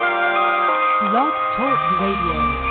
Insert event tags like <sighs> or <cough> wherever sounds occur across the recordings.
Blog Talk Radio.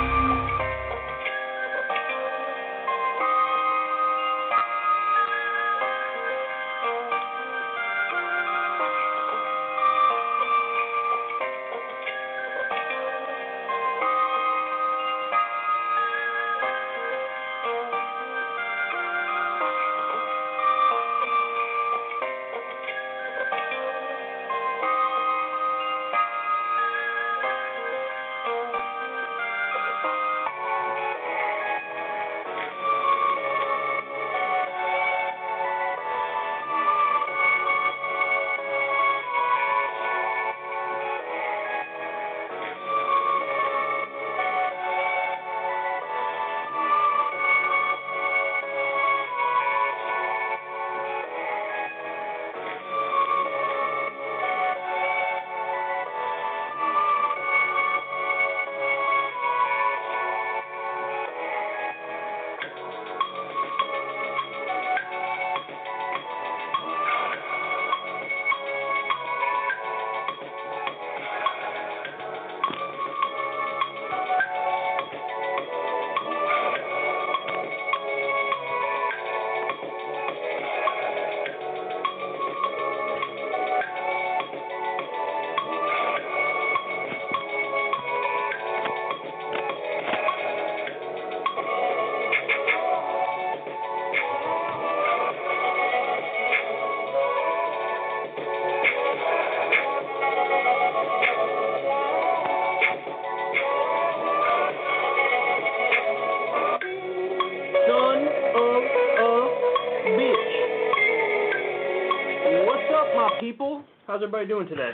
Everybody doing today?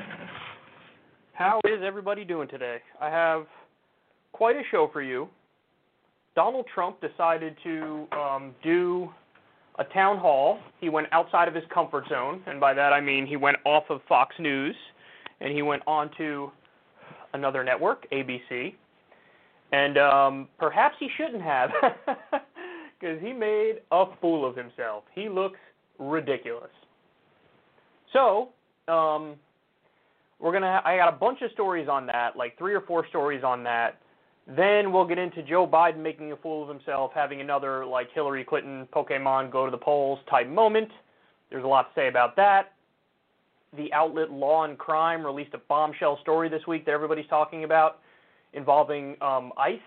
How is everybody doing today? I have quite a show for you. Donald Trump decided to um, do a town hall. He went outside of his comfort zone, and by that I mean he went off of Fox News and he went on to another network, ABC. And um, perhaps he shouldn't have, <laughs> because he made a fool of himself. He looks ridiculous. So, um, we're gonna. Ha- I got a bunch of stories on that, like three or four stories on that. Then we'll get into Joe Biden making a fool of himself, having another like Hillary Clinton Pokemon go to the polls type moment. There's a lot to say about that. The outlet Law and Crime released a bombshell story this week that everybody's talking about involving um, ICE.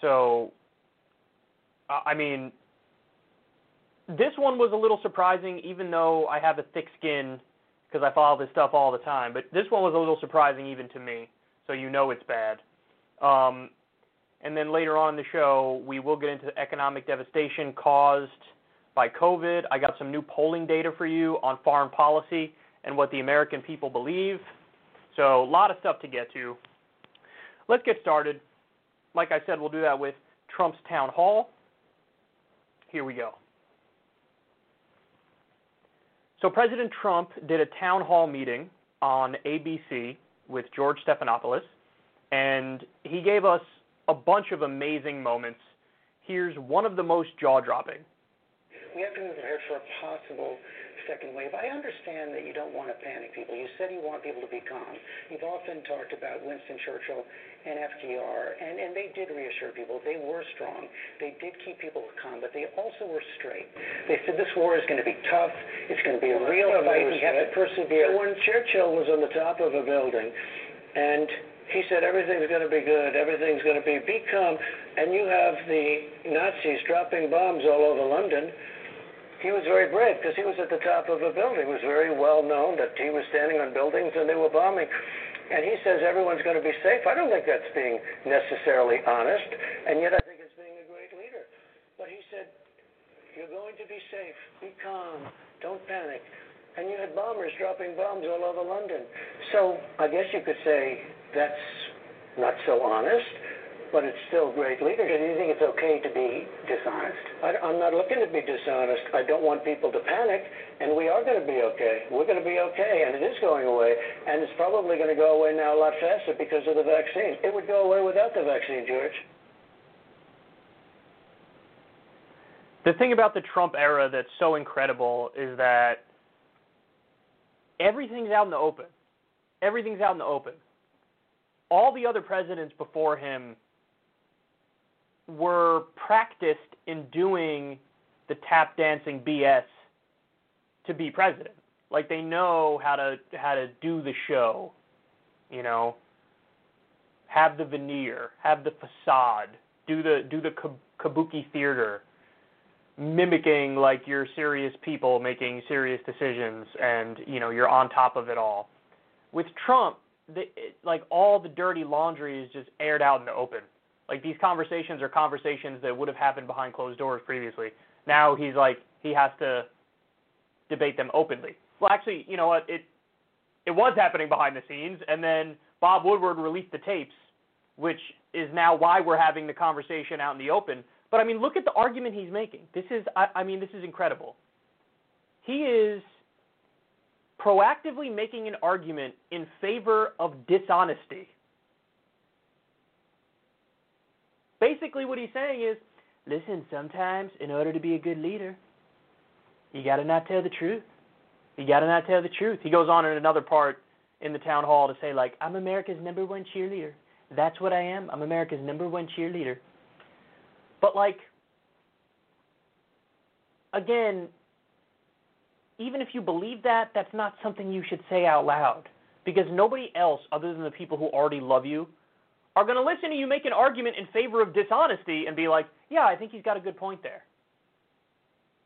So, I I mean, this one was a little surprising, even though I have a thick skin because I follow this stuff all the time. But this one was a little surprising even to me, so you know it's bad. Um, and then later on in the show, we will get into economic devastation caused by COVID. I got some new polling data for you on foreign policy and what the American people believe. So, a lot of stuff to get to. Let's get started. Like I said, we'll do that with Trump's town hall. Here we go. So, President Trump did a town hall meeting on ABC with George Stephanopoulos, and he gave us a bunch of amazing moments. Here's one of the most jaw dropping. We have to be prepared for a possible second wave. I understand that you don't want to panic people. You said you want people to be calm. You've often talked about Winston Churchill and FDR, and, and they did reassure people. They were strong. They did keep people calm, but they also were straight. They said this war is going to be tough. It's going to be a real fight. We have to persevere. When Churchill was on the top of a building, and he said everything's going to be good, everything's going to be be calm, and you have the Nazis dropping bombs all over London. He was very brave because he was at the top of a building. It was very well known that he was standing on buildings and they were bombing. And he says everyone's going to be safe. I don't think that's being necessarily honest, and yet I think it's being a great leader. But he said, You're going to be safe. Be calm. Don't panic. And you had bombers dropping bombs all over London. So I guess you could say that's not so honest, but it's still great leadership. Do you think it's okay to be dishonest? I, I'm not looking to be dishonest. I don't want people to panic, and we are going to be okay. We're going to be okay, and it is going away, and it's probably going to go away now a lot faster because of the vaccine. It would go away without the vaccine, George. The thing about the Trump era that's so incredible is that everything's out in the open. Everything's out in the open. All the other presidents before him were practiced in doing the tap dancing BS to be president. Like they know how to how to do the show, you know, have the veneer, have the facade, do the do the kabuki theater mimicking like you're serious people making serious decisions and you know you're on top of it all. With trump the, like all the dirty laundry is just aired out in the open like these conversations are conversations that would have happened behind closed doors previously now he's like he has to debate them openly well actually you know what it it was happening behind the scenes and then bob woodward released the tapes which is now why we're having the conversation out in the open but I mean, look at the argument he's making. This is, I, I mean, this is incredible. He is proactively making an argument in favor of dishonesty. Basically, what he's saying is listen, sometimes in order to be a good leader, you got to not tell the truth. You got to not tell the truth. He goes on in another part in the town hall to say, like, I'm America's number one cheerleader. That's what I am. I'm America's number one cheerleader. But like again, even if you believe that, that's not something you should say out loud because nobody else other than the people who already love you are going to listen to you make an argument in favor of dishonesty and be like, "Yeah, I think he's got a good point there."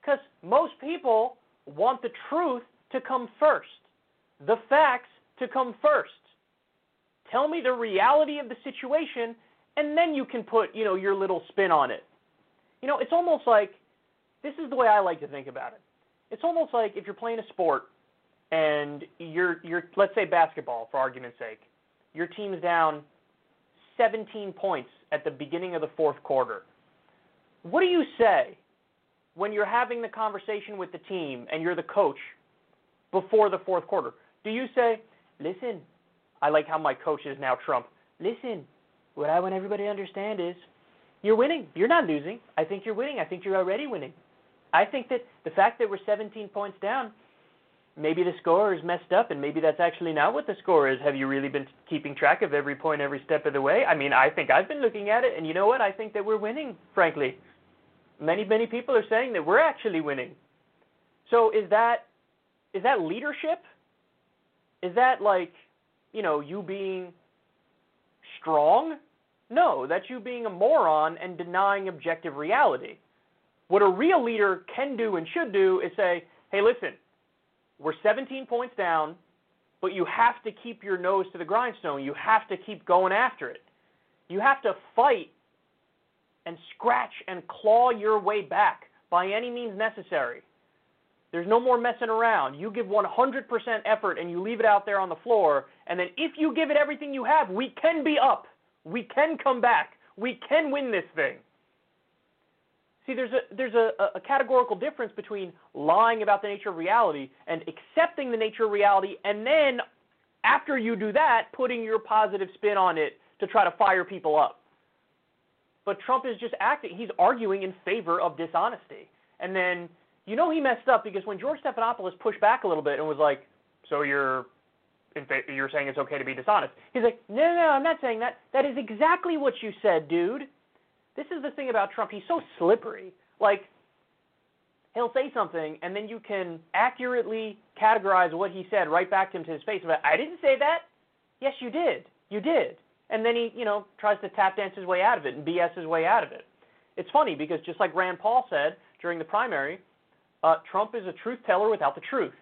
Cuz most people want the truth to come first. The facts to come first. Tell me the reality of the situation and then you can put, you know, your little spin on it. You know, it's almost like this is the way I like to think about it. It's almost like if you're playing a sport and you're you're let's say basketball for argument's sake. Your team's down 17 points at the beginning of the fourth quarter. What do you say when you're having the conversation with the team and you're the coach before the fourth quarter? Do you say, "Listen, I like how my coach is now Trump. Listen, what I want everybody to understand is you're winning. You're not losing. I think you're winning. I think you're already winning. I think that the fact that we're 17 points down, maybe the score is messed up, and maybe that's actually not what the score is. Have you really been keeping track of every point every step of the way? I mean, I think I've been looking at it, and you know what? I think that we're winning, frankly. Many, many people are saying that we're actually winning. So is that is that leadership? Is that like, you know, you being strong? No, that's you being a moron and denying objective reality. What a real leader can do and should do is say, hey, listen, we're 17 points down, but you have to keep your nose to the grindstone. You have to keep going after it. You have to fight and scratch and claw your way back by any means necessary. There's no more messing around. You give 100% effort and you leave it out there on the floor, and then if you give it everything you have, we can be up. We can come back. We can win this thing. See, there's a there's a, a categorical difference between lying about the nature of reality and accepting the nature of reality, and then after you do that, putting your positive spin on it to try to fire people up. But Trump is just acting. He's arguing in favor of dishonesty, and then you know he messed up because when George Stephanopoulos pushed back a little bit and was like, "So you're you're saying it's okay to be dishonest. He's like, no, no, no, I'm not saying that. That is exactly what you said, dude. This is the thing about Trump. He's so slippery. Like, he'll say something, and then you can accurately categorize what he said right back to him to his face. But I didn't say that. Yes, you did. You did. And then he, you know, tries to tap dance his way out of it and BS his way out of it. It's funny because just like Rand Paul said during the primary, uh, Trump is a truth teller without the truth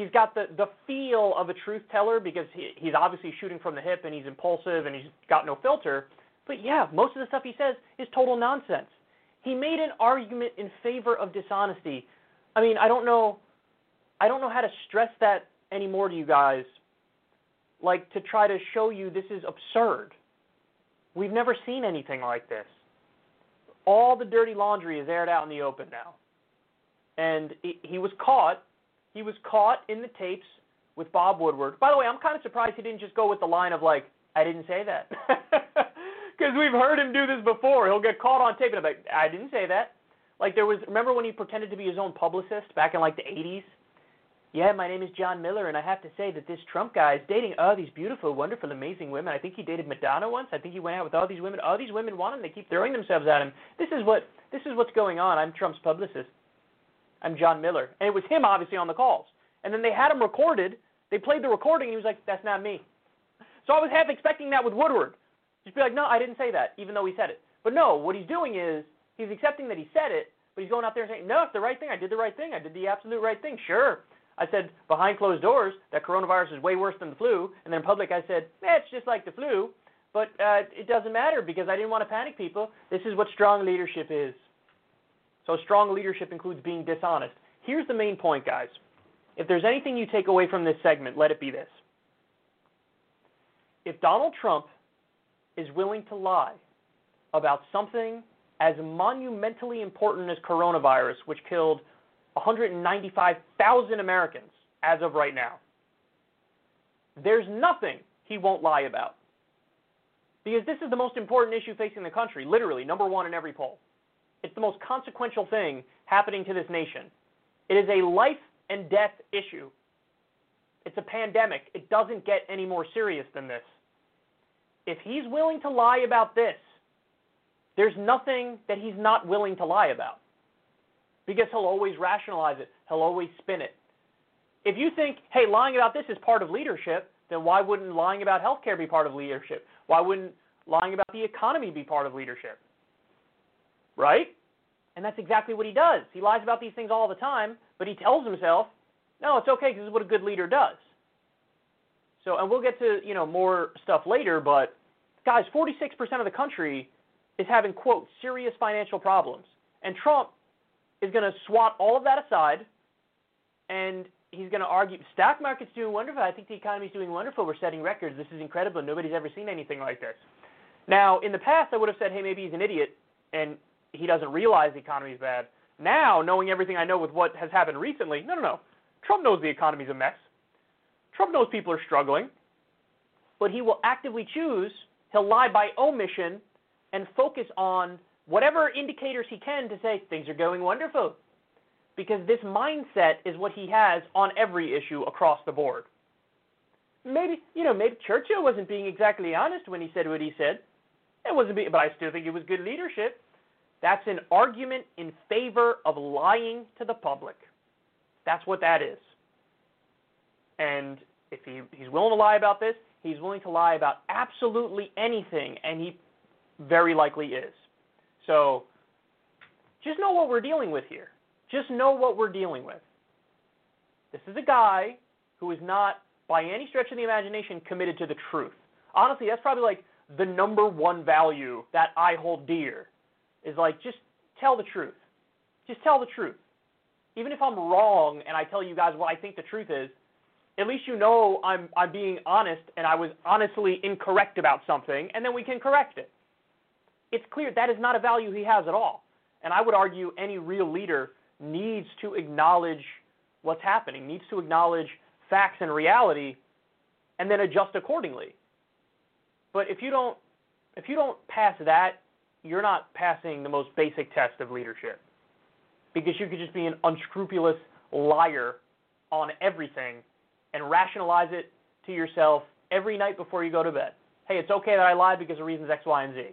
he's got the the feel of a truth teller because he, he's obviously shooting from the hip and he's impulsive and he's got no filter. But yeah, most of the stuff he says is total nonsense. He made an argument in favor of dishonesty. I mean, I don't know I don't know how to stress that anymore to you guys, like to try to show you this is absurd. We've never seen anything like this. All the dirty laundry is aired out in the open now. And he, was caught. He was caught in the tapes with Bob Woodward. By the way, I'm kind of surprised he didn't just go with the line of like, "I didn't say that," <laughs> because we've heard him do this before. He'll get caught on tape and be like, "I didn't say that." Like there was, remember when he pretended to be his own publicist back in like the 80s? Yeah, my name is John Miller, and I have to say that this Trump guy is dating all these beautiful, wonderful, amazing women. I think he dated Madonna once. I think he went out with all these women. All these women want him. They keep throwing themselves at him. This is what this is what's going on. I'm Trump's publicist. I'm John Miller, and it was him obviously on the calls. And then they had him recorded. They played the recording, and he was like, "That's not me." So I was half expecting that with Woodward, just be like, "No, I didn't say that," even though he said it. But no, what he's doing is he's accepting that he said it, but he's going out there and saying, "No, it's the right thing. I did the right thing. I did the absolute right thing." Sure. I said behind closed doors that coronavirus is way worse than the flu, and then in public I said, eh, it's just like the flu, but uh, it doesn't matter because I didn't want to panic people. This is what strong leadership is. So strong leadership includes being dishonest. Here's the main point, guys. If there's anything you take away from this segment, let it be this. If Donald Trump is willing to lie about something as monumentally important as coronavirus, which killed 195,000 Americans as of right now. There's nothing he won't lie about. Because this is the most important issue facing the country, literally, number one in every poll. It's the most consequential thing happening to this nation. It is a life and death issue. It's a pandemic. It doesn't get any more serious than this. If he's willing to lie about this, there's nothing that he's not willing to lie about because he'll always rationalize it. He'll always spin it. If you think, hey, lying about this is part of leadership, then why wouldn't lying about healthcare be part of leadership? Why wouldn't lying about the economy be part of leadership? Right? And that's exactly what he does. He lies about these things all the time, but he tells himself, no, it's okay because this is what a good leader does. So, and we'll get to, you know, more stuff later, but guys, 46% of the country is having, quote, serious financial problems. And Trump is going to swat all of that aside and he's going to argue stock market's doing wonderful. I think the economy's doing wonderful. We're setting records. This is incredible. Nobody's ever seen anything like this. Now, in the past, I would have said, hey, maybe he's an idiot and he doesn't realize the economy's bad. Now, knowing everything I know with what has happened recently, no, no, no. Trump knows the economy's a mess. Trump knows people are struggling. But he will actively choose, he'll lie by omission and focus on whatever indicators he can to say things are going wonderful. Because this mindset is what he has on every issue across the board. Maybe, you know, maybe Churchill wasn't being exactly honest when he said what he said. It wasn't, being, but I still think it was good leadership. That's an argument in favor of lying to the public. That's what that is. And if he, he's willing to lie about this, he's willing to lie about absolutely anything, and he very likely is. So just know what we're dealing with here. Just know what we're dealing with. This is a guy who is not, by any stretch of the imagination, committed to the truth. Honestly, that's probably like the number one value that I hold dear is like just tell the truth. Just tell the truth. Even if I'm wrong and I tell you guys what I think the truth is, at least you know I'm I'm being honest and I was honestly incorrect about something and then we can correct it it's clear that is not a value he has at all. And I would argue any real leader needs to acknowledge what's happening, needs to acknowledge facts and reality, and then adjust accordingly. But if you don't if you don't pass that, you're not passing the most basic test of leadership. Because you could just be an unscrupulous liar on everything and rationalize it to yourself every night before you go to bed. Hey, it's okay that I lied because of reasons X, Y, and Z.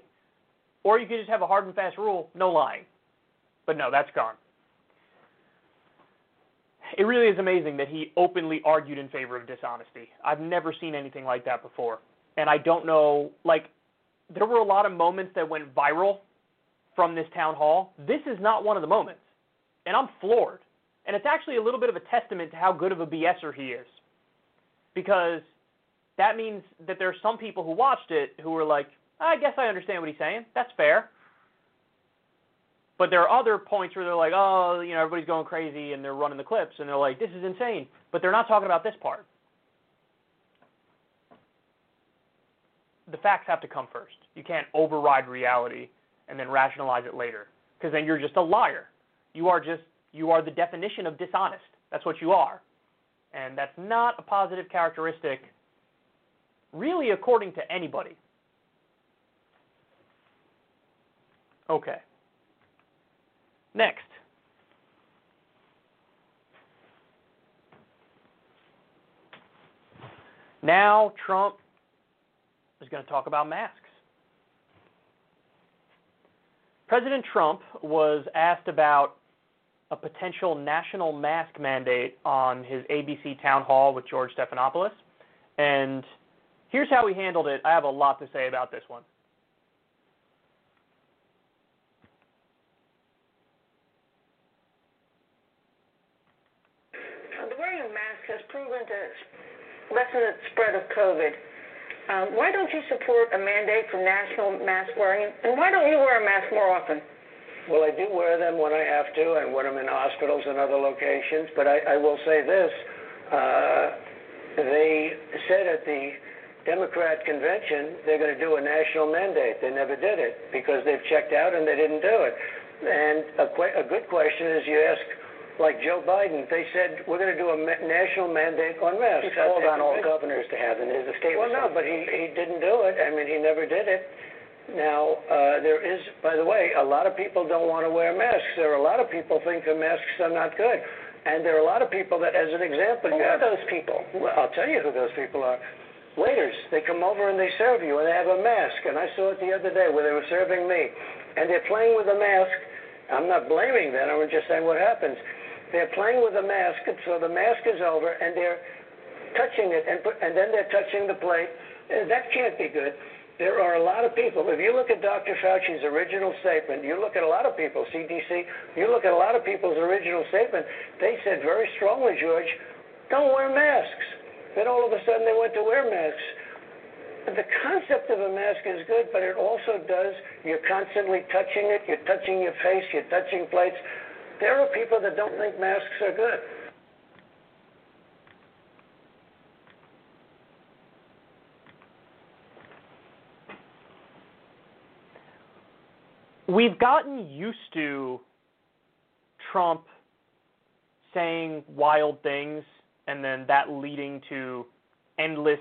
Or you could just have a hard and fast rule, no lying. But no, that's gone. It really is amazing that he openly argued in favor of dishonesty. I've never seen anything like that before. And I don't know, like, there were a lot of moments that went viral from this town hall. This is not one of the moments. And I'm floored. And it's actually a little bit of a testament to how good of a BSer he is. Because that means that there are some people who watched it who were like, I guess I understand what he's saying. That's fair. But there are other points where they're like, oh, you know, everybody's going crazy and they're running the clips and they're like, this is insane. But they're not talking about this part. The facts have to come first. You can't override reality and then rationalize it later because then you're just a liar. You are just you are the definition of dishonest. That's what you are. And that's not a positive characteristic really according to anybody. Okay. Next. Now Trump is going to talk about masks. President Trump was asked about a potential national mask mandate on his ABC town hall with George Stephanopoulos. And here's how he handled it. I have a lot to say about this one. The wearing of masks has proven to lessen the spread of COVID. Um, why don't you support a mandate for national mask wearing? And why don't you wear a mask more often? Well, I do wear them when I have to and when I'm in hospitals and other locations. But I, I will say this uh, they said at the Democrat convention they're going to do a national mandate. They never did it because they've checked out and they didn't do it. And a, que- a good question is you ask, like Joe Biden, they said we're going to do a ma- national mandate on masks. He called on all governors to have them. There's a state. Well, no, but he, he didn't do it. I mean, he never did it. Now, uh, there is, by the way, a lot of people don't want to wear masks. There are a lot of people think the masks are not good. And there are a lot of people that, as an example, Who you are have those people? Well, I'll tell you who those people are. Waiters, they come over and they serve you, and they have a mask. And I saw it the other day where they were serving me, and they're playing with a mask. I'm not blaming them. I'm just saying what happens. They're playing with a mask, and so the mask is over, and they're touching it, and put, and then they're touching the plate. And that can't be good. There are a lot of people. If you look at Dr. Fauci's original statement, you look at a lot of people, CDC, you look at a lot of people's original statement, they said very strongly, George, don't wear masks. Then all of a sudden they went to wear masks. The concept of a mask is good, but it also does, you're constantly touching it, you're touching your face, you're touching plates. There are people that don't think masks are good. We've gotten used to Trump saying wild things and then that leading to endless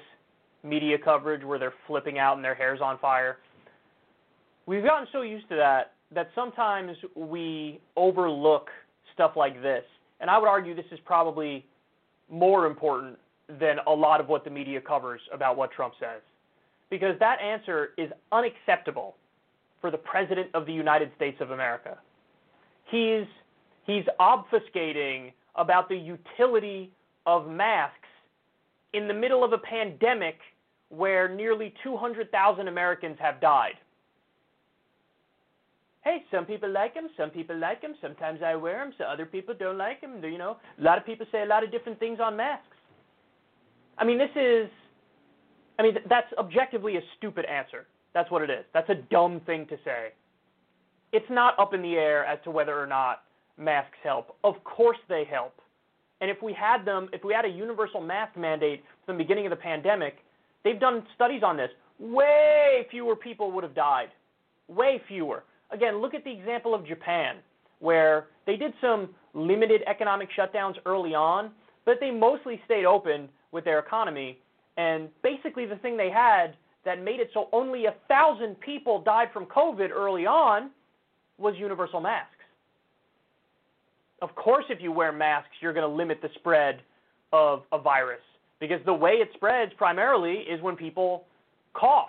media coverage where they're flipping out and their hair's on fire. We've gotten so used to that that sometimes we overlook stuff like this. And I would argue this is probably more important than a lot of what the media covers about what Trump says. Because that answer is unacceptable for the President of the United States of America. He's, he's obfuscating about the utility of masks in the middle of a pandemic where nearly 200,000 Americans have died. Hey, some people like them, some people like them. Sometimes I wear them, so other people don't like them. You know, a lot of people say a lot of different things on masks. I mean, this is, I mean, that's objectively a stupid answer. That's what it is. That's a dumb thing to say. It's not up in the air as to whether or not masks help. Of course they help. And if we had them, if we had a universal mask mandate from the beginning of the pandemic, they've done studies on this. Way fewer people would have died. Way fewer. Again, look at the example of Japan, where they did some limited economic shutdowns early on, but they mostly stayed open with their economy. And basically, the thing they had that made it so only a thousand people died from COVID early on was universal masks. Of course, if you wear masks, you're going to limit the spread of a virus because the way it spreads primarily is when people cough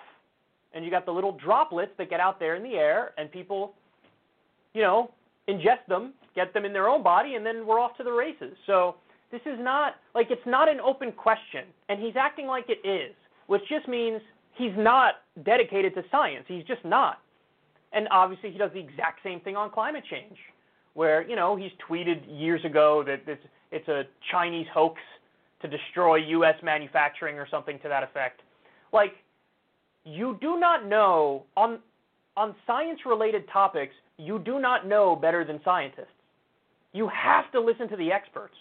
and you got the little droplets that get out there in the air and people you know ingest them get them in their own body and then we're off to the races so this is not like it's not an open question and he's acting like it is which just means he's not dedicated to science he's just not and obviously he does the exact same thing on climate change where you know he's tweeted years ago that it's, it's a chinese hoax to destroy us manufacturing or something to that effect like you do not know on on science related topics you do not know better than scientists. You have to listen to the experts.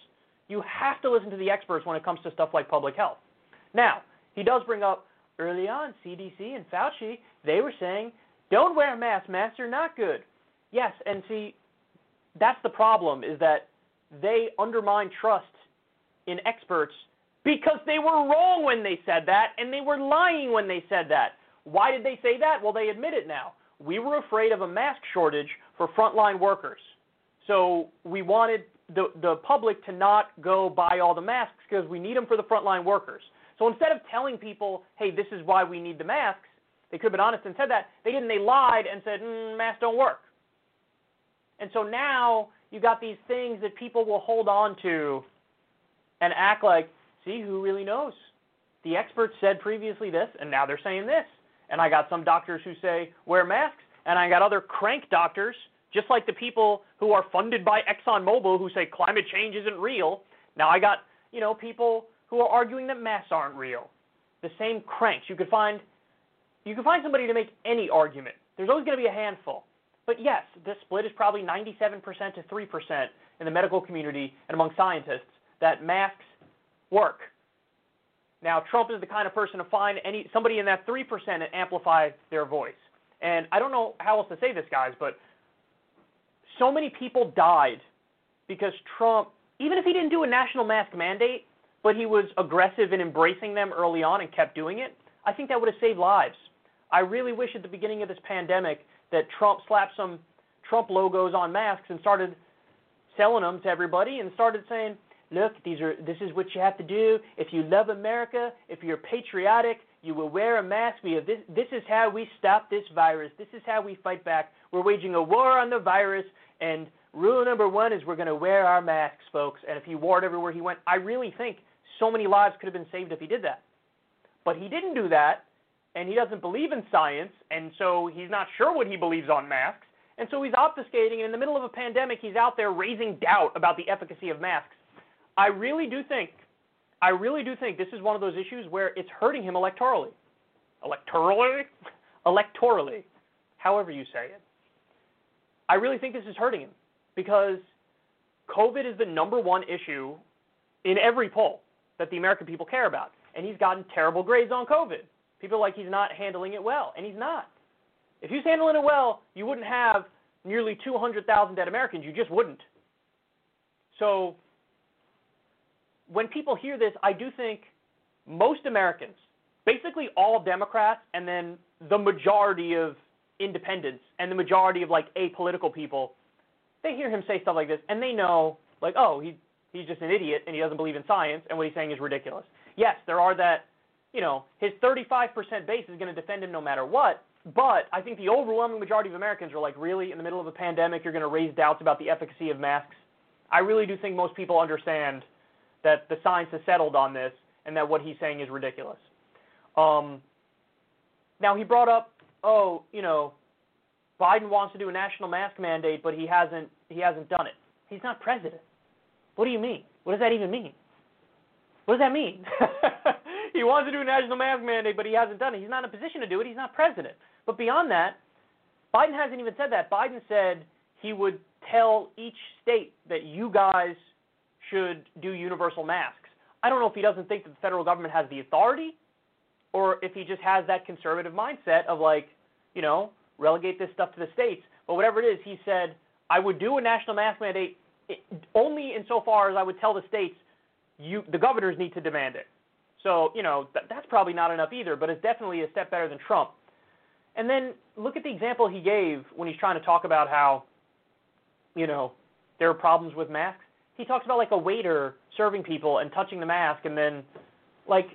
You have to listen to the experts when it comes to stuff like public health. Now, he does bring up early on CDC and Fauci, they were saying, don't wear a mask, masks are not good. Yes, and see, that's the problem is that they undermine trust in experts because they were wrong when they said that and they were lying when they said that. Why did they say that? Well, they admit it now. We were afraid of a mask shortage for frontline workers. So we wanted the, the public to not go buy all the masks because we need them for the frontline workers. So instead of telling people, hey, this is why we need the masks, they could have been honest and said that. They didn't. They lied and said, mm, masks don't work. And so now you've got these things that people will hold on to and act like, see, who really knows? The experts said previously this, and now they're saying this. And I got some doctors who say wear masks, and I got other crank doctors, just like the people who are funded by ExxonMobil who say climate change isn't real. Now I got, you know, people who are arguing that masks aren't real. The same cranks. You could find you can find somebody to make any argument. There's always going to be a handful. But yes, this split is probably 97% to 3% in the medical community and among scientists that masks work. Now, Trump is the kind of person to find any somebody in that 3% and amplify their voice. And I don't know how else to say this, guys, but so many people died because Trump, even if he didn't do a national mask mandate, but he was aggressive in embracing them early on and kept doing it, I think that would have saved lives. I really wish at the beginning of this pandemic that Trump slapped some Trump logos on masks and started selling them to everybody and started saying, "Look, these are this is what you have to do. If you love America, if you're patriotic, you will wear a mask. We have this this is how we stop this virus. This is how we fight back. We're waging a war on the virus and rule number 1 is we're going to wear our masks, folks." And if he wore it everywhere he went, I really think so many lives could have been saved if he did that. But he didn't do that and he doesn't believe in science, and so he's not sure what he believes on masks, and so he's obfuscating, and in the middle of a pandemic, he's out there raising doubt about the efficacy of masks. I really do think, I really do think this is one of those issues where it's hurting him electorally. Electorally? electorally, however you say it. I really think this is hurting him because COVID is the number one issue in every poll that the American people care about, and he's gotten terrible grades on COVID. People are like he's not handling it well, and he's not. If he's handling it well, you wouldn't have nearly 200,000 dead Americans. You just wouldn't. So when people hear this, I do think most Americans, basically all Democrats, and then the majority of independents and the majority of like apolitical people, they hear him say stuff like this and they know, like, oh, he he's just an idiot and he doesn't believe in science and what he's saying is ridiculous. Yes, there are that you know, his 35% base is going to defend him no matter what. But I think the overwhelming majority of Americans are like, really, in the middle of a pandemic, you're going to raise doubts about the efficacy of masks? I really do think most people understand that the science has settled on this and that what he's saying is ridiculous. Um, now, he brought up, oh, you know, Biden wants to do a national mask mandate, but he hasn't, he hasn't done it. He's not president. What do you mean? What does that even mean? What does that mean? <laughs> he wants to do a national mask mandate, but he hasn't done it. He's not in a position to do it. He's not president. But beyond that, Biden hasn't even said that. Biden said he would tell each state that you guys should do universal masks. I don't know if he doesn't think that the federal government has the authority or if he just has that conservative mindset of like, you know, relegate this stuff to the states. But whatever it is, he said, I would do a national mask mandate only insofar as I would tell the states, you, the governors need to demand it. So, you know, th- that's probably not enough either, but it's definitely a step better than Trump. And then look at the example he gave when he's trying to talk about how, you know, there are problems with masks. He talks about like a waiter serving people and touching the mask, and then, like,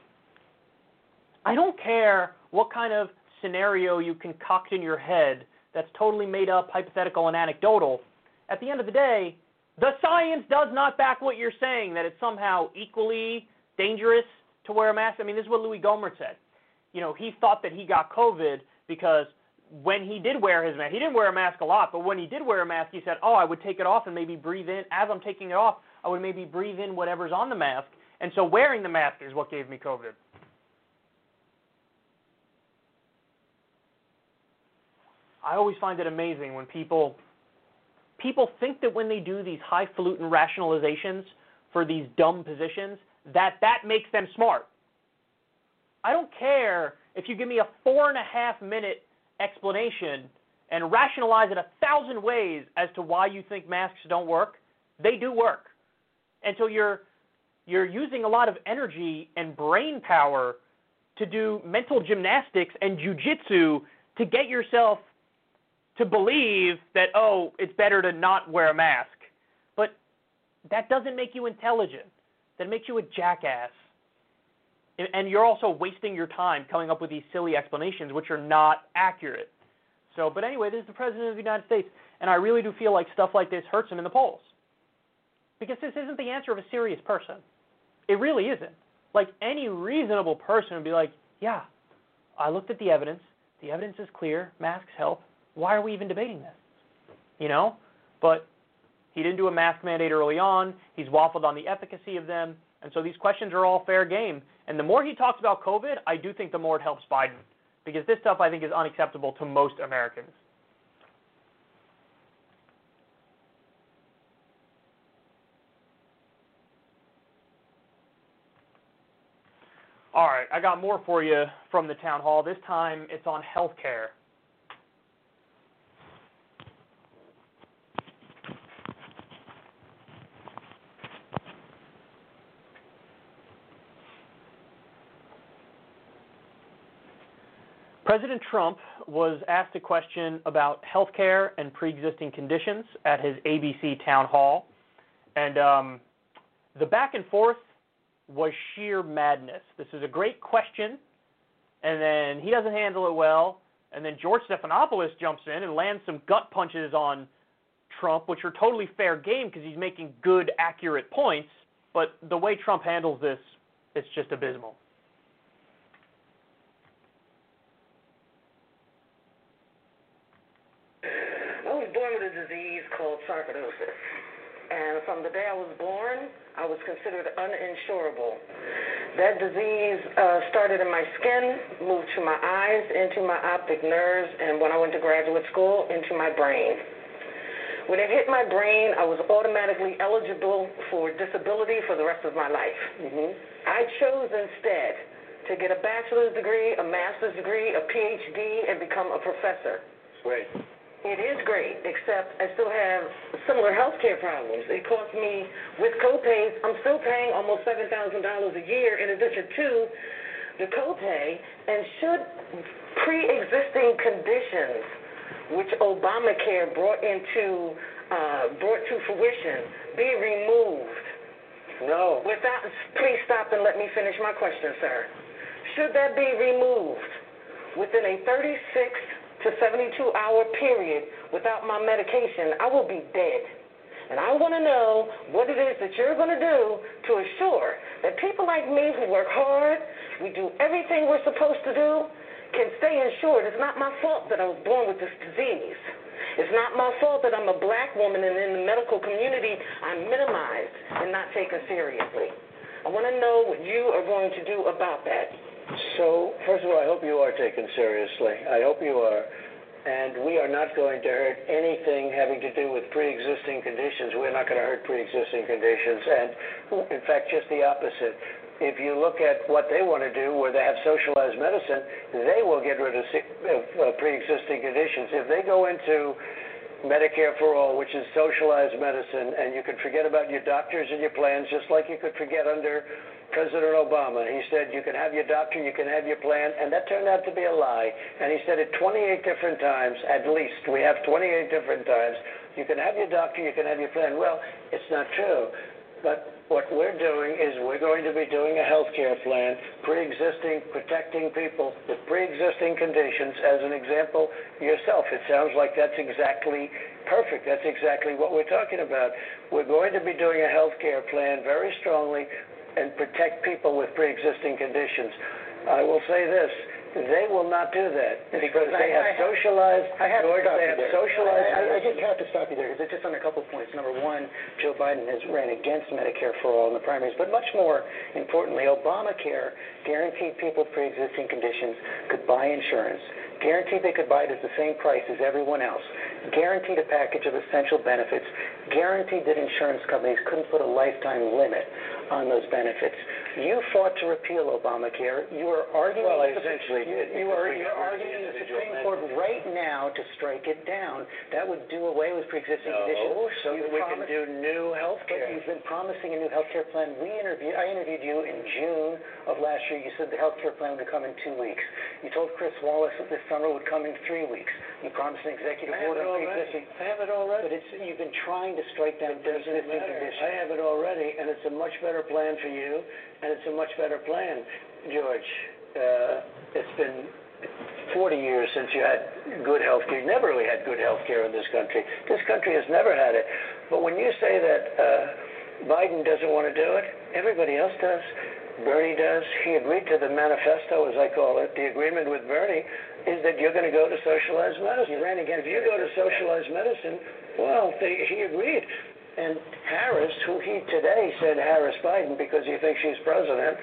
I don't care what kind of scenario you concoct in your head that's totally made up, hypothetical, and anecdotal. At the end of the day, the science does not back what you're saying that it's somehow equally dangerous to wear a mask. I mean, this is what Louis Gohmert said. You know, he thought that he got COVID because when he did wear his mask, he didn't wear a mask a lot, but when he did wear a mask, he said, "Oh, I would take it off and maybe breathe in. As I'm taking it off, I would maybe breathe in whatever's on the mask, and so wearing the mask is what gave me COVID." I always find it amazing when people people think that when they do these highfalutin rationalizations for these dumb positions, that that makes them smart. I don't care if you give me a four and a half minute explanation and rationalize it a thousand ways as to why you think masks don't work. They do work. And so you're you're using a lot of energy and brain power to do mental gymnastics and jujitsu to get yourself to believe that oh, it's better to not wear a mask. But that doesn't make you intelligent. That makes you a jackass. And you're also wasting your time coming up with these silly explanations which are not accurate. So, but anyway, this is the president of the United States, and I really do feel like stuff like this hurts him in the polls. Because this isn't the answer of a serious person. It really isn't. Like any reasonable person would be like, yeah, I looked at the evidence. The evidence is clear. Masks help. Why are we even debating this? You know? But he didn't do a mask mandate early on. He's waffled on the efficacy of them. And so these questions are all fair game. And the more he talks about COVID, I do think the more it helps Biden. Because this stuff I think is unacceptable to most Americans. All right, I got more for you from the town hall. This time it's on health President Trump was asked a question about health care and pre existing conditions at his ABC town hall. And um, the back and forth was sheer madness. This is a great question, and then he doesn't handle it well. And then George Stephanopoulos jumps in and lands some gut punches on Trump, which are totally fair game because he's making good, accurate points. But the way Trump handles this, it's just abysmal. I was a disease called sarcoidosis. And from the day I was born, I was considered uninsurable. That disease uh, started in my skin, moved to my eyes, into my optic nerves, and when I went to graduate school, into my brain. When it hit my brain, I was automatically eligible for disability for the rest of my life. Mm-hmm. I chose instead to get a bachelor's degree, a master's degree, a PhD, and become a professor. Great. It is great, except I still have similar health care problems. It costs me, with copays, I'm still paying almost $7,000 a year in addition to the copay. And should pre existing conditions, which Obamacare brought into uh, brought to fruition, be removed? No. Without, please stop and let me finish my question, sir. Should that be removed within a 36 to 72 hour period without my medication, I will be dead. And I want to know what it is that you're going to do to assure that people like me who work hard, we do everything we're supposed to do, can stay insured. It's not my fault that I was born with this disease. It's not my fault that I'm a black woman and in the medical community I'm minimized and not taken seriously. I want to know what you are going to do about that. So, first of all, I hope you are taken seriously. I hope you are. And we are not going to hurt anything having to do with pre existing conditions. We're not going to hurt pre existing conditions. And, in fact, just the opposite. If you look at what they want to do, where they have socialized medicine, they will get rid of pre existing conditions. If they go into Medicare for All, which is socialized medicine, and you can forget about your doctors and your plans, just like you could forget under President Obama. He said you can have your doctor, you can have your plan, and that turned out to be a lie. And he said it 28 different times, at least. We have 28 different times. You can have your doctor, you can have your plan. Well, it's not true. But what we're doing is we're going to be doing a health care plan, pre-existing, protecting people with pre-existing conditions. As an example, yourself, it sounds like that's exactly perfect. That's exactly what we're talking about. We're going to be doing a health care plan very strongly and protect people with pre-existing conditions. I will say this. They will not do that because they have socialized. I have George, to stop they you have there. socialized. I, I just have to stop you there because it's just on a couple of points. Number one, Joe Biden has ran against Medicare for all in the primaries, but much more importantly, Obamacare guaranteed people with pre-existing conditions could buy insurance, guaranteed they could buy it at the same price as everyone else, guaranteed a package of essential benefits, guaranteed that insurance companies couldn't put a lifetime limit on those benefits. You fought to repeal Obamacare. You are arguing. Well, the- essentially, you, you are you're arguing in the Supreme Court right now to strike it down. That would do away with pre-existing No, conditions. so You we can do new health care. you've been promising a new health care plan. We interviewed, I interviewed you in June of last year. You said the health care plan would come in two weeks. You told Chris Wallace that this summer would come in three weeks. You promised an executive I have order it on already. pre-existing. I have it already. But it's, you've been trying to strike down It doesn't pre-existing matter. conditions. I have it already, and it's a much better plan for you, and it's a much better plan, George. Uh, it's been 40 years since you had good health care. You never really had good health care in this country. This country has never had it. But when you say that uh, Biden doesn't want to do it, everybody else does. Bernie does. He agreed to the manifesto, as I call it. The agreement with Bernie is that you're going to go to socialized medicine. Ran against If you go to socialized medicine, well, they, he agreed. And Harris, who he today said Harris Biden because he thinks she's president,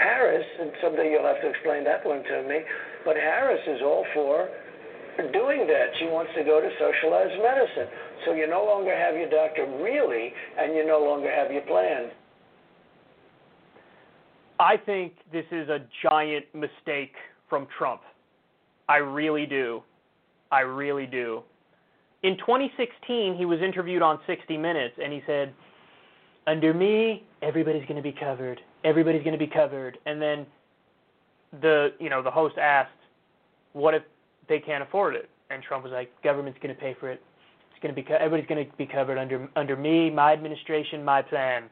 Harris, and someday you'll have to explain that one to me, but Harris is all for doing that. She wants to go to socialized medicine. So you no longer have your doctor really, and you no longer have your plan. I think this is a giant mistake from Trump. I really do. I really do. In 2016, he was interviewed on 60 Minutes and he said, "Under me, everybody's going to be covered. Everybody's going to be covered." And then the, you know, the host asked, "What if they can't afford it?" And Trump was like, "Government's going to pay for it. It's going to be co- everybody's going to be covered under under me, my administration, my plan."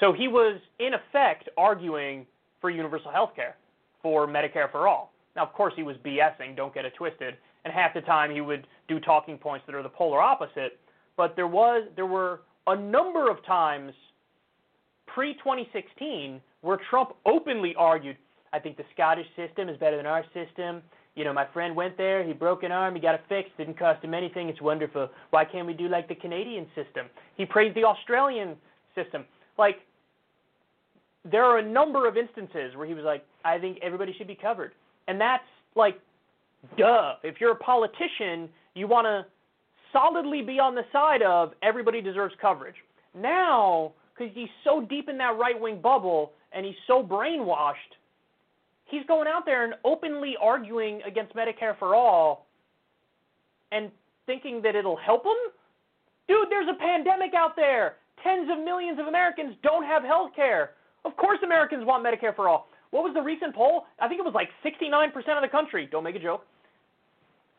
So he was, in effect, arguing for universal health care, for Medicare for all. Now, of course, he was BSing, don't get it twisted, and half the time he would do talking points that are the polar opposite. But there was there were a number of times pre 2016 where Trump openly argued, I think the Scottish system is better than our system. You know, my friend went there, he broke an arm, he got it fixed, didn't cost him anything, it's wonderful. Why can't we do like the Canadian system? He praised the Australian system. Like, there are a number of instances where he was like, I think everybody should be covered. And that's like, duh. If you're a politician, you want to solidly be on the side of everybody deserves coverage. Now, because he's so deep in that right wing bubble and he's so brainwashed, he's going out there and openly arguing against Medicare for all and thinking that it'll help him? Dude, there's a pandemic out there. Tens of millions of Americans don't have health care. Of course, Americans want Medicare for all. What was the recent poll? I think it was like 69% of the country. Don't make a joke.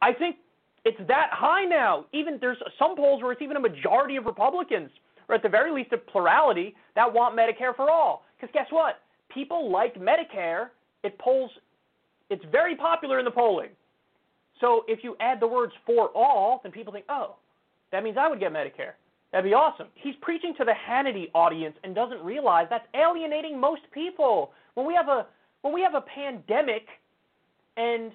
I think it's that high now. Even there's some polls where it's even a majority of Republicans, or at the very least a plurality, that want Medicare for all. Because guess what? People like Medicare. It polls. It's very popular in the polling. So if you add the words for all, then people think, oh, that means I would get Medicare. That'd be awesome. He's preaching to the Hannity audience and doesn't realize that's alienating most people. When we have a when we have a pandemic and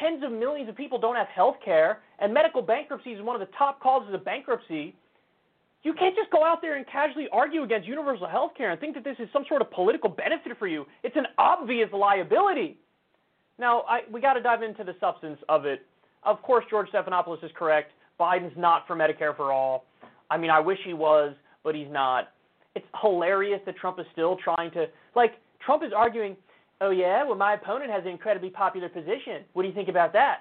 tens of millions of people don't have health care and medical bankruptcy is one of the top causes of bankruptcy, you can't just go out there and casually argue against universal health care and think that this is some sort of political benefit for you. It's an obvious liability. Now, I, we got to dive into the substance of it. Of course, George Stephanopoulos is correct. Biden's not for Medicare for all. I mean, I wish he was, but he's not. It's hilarious that Trump is still trying to, like, Trump is arguing, oh, yeah, well, my opponent has an incredibly popular position. What do you think about that?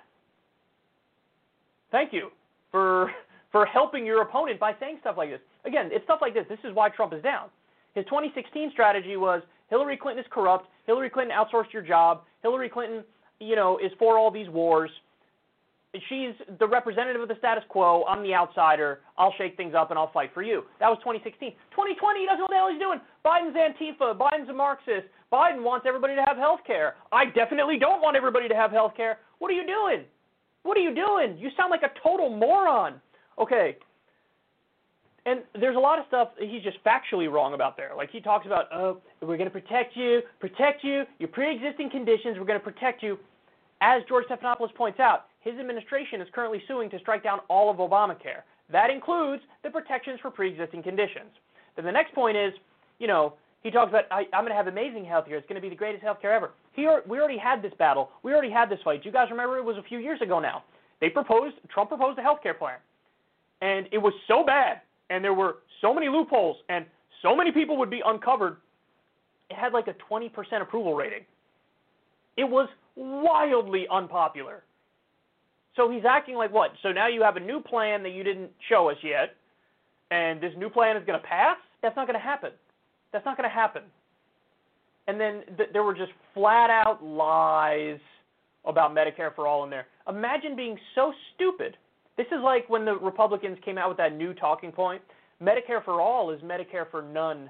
Thank you for <laughs> for helping your opponent by saying stuff like this. Again, it's stuff like this. This is why Trump is down. His 2016 strategy was Hillary Clinton is corrupt. Hillary Clinton outsourced your job. Hillary Clinton, you know, is for all these wars. She's the representative of the status quo. I'm the outsider. I'll shake things up and I'll fight for you. That was 2016. 2020, he doesn't know what the hell he's doing. Biden's Antifa. Biden's a Marxist. Biden wants everybody to have health care. I definitely don't want everybody to have health care. What are you doing? What are you doing? You sound like a total moron. Okay. And there's a lot of stuff he's just factually wrong about there. Like he talks about, oh, we're going to protect you, protect you, your pre-existing conditions, we're going to protect you. As George Stephanopoulos points out, his administration is currently suing to strike down all of Obamacare. That includes the protections for pre-existing conditions. Then the next point is, you know, He talks about I, I'm going to have amazing health care. It's going to be the greatest health care ever. He, we already had this battle. We already had this fight. You guys remember? It was a few years ago now. They proposed. Trump proposed a health care plan, and it was so bad, and there were so many loopholes, and so many people would be uncovered. It had like a 20% approval rating. It was wildly unpopular. So he's acting like what? So now you have a new plan that you didn't show us yet, and this new plan is going to pass? That's not going to happen. That's not going to happen. And then th- there were just flat out lies about Medicare for all in there. Imagine being so stupid. This is like when the Republicans came out with that new talking point Medicare for all is Medicare for none.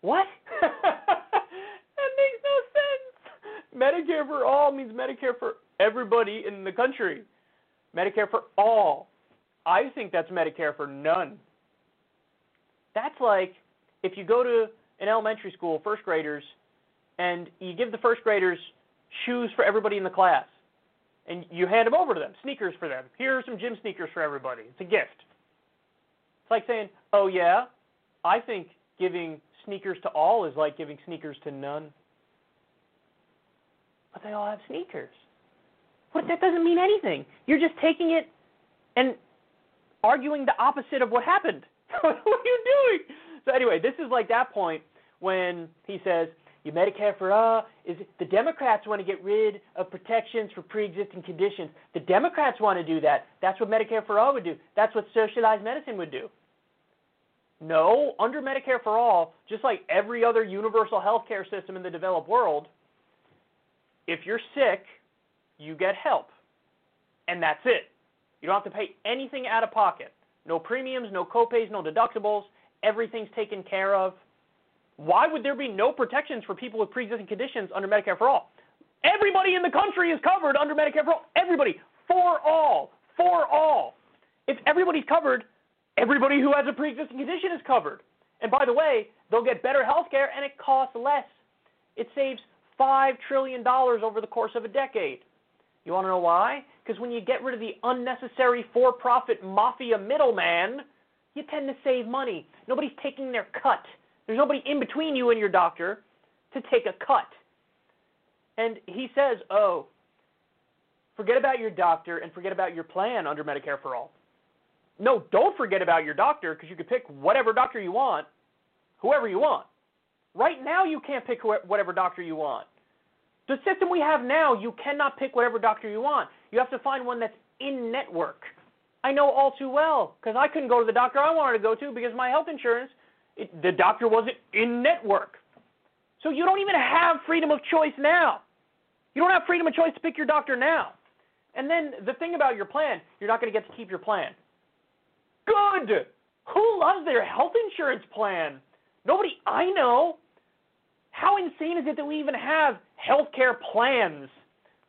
What? <laughs> that makes no. Medicare for all means Medicare for everybody in the country. Medicare for all. I think that's Medicare for none. That's like if you go to an elementary school, first graders, and you give the first graders shoes for everybody in the class, and you hand them over to them, sneakers for them. Here are some gym sneakers for everybody. It's a gift. It's like saying, oh, yeah, I think giving sneakers to all is like giving sneakers to none. But they all have sneakers. What that doesn't mean anything. You're just taking it and arguing the opposite of what happened. <laughs> what are you doing? So anyway, this is like that point when he says, "You Medicare for all is the Democrats want to get rid of protections for pre-existing conditions. The Democrats want to do that. That's what Medicare for all would do. That's what socialized medicine would do." No, under Medicare for all, just like every other universal health care system in the developed world, if you're sick, you get help. And that's it. You don't have to pay anything out of pocket. No premiums, no copays, no deductibles. Everything's taken care of. Why would there be no protections for people with pre-existing conditions under Medicare for all? Everybody in the country is covered under Medicare for all. Everybody. For all. For all. If everybody's covered, everybody who has a pre-existing condition is covered. And by the way, they'll get better health care and it costs less. It saves $5 trillion over the course of a decade. You want to know why? Because when you get rid of the unnecessary for profit mafia middleman, you tend to save money. Nobody's taking their cut. There's nobody in between you and your doctor to take a cut. And he says, oh, forget about your doctor and forget about your plan under Medicare for All. No, don't forget about your doctor because you can pick whatever doctor you want, whoever you want. Right now, you can't pick whatever doctor you want. The system we have now, you cannot pick whatever doctor you want. You have to find one that's in network. I know all too well because I couldn't go to the doctor I wanted to go to because my health insurance, it, the doctor wasn't in network. So you don't even have freedom of choice now. You don't have freedom of choice to pick your doctor now. And then the thing about your plan, you're not going to get to keep your plan. Good. Who loves their health insurance plan? Nobody I know. How insane is it that we even have healthcare plans?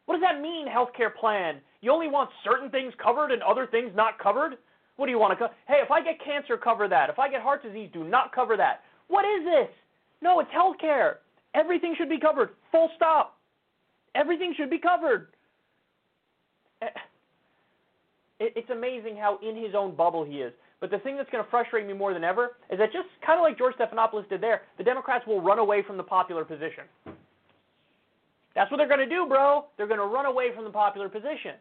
What does that mean, healthcare plan? You only want certain things covered and other things not covered? What do you want to co- Hey, if I get cancer, cover that. If I get heart disease, do not cover that. What is this? No, it's healthcare. Everything should be covered. Full stop. Everything should be covered. Eh, it's amazing how in his own bubble he is. But the thing that's going to frustrate me more than ever is that just kind of like George Stephanopoulos did there, the Democrats will run away from the popular position. That's what they're going to do, bro. They're going to run away from the popular position.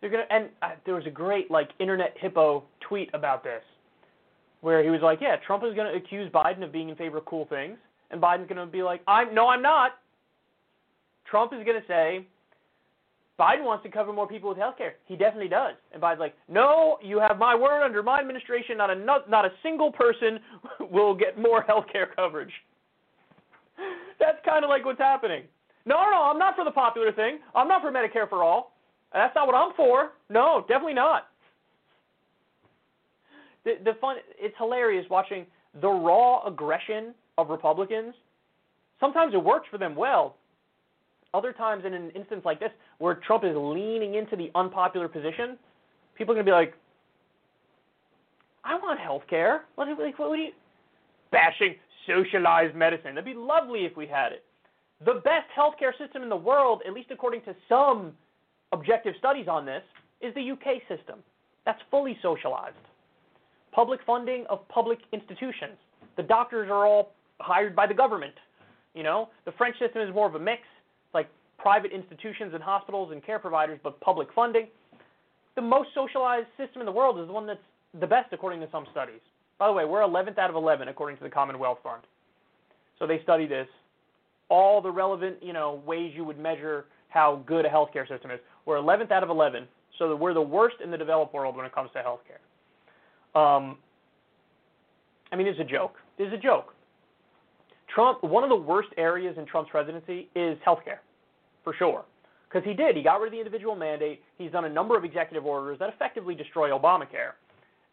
They're going to, and uh, there was a great like internet hippo tweet about this, where he was like, "Yeah, Trump is going to accuse Biden of being in favor of cool things, and Biden's going to be like, I'm no, I'm not." Trump is going to say, Biden wants to cover more people with health care. He definitely does. And Biden's like, no, you have my word under my administration. Not a not, a single person <laughs> will get more health care coverage. That's kind of like what's happening. No, no, I'm not for the popular thing. I'm not for Medicare for all. That's not what I'm for. No, definitely not. The the fun it's hilarious watching the raw aggression of Republicans. Sometimes it works for them well, other times, in an instance like this, where Trump is leaning into the unpopular position, people are going to be like, I want health care. What, like, what, what do you. Bashing socialized medicine. That'd be lovely if we had it. The best healthcare system in the world, at least according to some objective studies on this, is the UK system. That's fully socialized. public funding of public institutions. The doctors are all hired by the government. You know, the French system is more of a mix. It's like private institutions and hospitals and care providers, but public funding. The most socialized system in the world is the one that's the best, according to some studies. By the way, we're 11th out of 11 according to the Commonwealth Fund. So they study this, all the relevant, you know, ways you would measure how good a healthcare system is. We're 11th out of 11, so we're the worst in the developed world when it comes to healthcare. Um, I mean, it's a joke. Is a joke. Trump, one of the worst areas in Trump's presidency is healthcare, for sure. Because he did. He got rid of the individual mandate. He's done a number of executive orders that effectively destroy Obamacare.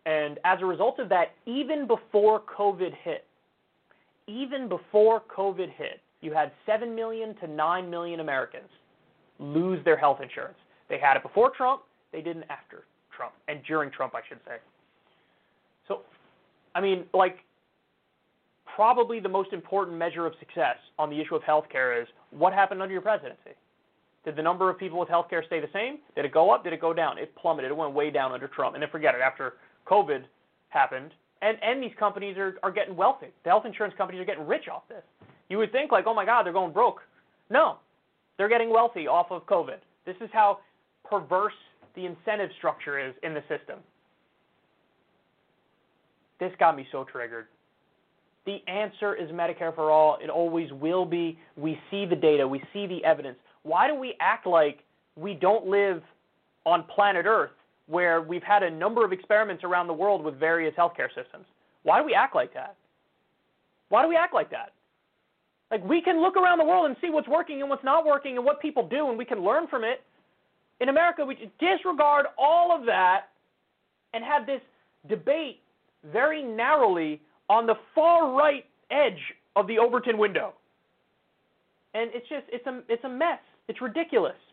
And as a result of that, even before COVID hit, even before COVID hit, you had 7 million to 9 million Americans lose their health insurance. They had it before Trump, they didn't after Trump, and during Trump, I should say. So, I mean, like, probably the most important measure of success on the issue of healthcare is what happened under your presidency? Did the number of people with health care stay the same? Did it go up? Did it go down? It plummeted. It went way down under Trump. And then forget it. After COVID happened, and, and these companies are, are getting wealthy. The health insurance companies are getting rich off this. You would think, like, oh my God, they're going broke. No, they're getting wealthy off of COVID. This is how perverse the incentive structure is in the system. This got me so triggered. The answer is Medicare for all. It always will be. We see the data, we see the evidence. Why do we act like we don't live on planet Earth where we've had a number of experiments around the world with various healthcare systems? Why do we act like that? Why do we act like that? Like we can look around the world and see what's working and what's not working and what people do and we can learn from it. In America, we disregard all of that and have this debate very narrowly on the far right edge of the Overton window. And it's just it's a it's a mess. It's ridiculous. <sighs>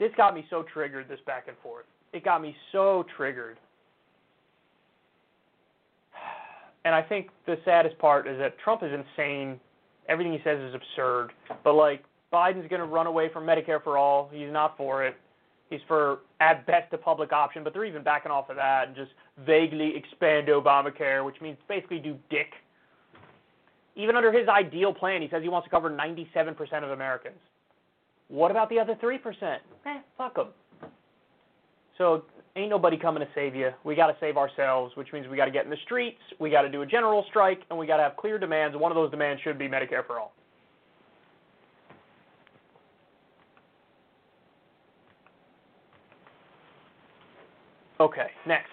This got me so triggered this back and forth. It got me so triggered. <sighs> And I think the saddest part is that Trump is insane. Everything he says is absurd. But like Biden's going to run away from Medicare for all. He's not for it. He's for at best a public option, but they're even backing off of that and just vaguely expand Obamacare, which means basically do dick. Even under his ideal plan, he says he wants to cover 97% of Americans. What about the other 3%? Eh, fuck them. So ain't nobody coming to save you. We got to save ourselves, which means we got to get in the streets, we got to do a general strike, and we got to have clear demands. One of those demands should be Medicare for all. Okay, next.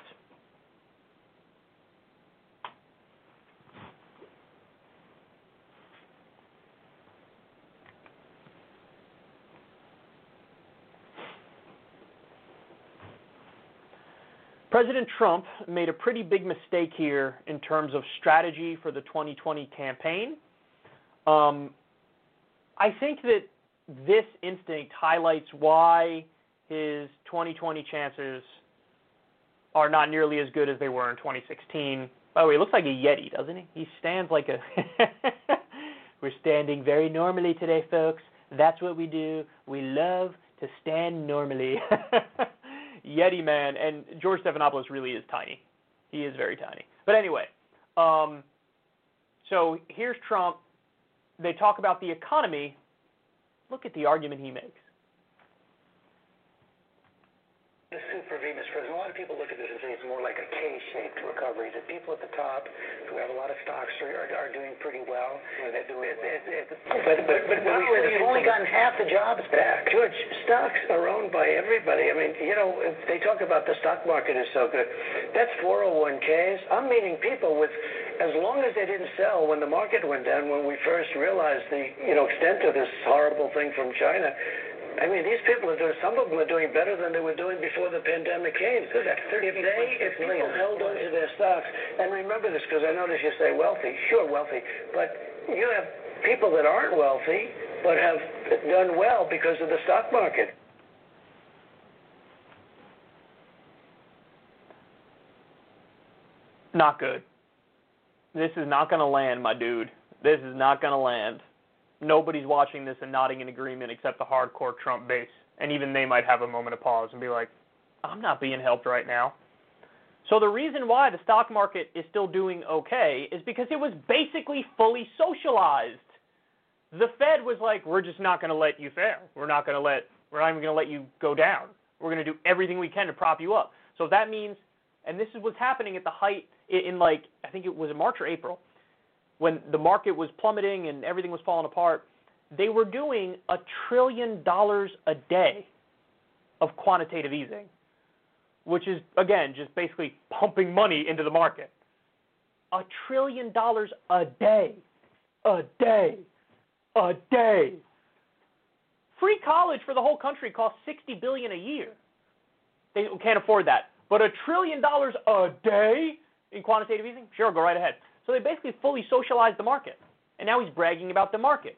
President Trump made a pretty big mistake here in terms of strategy for the 2020 campaign. Um, I think that this instinct highlights why his 2020 chances are not nearly as good as they were in 2016. By the way, he looks like a Yeti, doesn't he? He stands like a. <laughs> We're standing very normally today, folks. That's what we do. We love to stand normally. <laughs> Yeti man, and George Stephanopoulos really is tiny. He is very tiny. But anyway, um, so here's Trump. They talk about the economy. Look at the argument he makes. The super Venus prison. A lot of people look at this and say it's more like a K-shaped recovery. The people at the top who have a lot of stocks are, are, are doing pretty well. They're doing well. But but, but not really, they've only gotten half the jobs back. George, stocks are owned by everybody. I mean, you know, they talk about the stock market is so good. That's 401ks. I'm meeting people with as long as they didn't sell when the market went down, when we first realized the you know extent of this horrible thing from China, I mean, these people are doing, some of them are doing better than they were doing before the pandemic came. If they, if people held on to their stocks, and remember this because I notice you say wealthy, sure, wealthy, but you have people that aren't wealthy but have done well because of the stock market. Not good. This is not going to land, my dude. This is not going to land nobody's watching this and nodding in agreement except the hardcore Trump base. And even they might have a moment of pause and be like, I'm not being helped right now. So the reason why the stock market is still doing okay is because it was basically fully socialized. The Fed was like, we're just not going to let you fail. We're not going to let we're not even going to let you go down. We're going to do everything we can to prop you up. So that means and this is what's happening at the height in, like I think it was March or April when the market was plummeting and everything was falling apart. They were doing a trillion dollars a day of quantitative easing which is, again, just basically pumping money into the market. A trillion dollars a day. A day. A day. Free college for the whole country costs 60 billion a year. They can't afford that. But a trillion dollars a day in quantitative easing? Sure, go right ahead. So they basically fully socialized the market. And now he's bragging about the market.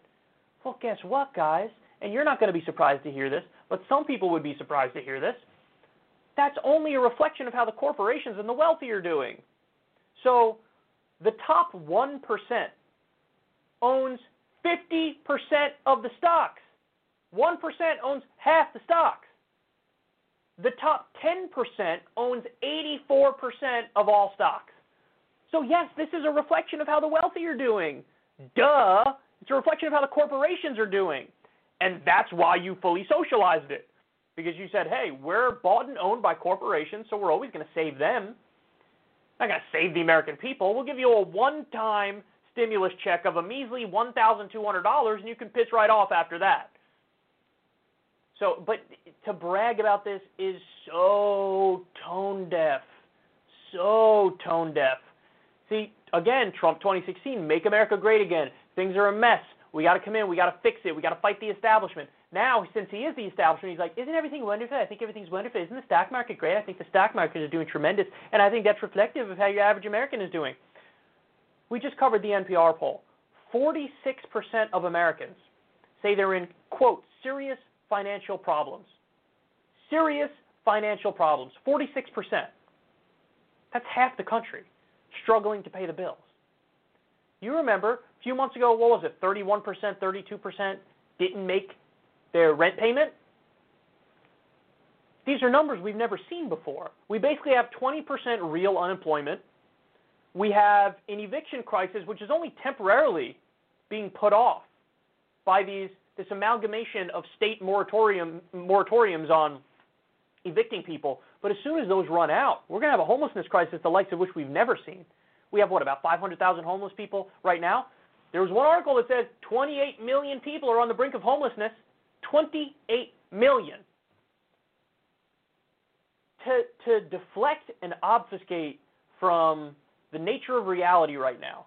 Well, guess what, guys? And you're not going to be surprised to hear this, but some people would be surprised to hear this that's only a reflection of how the corporations and the wealthy are doing. So the top 1% owns 50% of the stocks. 1% owns half the stocks. The top 10% owns 84% of all stocks. So, yes, this is a reflection of how the wealthy are doing. Duh. It's a reflection of how the corporations are doing. And that's why you fully socialized it because you said, hey, we're bought and owned by corporations, so we're always going to save them. Not going to save the American people. We'll give you a one-time stimulus check of a measly $1,200, and you can pitch right off after that. So, but to brag about this is so tone deaf, so tone deaf. See, again, Trump 2016, make America great again. Things are a mess. We got to come in. We got to fix it. We got to fight the establishment. Now, since he is the establishment, he's like, isn't everything wonderful? I think everything's wonderful. Isn't the stock market great? I think the stock market is doing tremendous, and I think that's reflective of how your average American is doing. We just covered the NPR poll. 46% of Americans say they're in, quote, serious financial problems. Serious financial problems. 46%. That's half the country struggling to pay the bills. You remember a few months ago, what was it, 31%, 32% didn't make their rent payment. These are numbers we've never seen before. We basically have 20% real unemployment. We have an eviction crisis, which is only temporarily being put off by these this amalgamation of state moratorium moratoriums on evicting people. But as soon as those run out, we're going to have a homelessness crisis the likes of which we've never seen. We have what about 500,000 homeless people right now? There was one article that said 28 million people are on the brink of homelessness. 28 million. To, to deflect and obfuscate from the nature of reality right now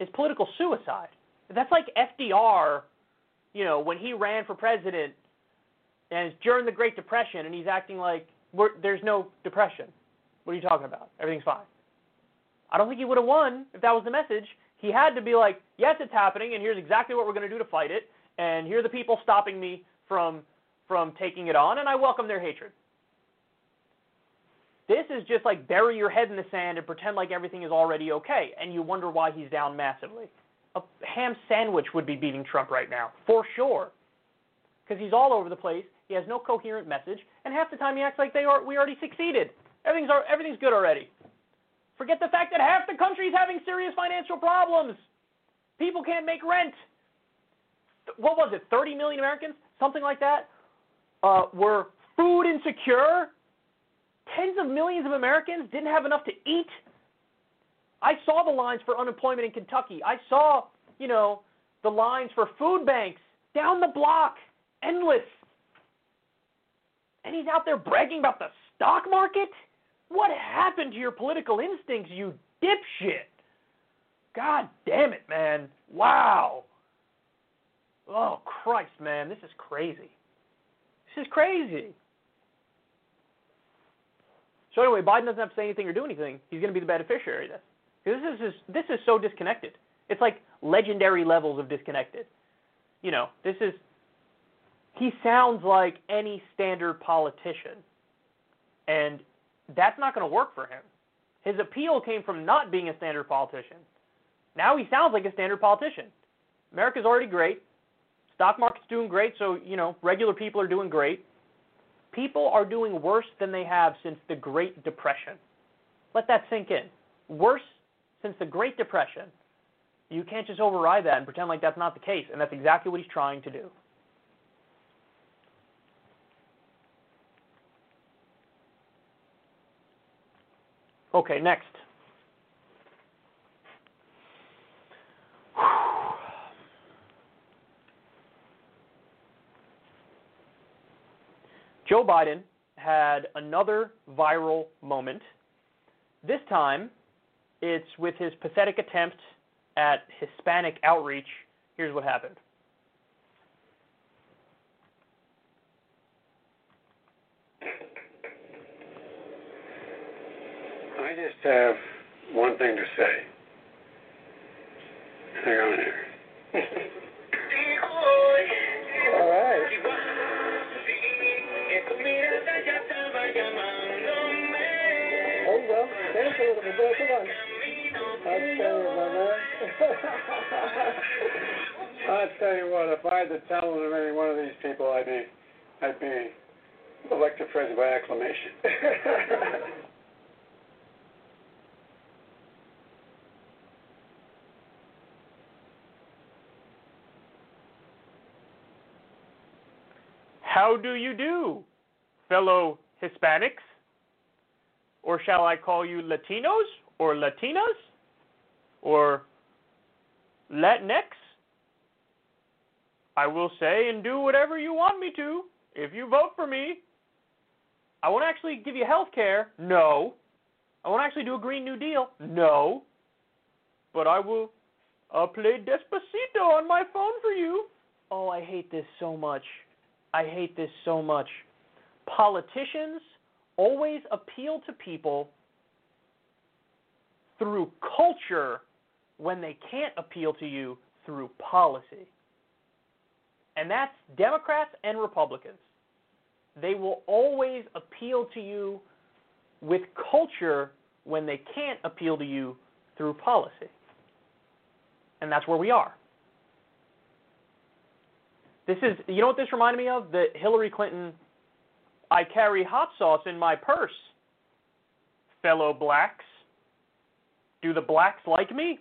is political suicide. That's like FDR, you know, when he ran for president and during the Great Depression and he's acting like there's no depression. What are you talking about? Everything's fine. I don't think he would have won if that was the message. He had to be like, yes, it's happening, and here's exactly what we're going to do to fight it, and here are the people stopping me from from taking it on, and I welcome their hatred. This is just like bury your head in the sand and pretend like everything is already okay, and you wonder why he's down massively. A ham sandwich would be beating Trump right now, for sure, because he's all over the place. He has no coherent message, and half the time he acts like they are we already succeeded. Everything's everything's good already. Forget the fact that half the country is having serious financial problems. People can't make rent. What was it? 30 million Americans something like that, uh, were food insecure. Tens of millions of Americans didn't have enough to eat. I saw the lines for unemployment in Kentucky. I saw, you know, the lines for food banks down the block, endless. And he's out there bragging about the stock market? What happened to your political instincts, you dipshit? God damn it, man. Wow. Oh, Christ, man, this is crazy. This is crazy. So anyway, Biden doesn't have to say anything or do anything. He's going to be the beneficiary of this. Because this is this is so disconnected. It's like legendary levels of disconnected. You know, this is he sounds like any standard politician. And that's not going to work for him. His appeal came from not being a standard politician. Now he sounds like a standard politician. America's already great. Stock market's doing great, so you know regular people are doing great. People are doing worse than they have since the Great Depression. Let that sink in. Worse since the Great Depression. You can't just override that and pretend like that's not the case, and that's exactly what he's trying to do. Okay, next. Joe Biden had another viral moment. This time, it's with his pathetic attempt at Hispanic outreach. Here's what happened. I just have one thing to say. Hang on here. <laughs> All right. Oh, well, dance a little bit. Go, come on. I'll tell you, my man. <laughs> I'll tell you what, if I had the talent of any one of these people, I'd be, I'd be elected president by acclamation. <laughs> How do you do, fellow Hispanics? Or shall I call you Latinos or Latinas or Latinx? I will say and do whatever you want me to if you vote for me. I won't actually give you health care. No. I won't actually do a Green New Deal. No. But I will uh, play Despacito on my phone for you. Oh, I hate this so much. I hate this so much. Politicians always appeal to people through culture when they can't appeal to you through policy. And that's Democrats and Republicans. They will always appeal to you with culture when they can't appeal to you through policy. And that's where we are. This is, you know what this reminded me of? The Hillary Clinton, I carry hot sauce in my purse. Fellow blacks, do the blacks like me?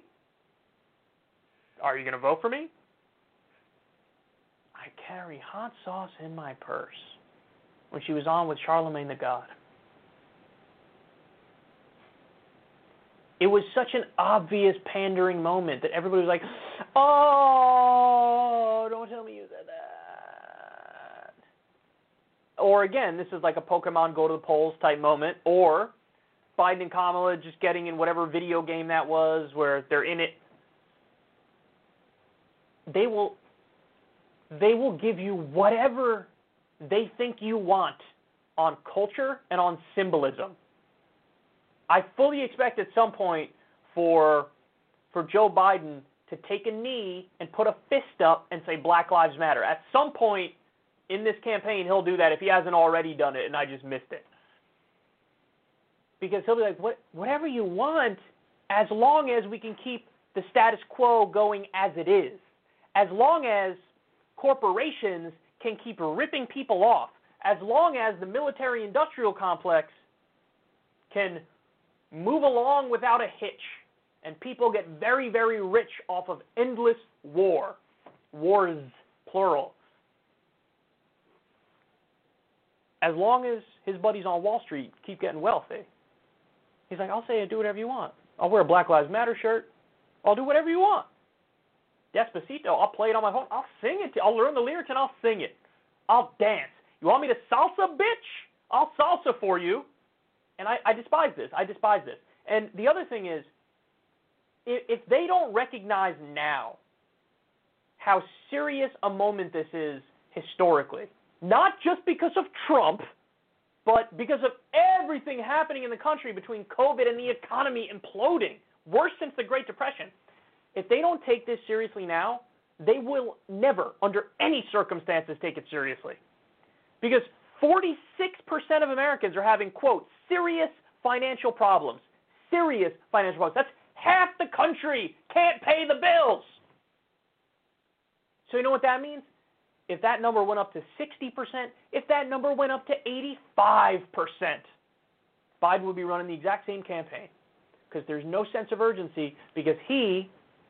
Are you going to vote for me? I carry hot sauce in my purse. When she was on with Charlemagne the God. It was such an obvious pandering moment that everybody was like, oh, don't tell me you that. Or again, this is like a Pokemon go to the polls type moment. Or Biden and Kamala just getting in whatever video game that was where they're in it. They will they will give you whatever they think you want on culture and on symbolism. I fully expect at some point for for Joe Biden to take a knee and put a fist up and say Black Lives Matter. At some point in this campaign, he'll do that if he hasn't already done it and I just missed it. Because he'll be like, what, whatever you want, as long as we can keep the status quo going as it is, as long as corporations can keep ripping people off, as long as the military industrial complex can move along without a hitch and people get very, very rich off of endless war. Wars, plural. As long as his buddies on Wall Street keep getting wealthy, he's like, I'll say it, do whatever you want. I'll wear a Black Lives Matter shirt. I'll do whatever you want. Despacito, I'll play it on my phone. I'll sing it. To, I'll learn the lyrics and I'll sing it. I'll dance. You want me to salsa, bitch? I'll salsa for you. And I, I despise this. I despise this. And the other thing is, if, if they don't recognize now how serious a moment this is historically, not just because of Trump, but because of everything happening in the country between COVID and the economy imploding, worse since the Great Depression. If they don't take this seriously now, they will never, under any circumstances, take it seriously. Because 46% of Americans are having, quote, serious financial problems. Serious financial problems. That's half the country can't pay the bills. So, you know what that means? If that number went up to 60%, if that number went up to 85%, Biden would be running the exact same campaign because there's no sense of urgency because he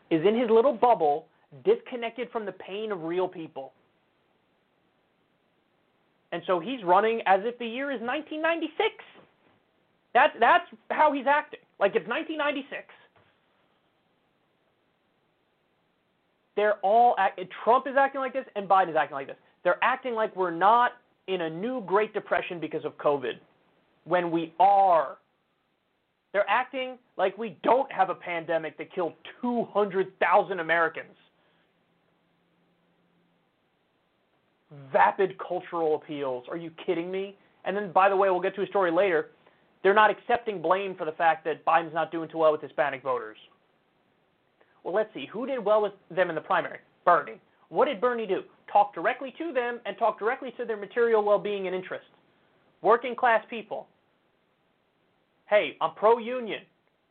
is in his little bubble, disconnected from the pain of real people. And so he's running as if the year is 1996. That's that's how he's acting. Like it's 1996. They're all act, Trump is acting like this and Biden is acting like this. They're acting like we're not in a new Great Depression because of COVID when we are. They're acting like we don't have a pandemic that killed 200,000 Americans. Vapid cultural appeals. Are you kidding me? And then, by the way, we'll get to a story later. They're not accepting blame for the fact that Biden's not doing too well with Hispanic voters. Well, let's see. Who did well with them in the primary? Bernie. What did Bernie do? Talk directly to them and talk directly to their material well being and interests. Working class people. Hey, I'm pro union.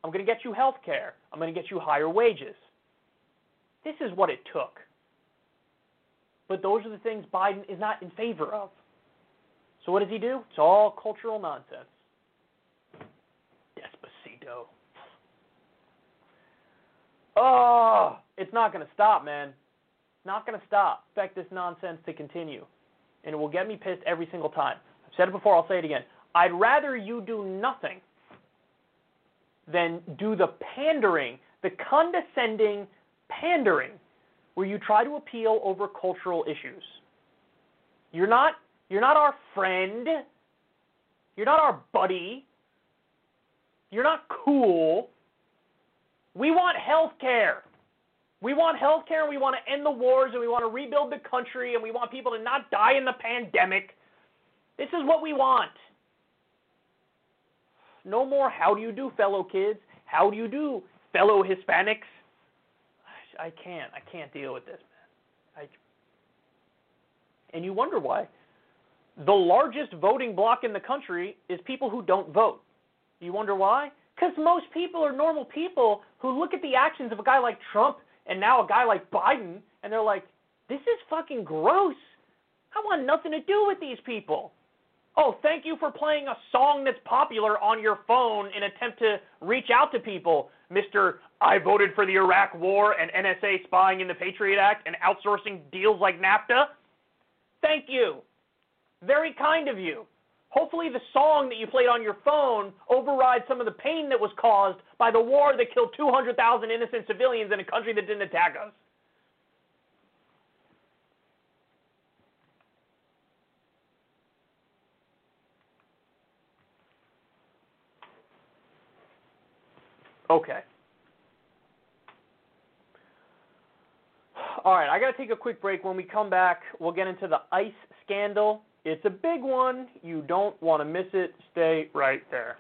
I'm going to get you health care. I'm going to get you higher wages. This is what it took. But those are the things Biden is not in favor of. So what does he do? It's all cultural nonsense. Despacito. Oh, it's not going to stop, man. It's not going to stop. Expect this nonsense to continue. And it will get me pissed every single time. I've said it before, I'll say it again. I'd rather you do nothing than do the pandering, the condescending pandering, where you try to appeal over cultural issues. You're not you're not our friend. You're not our buddy. You're not cool. We want health care. We want health care and we want to end the wars and we want to rebuild the country and we want people to not die in the pandemic. This is what we want. No more how do you do, fellow kids? How do you do, fellow Hispanics? I can't. I can't deal with this, man. I, and you wonder why. The largest voting bloc in the country is people who don't vote. You wonder why? Because most people are normal people who look at the actions of a guy like Trump and now a guy like Biden, and they're like, this is fucking gross. I want nothing to do with these people. Oh, thank you for playing a song that's popular on your phone in attempt to reach out to people, Mr. I voted for the Iraq War and NSA spying in the Patriot Act and outsourcing deals like NAFTA. Thank you. Very kind of you. Hopefully, the song that you played on your phone overrides some of the pain that was caused by the war that killed 200,000 innocent civilians in a country that didn't attack us. Okay. All right, I got to take a quick break. When we come back, we'll get into the ICE scandal it's a big one. You don't want to miss it. Stay right there.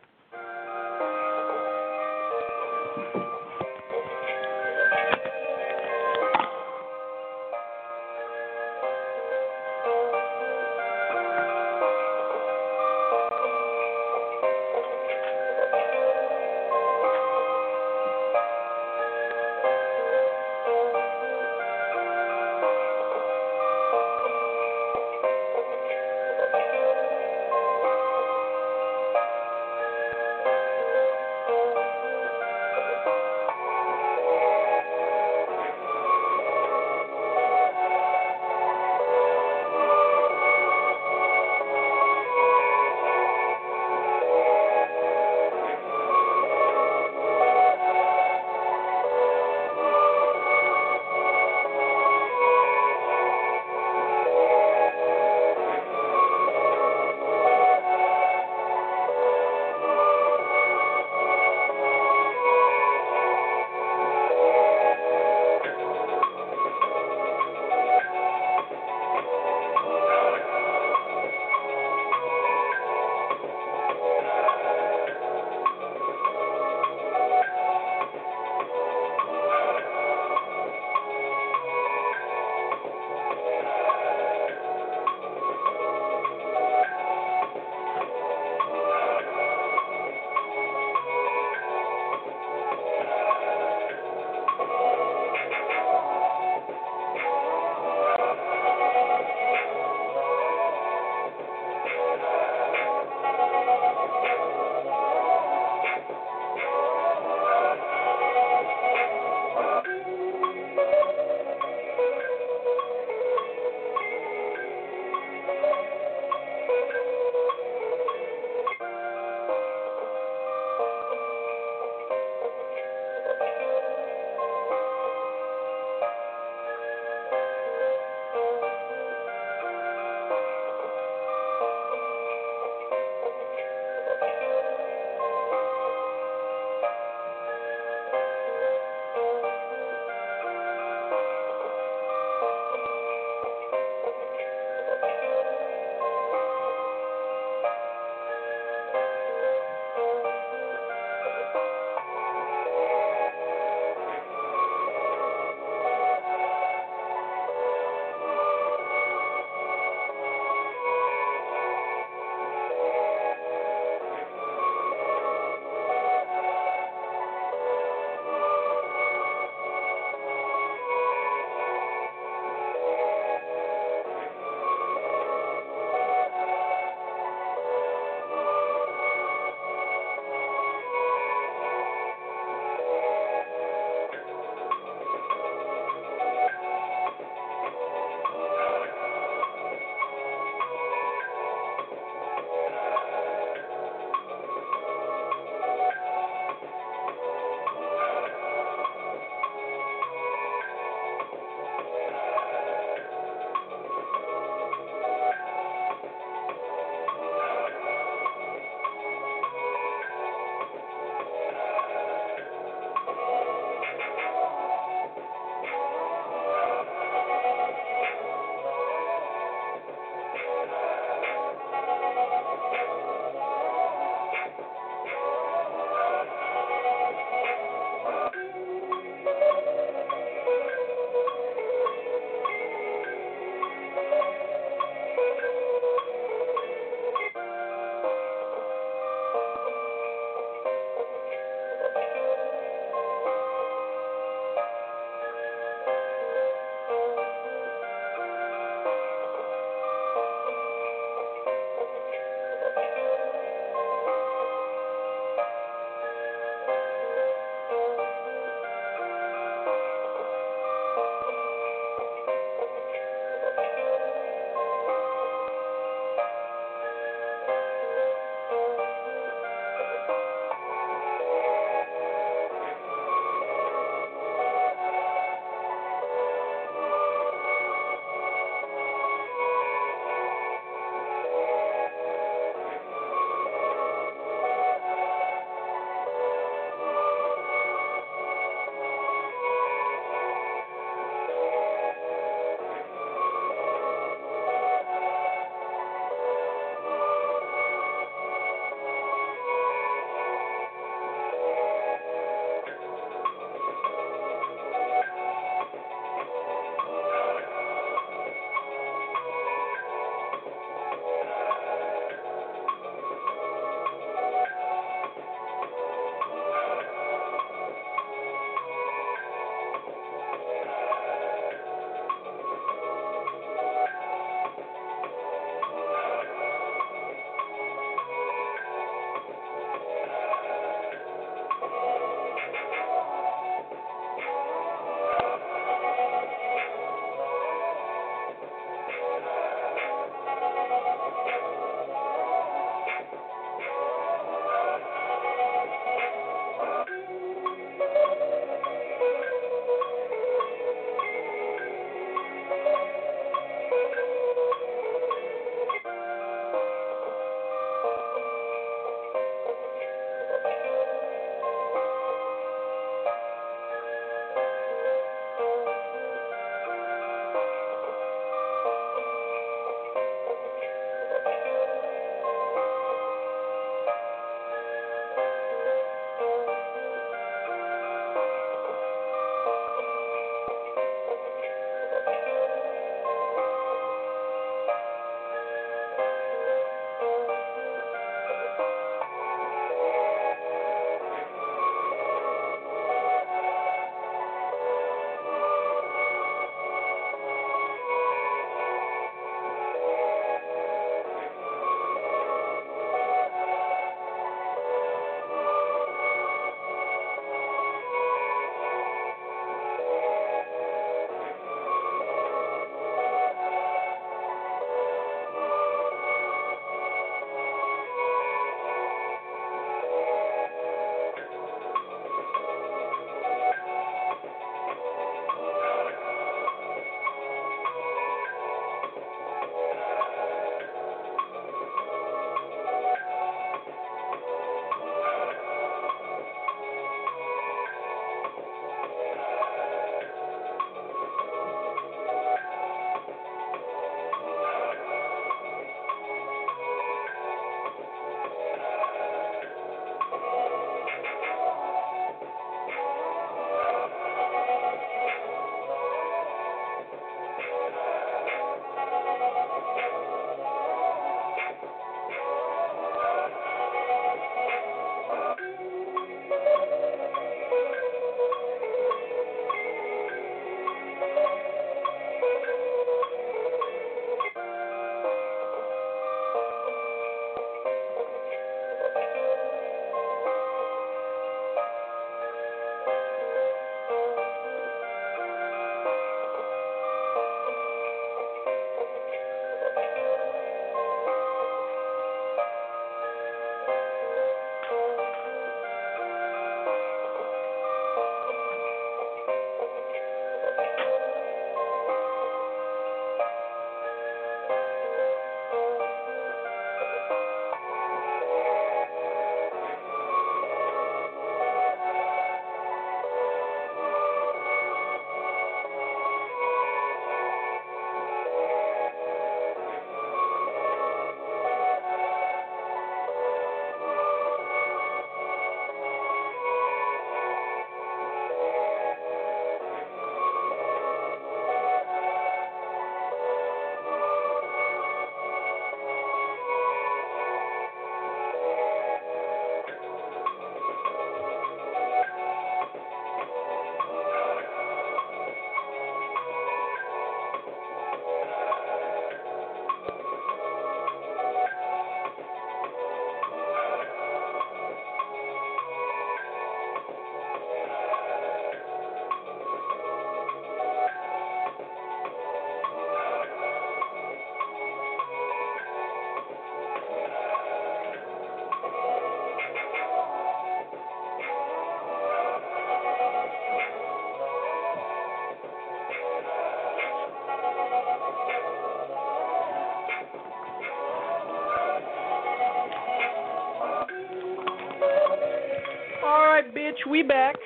We back.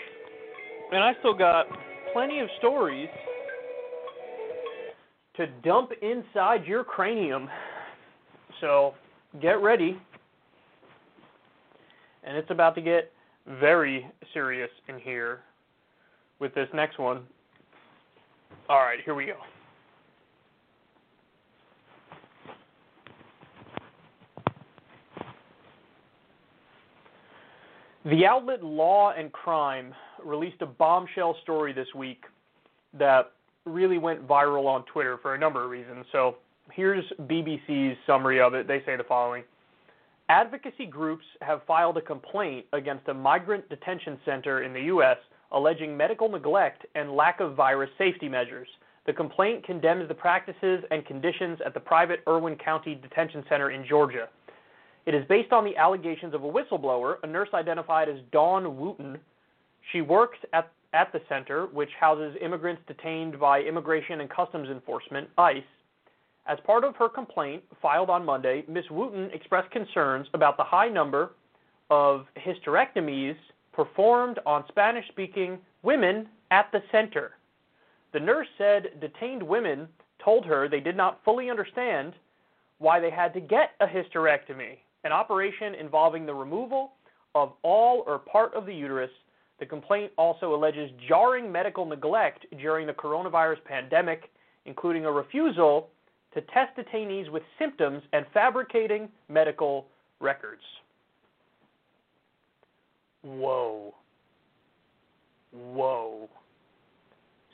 And I still got plenty of stories to dump inside your cranium. So get ready. And it's about to get very serious in here with this next one. All right, here we go. The outlet Law and Crime released a bombshell story this week that really went viral on Twitter for a number of reasons. So here's BBC's summary of it. They say the following Advocacy groups have filed a complaint against a migrant detention center in the U.S. alleging medical neglect and lack of virus safety measures. The complaint condemns the practices and conditions at the private Irwin County Detention Center in Georgia. It is based on the allegations of a whistleblower, a nurse identified as Dawn Wooten. She works at, at the center, which houses immigrants detained by Immigration and Customs Enforcement, ICE. As part of her complaint filed on Monday, Ms. Wooten expressed concerns about the high number of hysterectomies performed on Spanish speaking women at the center. The nurse said detained women told her they did not fully understand why they had to get a hysterectomy an operation involving the removal of all or part of the uterus. The complaint also alleges jarring medical neglect during the coronavirus pandemic, including a refusal to test detainees with symptoms and fabricating medical records. Whoa. Whoa.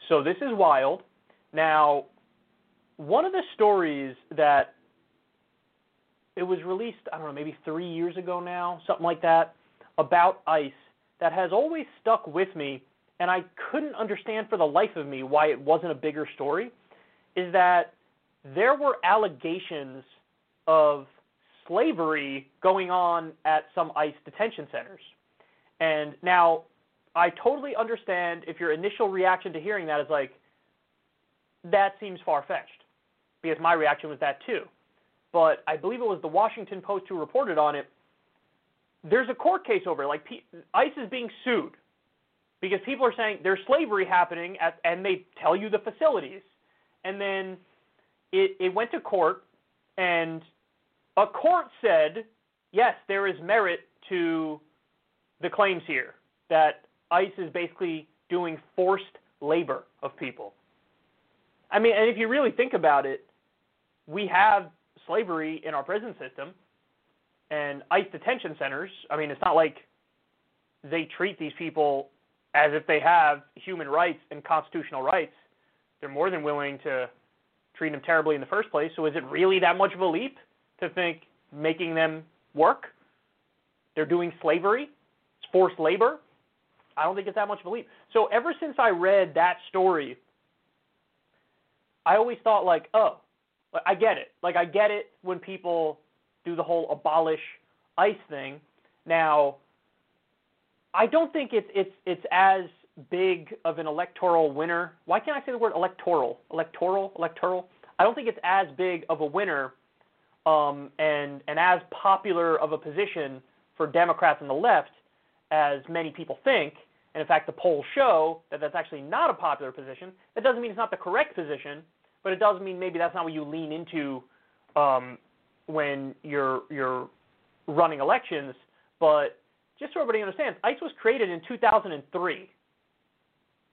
So this is wild. Now, one of the stories that it was released, I don't know, maybe three years ago now, something like that, about ICE that has always stuck with me, and I couldn't understand for the life of me why it wasn't a bigger story, is that there were allegations of slavery going on at some ICE detention centers. And now, I totally understand if your initial reaction to hearing that is like, that seems far fetched, because my reaction was that too but I believe it was the Washington Post who reported on it. There's a court case over it. Like ICE is being sued because people are saying there's slavery happening, at, and they tell you the facilities, and then it it went to court, and a court said yes, there is merit to the claims here that ICE is basically doing forced labor of people. I mean, and if you really think about it, we have slavery in our prison system and ICE detention centers, I mean, it's not like they treat these people as if they have human rights and constitutional rights. They're more than willing to treat them terribly in the first place. So is it really that much of a leap to think making them work? They're doing slavery? It's forced labor? I don't think it's that much of a leap. So ever since I read that story, I always thought like, oh, I get it. Like I get it when people do the whole abolish ICE thing. Now, I don't think it's it's it's as big of an electoral winner. Why can't I say the word electoral? Electoral, electoral. I don't think it's as big of a winner um, and and as popular of a position for Democrats and the left as many people think. And in fact, the polls show that that's actually not a popular position. That doesn't mean it's not the correct position but it does mean maybe that's not what you lean into um, when you're you're running elections. But just so everybody understands, ICE was created in 2003.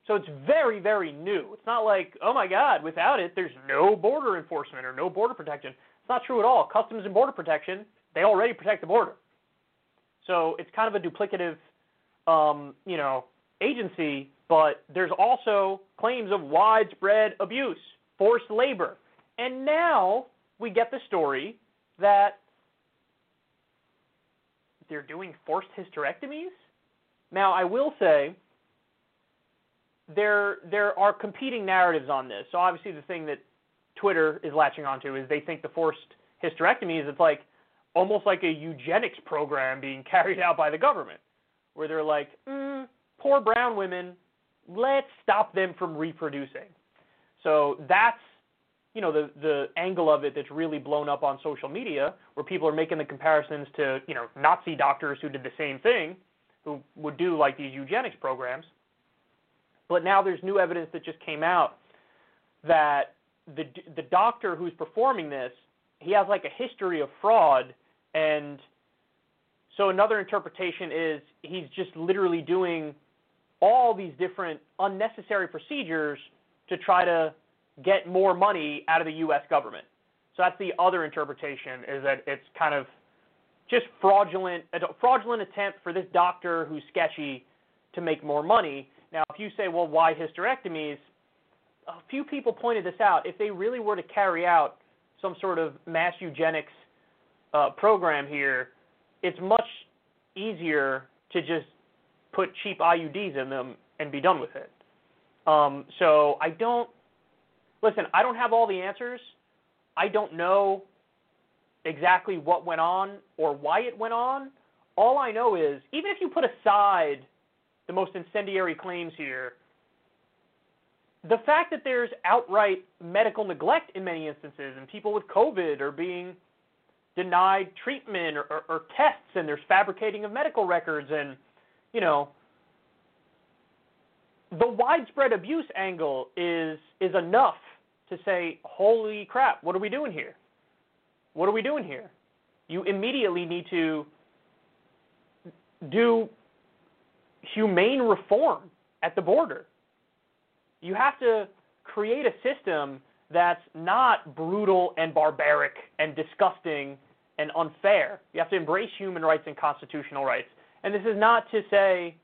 So it's very, very new. It's not like, oh my God, without it, there's no border enforcement or no border protection. It's not true at all. Customs and Border Protection, they already protect the border. So it's kind of a duplicative, um, you know, agency, but there's also claims of widespread abuse forced labor. And now we get the story that they're doing forced hysterectomies. Now, I will say there there are competing narratives on this. So obviously, the thing that Twitter is latching onto is they think the forced hysterectomies it's like almost like a eugenics program being <laughs> carried out by the government, where they're like, mm, poor brown women, let's stop them from reproducing. So that's you know the the angle of it that's really blown up on social media, where people are making the comparisons to you know Nazi doctors who did the same thing, who would do like these eugenics programs. But now there's new evidence that just came out that the the doctor who's performing this, he has like a history of fraud and so another interpretation is he's just literally doing all these different unnecessary procedures to try to get more money out of the US government. So that's the other interpretation is that it's kind of just fraudulent a fraudulent attempt for this doctor who's sketchy to make more money. Now, if you say, well, why hysterectomies? A few people pointed this out. If they really were to carry out some sort of mass eugenics uh, program here, it's much easier to just put cheap IUDs in them and be done with it. Um, so I don't listen. I don't have all the answers. I don't know exactly what went on or why it went on. All I know is, even if you put aside the most incendiary claims here, the fact that there's outright medical neglect in many instances, and people with COVID are being denied treatment or, or, or tests, and there's fabricating of medical records, and you know, the widespread abuse angle is is enough to say, holy crap, what are we doing here? What are we doing here? You immediately need to do humane reform at the border. You have to create a system that's not brutal and barbaric and disgusting and unfair. You have to embrace human rights and constitutional rights. And this is not to say,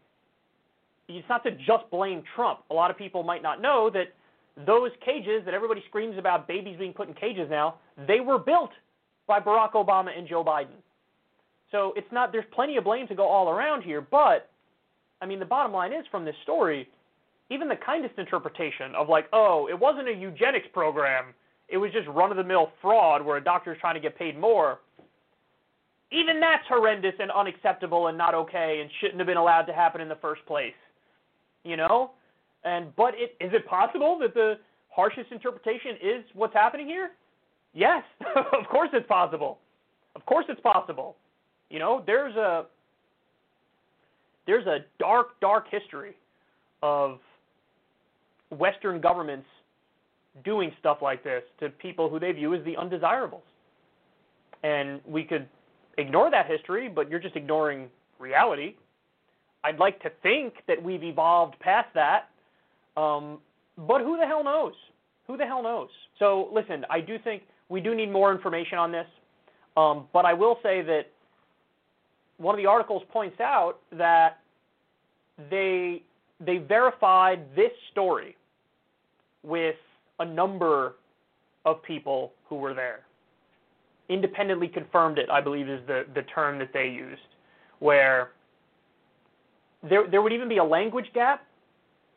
it's not to just blame Trump. A lot of people might not know that those cages that everybody screams about babies being put in cages now, they were built by Barack Obama and Joe Biden. So it's not there's plenty of blame to go all around here, but I mean the bottom line is from this story, even the kindest interpretation of like, oh, it wasn't a eugenics program, it was just run of the mill fraud where a doctor is trying to get paid more. Even that's horrendous and unacceptable and not okay and shouldn't have been allowed to happen in the first place. You know? And but it, is it possible that the harshest interpretation is what's happening here? Yes, <laughs> of course it's possible. Of course it's possible. You know, there's a there's a dark, dark history of Western governments doing stuff like this to people who they view as the undesirables. And we could ignore that history, but you're just ignoring reality. I'd like to think that we've evolved past that um, but who the hell knows? Who the hell knows? So listen, I do think we do need more information on this. Um, but I will say that one of the articles points out that they they verified this story with a number of people who were there. Independently confirmed it, I believe, is the, the term that they used, where there there would even be a language gap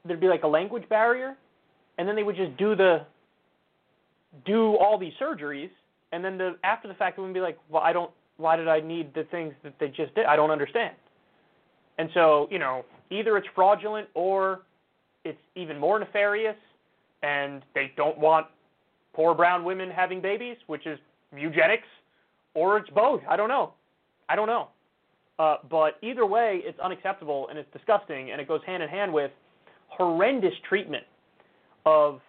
there'd be like a language barrier, and then they would just do the do all these surgeries, and then the after the fact it would be like, well, I don't. Why did I need the things that they just did? I don't understand. And so, you know, either it's fraudulent or it's even more nefarious, and they don't want poor brown women having babies, which is eugenics, or it's both. I don't know. I don't know. Uh, but either way, it's unacceptable and it's disgusting, and it goes hand in hand with horrendous treatment of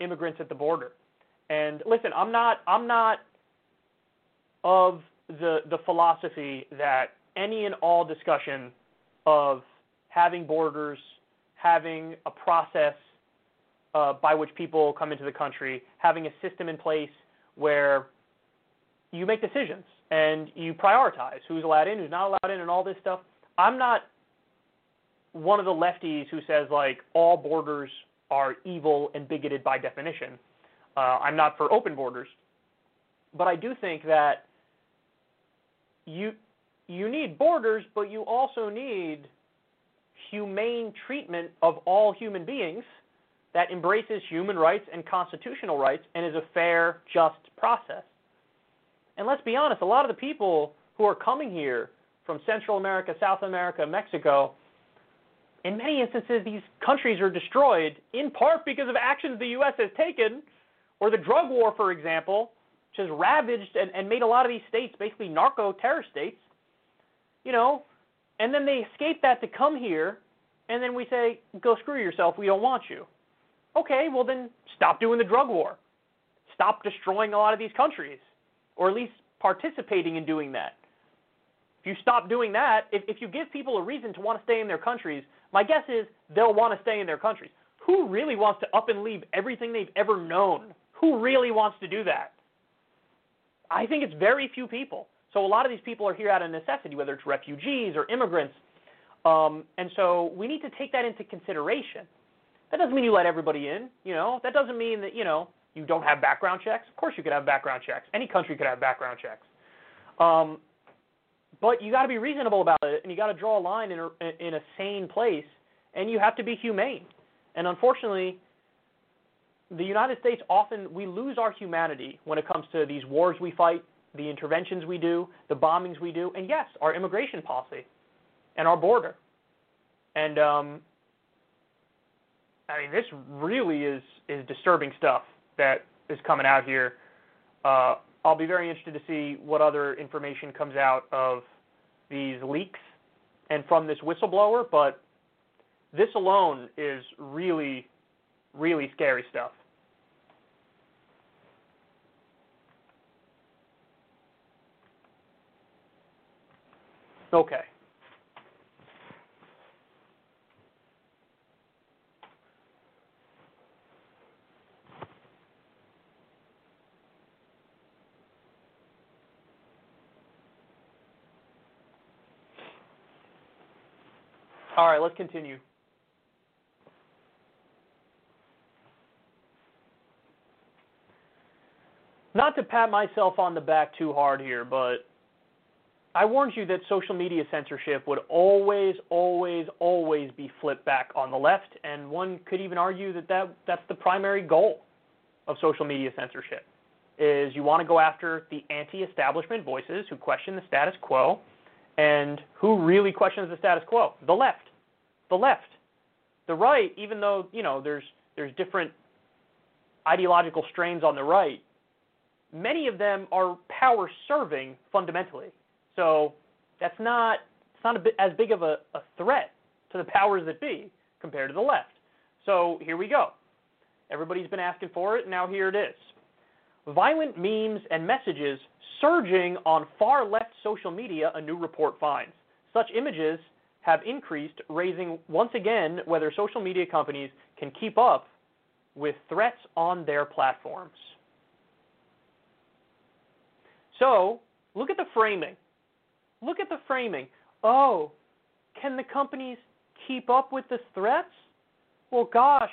immigrants at the border. And listen, I'm not I'm not of the the philosophy that any and all discussion of having borders, having a process uh, by which people come into the country, having a system in place where you make decisions and you prioritize who's allowed in, who's not allowed in, and all this stuff. I'm not one of the lefties who says like all borders are evil and bigoted by definition. Uh, I'm not for open borders, but I do think that you you need borders, but you also need humane treatment of all human beings that embraces human rights and constitutional rights and is a fair, just process. And let's be honest, a lot of the people who are coming here from Central America, South America, Mexico, in many instances, these countries are destroyed in part because of actions the U.S. has taken, or the drug war, for example, which has ravaged and, and made a lot of these states basically narco terror states. You know, and then they escape that to come here, and then we say, go screw yourself, we don't want you. Okay, well then stop doing the drug war. Stop destroying a lot of these countries, or at least participating in doing that. If you stop doing that, if, if you give people a reason to want to stay in their countries, my guess is they'll want to stay in their countries. Who really wants to up and leave everything they've ever known? Who really wants to do that? I think it's very few people. So a lot of these people are here out of necessity, whether it's refugees or immigrants. Um, and so we need to take that into consideration. That doesn't mean you let everybody in. You know, that doesn't mean that you know you don't have background checks. Of course, you could have background checks. Any country could have background checks. Um, but you got to be reasonable about it, and you got to draw a line in a, in a sane place, and you have to be humane. And unfortunately, the United States often we lose our humanity when it comes to these wars we fight, the interventions we do, the bombings we do, and yes, our immigration policy and our border. And um, I mean, this really is is disturbing stuff that is coming out here. Uh, I'll be very interested to see what other information comes out of these leaks and from this whistleblower, but this alone is really, really scary stuff. Okay. All right, let's continue. Not to pat myself on the back too hard here, but I warned you that social media censorship would always, always, always be flipped back on the left, and one could even argue that, that that's the primary goal of social media censorship. Is you want to go after the anti-establishment voices who question the status quo, and who really questions the status quo? The left. The left. The right, even though, you know, there's there's different ideological strains on the right, many of them are power serving fundamentally. So that's not it's not bit, as big of a, a threat to the powers that be compared to the left. So here we go. Everybody's been asking for it, now here it is. Violent memes and messages surging on far left social media, a new report finds. Such images have increased, raising once again whether social media companies can keep up with threats on their platforms. So, look at the framing. Look at the framing. Oh, can the companies keep up with the threats? Well, gosh,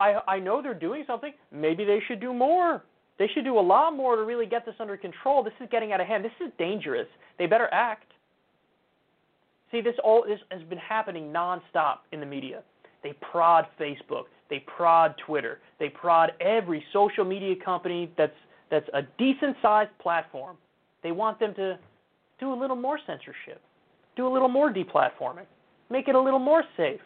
I, I know they're doing something. Maybe they should do more. They should do a lot more to really get this under control. This is getting out of hand. This is dangerous. They better act. See, this all this has been happening nonstop in the media. They prod Facebook, they prod Twitter, they prod every social media company that's that's a decent sized platform. They want them to do a little more censorship, do a little more deplatforming, make it a little more safe.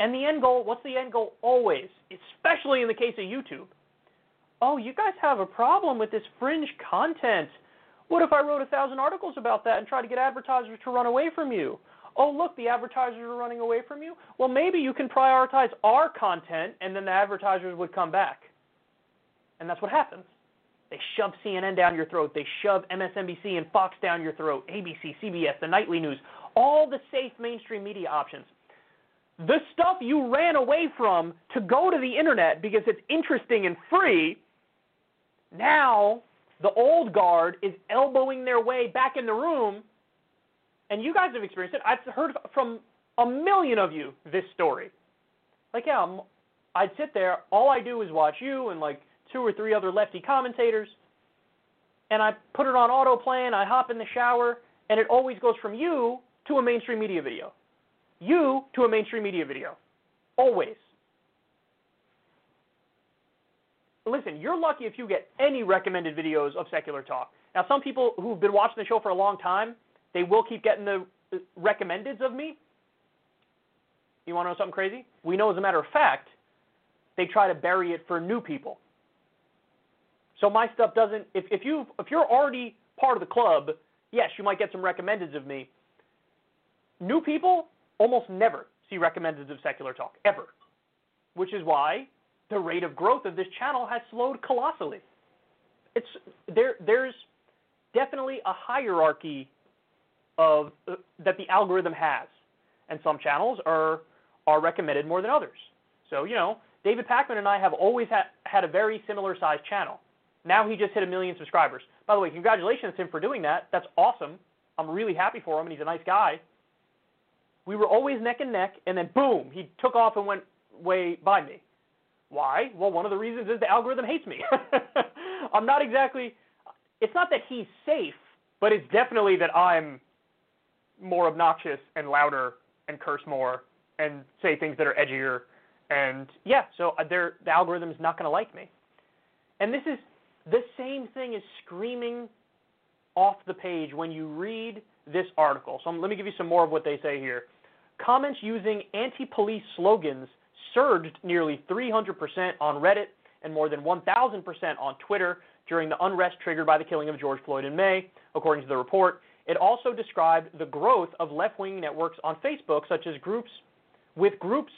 And the end goal, what's the end goal always, especially in the case of YouTube? Oh, you guys have a problem with this fringe content. What if I wrote a thousand articles about that and tried to get advertisers to run away from you? Oh, look, the advertisers are running away from you. Well, maybe you can prioritize our content and then the advertisers would come back. And that's what happens. They shove CNN down your throat. They shove MSNBC and Fox down your throat, ABC, CBS, the nightly news, all the safe mainstream media options. The stuff you ran away from to go to the internet because it's interesting and free, now the old guard is elbowing their way back in the room. And you guys have experienced it. I've heard from a million of you this story. Like, yeah, I'd sit there, all I do is watch you and like two or three other lefty commentators, and I put it on autoplay and I hop in the shower, and it always goes from you to a mainstream media video. You to a mainstream media video. Always. Listen, you're lucky if you get any recommended videos of secular talk. Now, some people who've been watching the show for a long time, they will keep getting the uh, recommendeds of me. You want to know something crazy? We know, as a matter of fact, they try to bury it for new people. So my stuff doesn't. If if you if you're already part of the club, yes, you might get some recommendeds of me. new people almost never see recommendeds of secular talk, ever. Which is why the rate of growth of this channel has slowed colossally. It's there there's definitely a hierarchy of uh, that the algorithm has. And some channels are are recommended more than others. So, you know, David Pakman and I have always had had a very similar sized channel. Now he just hit a million subscribers. By the way, congratulations to him for doing that. That's awesome. I'm really happy for him, and he's a nice guy. We were always neck and neck, and then boom, he took off and went way by me. Why? Well, one of the reasons is the algorithm hates me. <laughs> I'm not exactly. It's not that he's safe, but it's definitely that I'm more obnoxious and louder and curse more and say things that are edgier. And yeah, so uh, the algorithm's not going to like me. And this is the same thing as screaming off the page when you read this article. So let me give you some more of what they say here. Comments using anti police slogans surged nearly 300% on Reddit and more than 1,000% on Twitter during the unrest triggered by the killing of George Floyd in May, according to the report. It also described the growth of left-wing networks on Facebook, such as groups with groups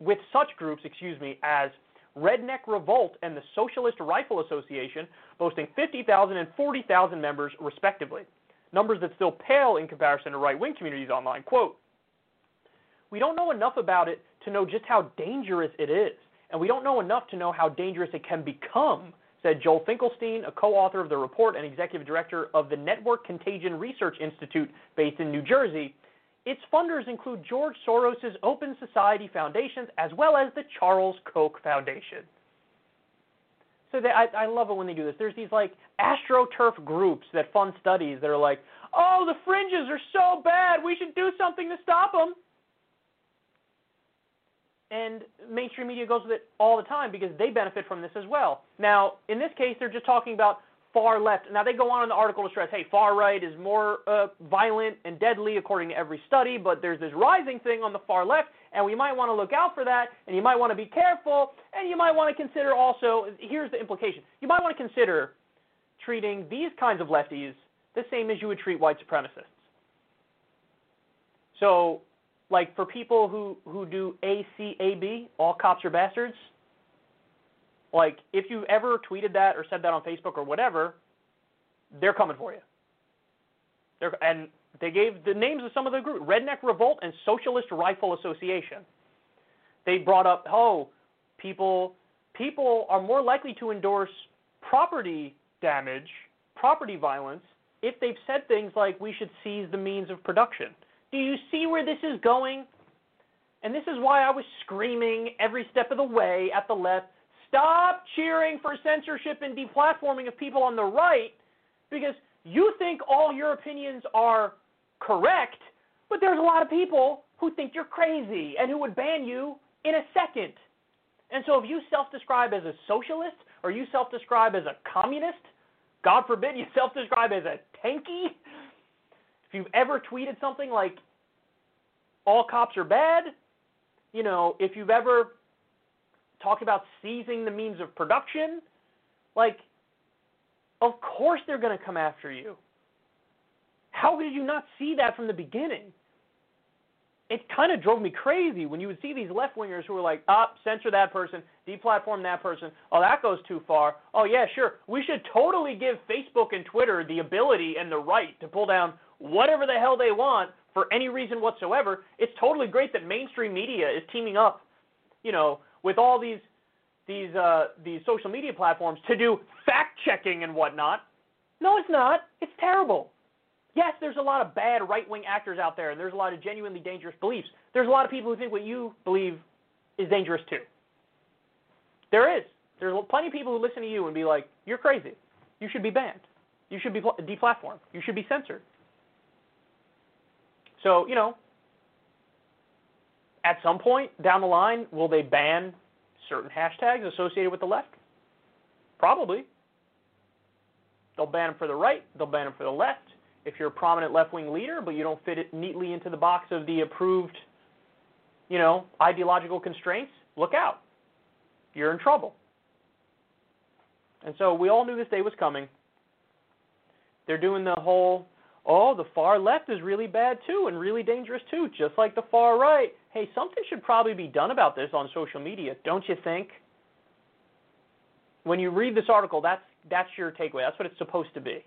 with such groups, excuse me, as Redneck Revolt and the Socialist Rifle Association, boasting 50,000 and 40,000 members respectively. Numbers that still pale in comparison to right-wing communities online. Quote, we don't know enough about it to know just how dangerous it is, and we don't know enough to know how dangerous it can become, said Joel Finkelstein, a co-author of the report and executive director of the Network Contagion Research Institute based in New Jersey. Its funders include George Soros' Open Society Foundations as well as the Charles Koch Foundation. So they, I, I love it when they do this. There's these like astroturf groups that fund studies that are like, oh, the fringes are so bad, we should do something to stop them and mainstream media goes with it all the time because they benefit from this as well. Now, in this case, they're just talking about far left. Now, they go on in the article to stress, hey, far right is more uh, violent and deadly according to every study, but there's this rising thing on the far left, and we might want to look out for that, and you might want to be careful, and you might want to consider also, here's the implication, you might want to consider treating these kinds of lefties the same as you would treat white supremacists. So like for people who who do ACAB, all cops are bastards. Like if you've ever tweeted that or said that on Facebook or whatever, they're coming for you. They're, and they gave the names of some of the group: Redneck Revolt and Socialist Rifle Association. They brought up, oh, people people are more likely to endorse property damage, property violence, if they've said things like we should seize the means of production. Do you see where this is going? And this is why I was screaming every step of the way at the left stop cheering for censorship and deplatforming of people on the right because you think all your opinions are correct, but there's a lot of people who think you're crazy and who would ban you in a second. And so if you self describe as a socialist or you self describe as a communist, God forbid you <laughs> self describe as a tankie, if you've ever tweeted something like, all cops are bad, you know, if you've ever talked about seizing the means of production, like, of course they're going to come after you. How did you not see that from the beginning? It kind of drove me crazy when you would see these left wingers who were like, ah, censor that person, deplatform that person. Oh, that goes too far. Oh, yeah, sure. We should totally give Facebook and Twitter the ability and the right to pull down whatever the hell they want for any reason whatsoever. It's totally great that mainstream media is teaming up, you know, with all these these uh, these social media platforms to do fact checking and whatnot. No, it's not. It's terrible. Yes, there's a lot of bad right wing actors out there, and there's a lot of genuinely dangerous beliefs. There's a lot of people who think what you believe is dangerous too. There is. There's plenty of people who listen to you and be like, "You're crazy. You should be banned. You should be deplatformed. You should be censored." So, you know, at some point down the line, will they ban certain hashtags associated with the left? Probably. They'll ban them for the right, they'll ban them for the left. If you're a prominent left wing leader, but you don't fit it neatly into the box of the approved, you know, ideological constraints, look out. You're in trouble. And so we all knew this day was coming. They're doing the whole oh, the far left is really bad too and really dangerous too, just like the far right. Hey, something should probably be done about this on social media, don't you think? When you read this article, that's that's your takeaway. That's what it's supposed to be.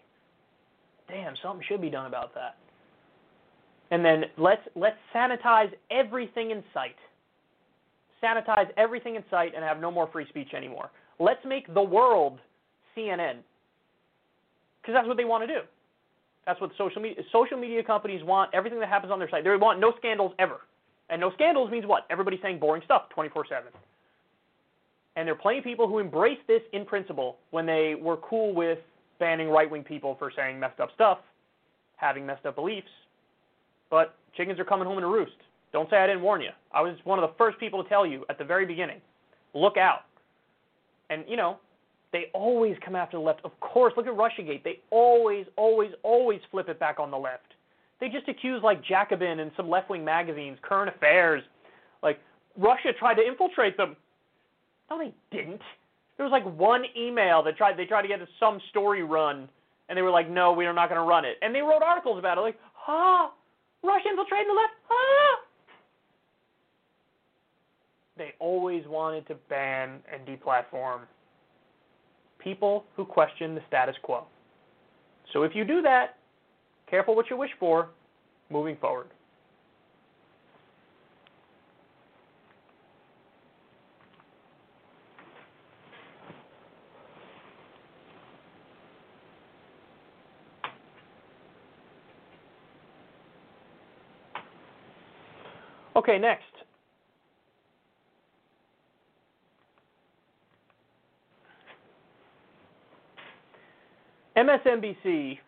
Damn, something should be done about that. And then let's let's sanitize everything in sight. Sanitize everything in sight and have no more free speech anymore. Let's make the world CNN. Because that's what they want to do. That's what social media social media companies want. Everything that happens on their site, they want no scandals ever. And no scandals means what? Everybody's saying boring stuff 24/7. And there are plenty of people who embrace this in principle when they were cool with banning right-wing people for saying messed up stuff, having messed up beliefs. But chickens are coming home to roost. Don't say I didn't warn you. I was one of the first people to tell you at the very beginning. Look out. And you know, they always come after the left. Of course, look at Russiagate. They always, always, always flip it back on the left. They just accuse like Jacobin and some left-wing magazines, Current Affairs, like Russia tried to infiltrate them. No, they didn't. There was like one email that tried they tried to get some story run, and they were like, no, we are not going to run it. And they wrote articles about it, like, ah, Russia infiltrating the left, ah. They always wanted to ban and deplatform people who question the status quo. So if you do that, careful what you wish for moving forward. Okay, next. MSNBC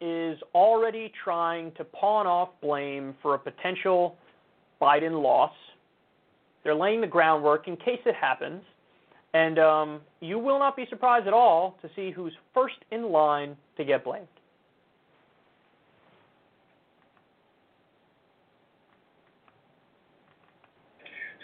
is already trying to pawn off blame for a potential Biden loss. They're laying the groundwork in case it happens. And um, you will not be surprised at all to see who's first in line to get blamed.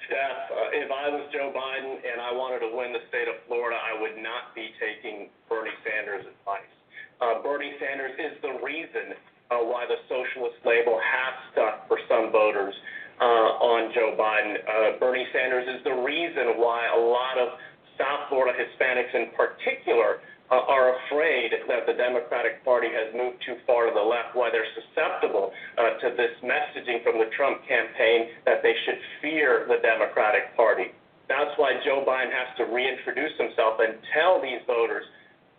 Steph, uh, if I was Joe Biden and I wanted to win the state of Florida, I would not be taking Bernie Sanders' advice. Uh, Bernie Sanders is the reason uh, why the socialist label has stuck for some voters uh, on Joe Biden. Uh, Bernie Sanders is the reason why a lot of South Florida Hispanics in particular uh, are afraid that the Democratic Party has moved too far to the left, why they're susceptible uh, this messaging from the Trump campaign that they should fear the Democratic Party. That's why Joe Biden has to reintroduce himself and tell these voters,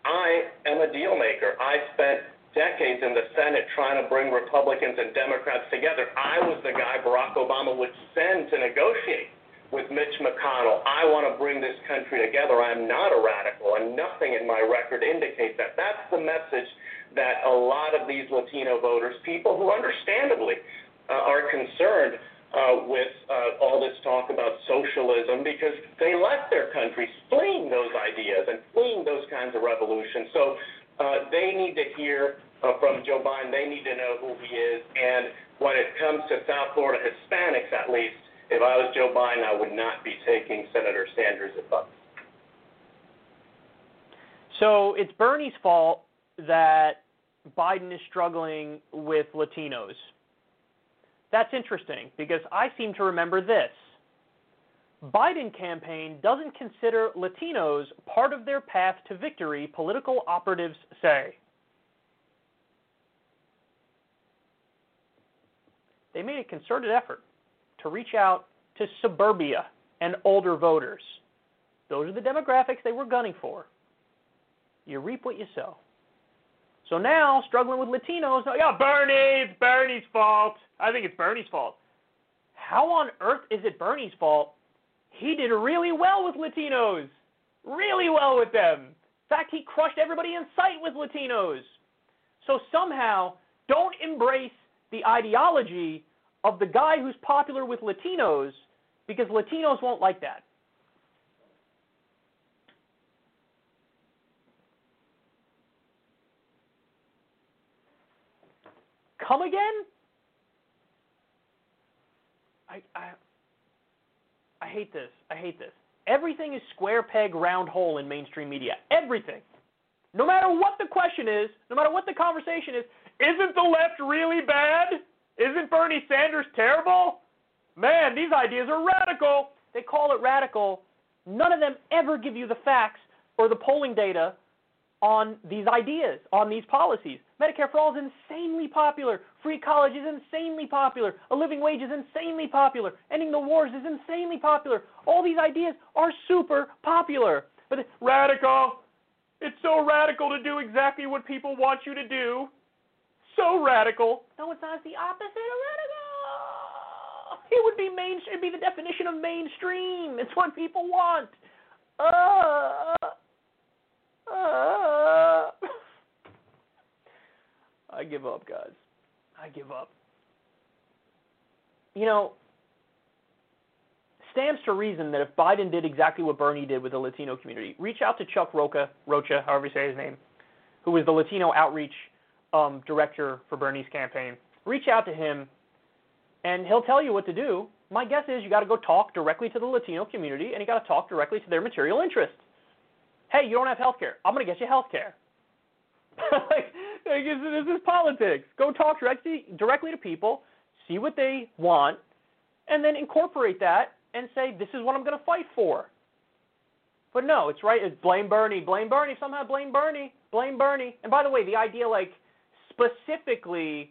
I am a deal maker. I spent decades in the Senate trying to bring Republicans and Democrats together. I was the guy Barack Obama would send to negotiate with Mitch McConnell. I want to bring this country together. I'm not a radical, and nothing in my record indicates that. That's the message that a lot of these Latino voters, people who understandably uh, are concerned uh, with uh, all this talk about socialism because they left their countries fleeing those ideas and fleeing those kinds of revolutions. So uh, they need to hear uh, from Joe Biden. They need to know who he is. And when it comes to South Florida Hispanics, at least, if I was Joe Biden, I would not be taking Senator Sanders' advice. So it's Bernie's fault that Biden is struggling with Latinos. That's interesting because I seem to remember this. Biden campaign doesn't consider Latinos part of their path to victory, political operatives say. They made a concerted effort to reach out to suburbia and older voters. Those are the demographics they were gunning for. You reap what you sow. So now, struggling with Latinos, oh, yeah, Bernie, it's Bernie's fault. I think it's Bernie's fault. How on earth is it Bernie's fault? He did really well with Latinos. Really well with them. In fact, he crushed everybody in sight with Latinos. So somehow, don't embrace the ideology of the guy who's popular with Latinos because Latinos won't like that. Come again? I, I I hate this. I hate this. Everything is square peg round hole in mainstream media. Everything. No matter what the question is, no matter what the conversation is, Isn't the left really bad? Isn't Bernie Sanders terrible? Man, these ideas are radical. They call it radical. None of them ever give you the facts or the polling data on these ideas, on these policies. Medicare for all is insanely popular. Free college is insanely popular. A living wage is insanely popular. Ending the wars is insanely popular. All these ideas are super popular. But radical. It's so radical to do exactly what people want you to do. So radical. No, it's not. It's the opposite of radical. It would be main. It'd be the definition of mainstream. It's what people want. Uh, uh. <laughs> I give up, guys. I give up. You know, stands to reason that if Biden did exactly what Bernie did with the Latino community, reach out to Chuck Rocha, Rocha, however you say his name, who was the Latino outreach um, director for Bernie's campaign. Reach out to him, and he'll tell you what to do. My guess is you got to go talk directly to the Latino community, and you got to talk directly to their material interests. Hey, you don't have health care. I'm going to get you health care. <laughs> like, this is politics. Go talk directly directly to people, see what they want, and then incorporate that and say, this is what I'm going to fight for. But no, it's right. It's blame Bernie, blame Bernie, somehow blame Bernie, blame Bernie. And by the way, the idea like specifically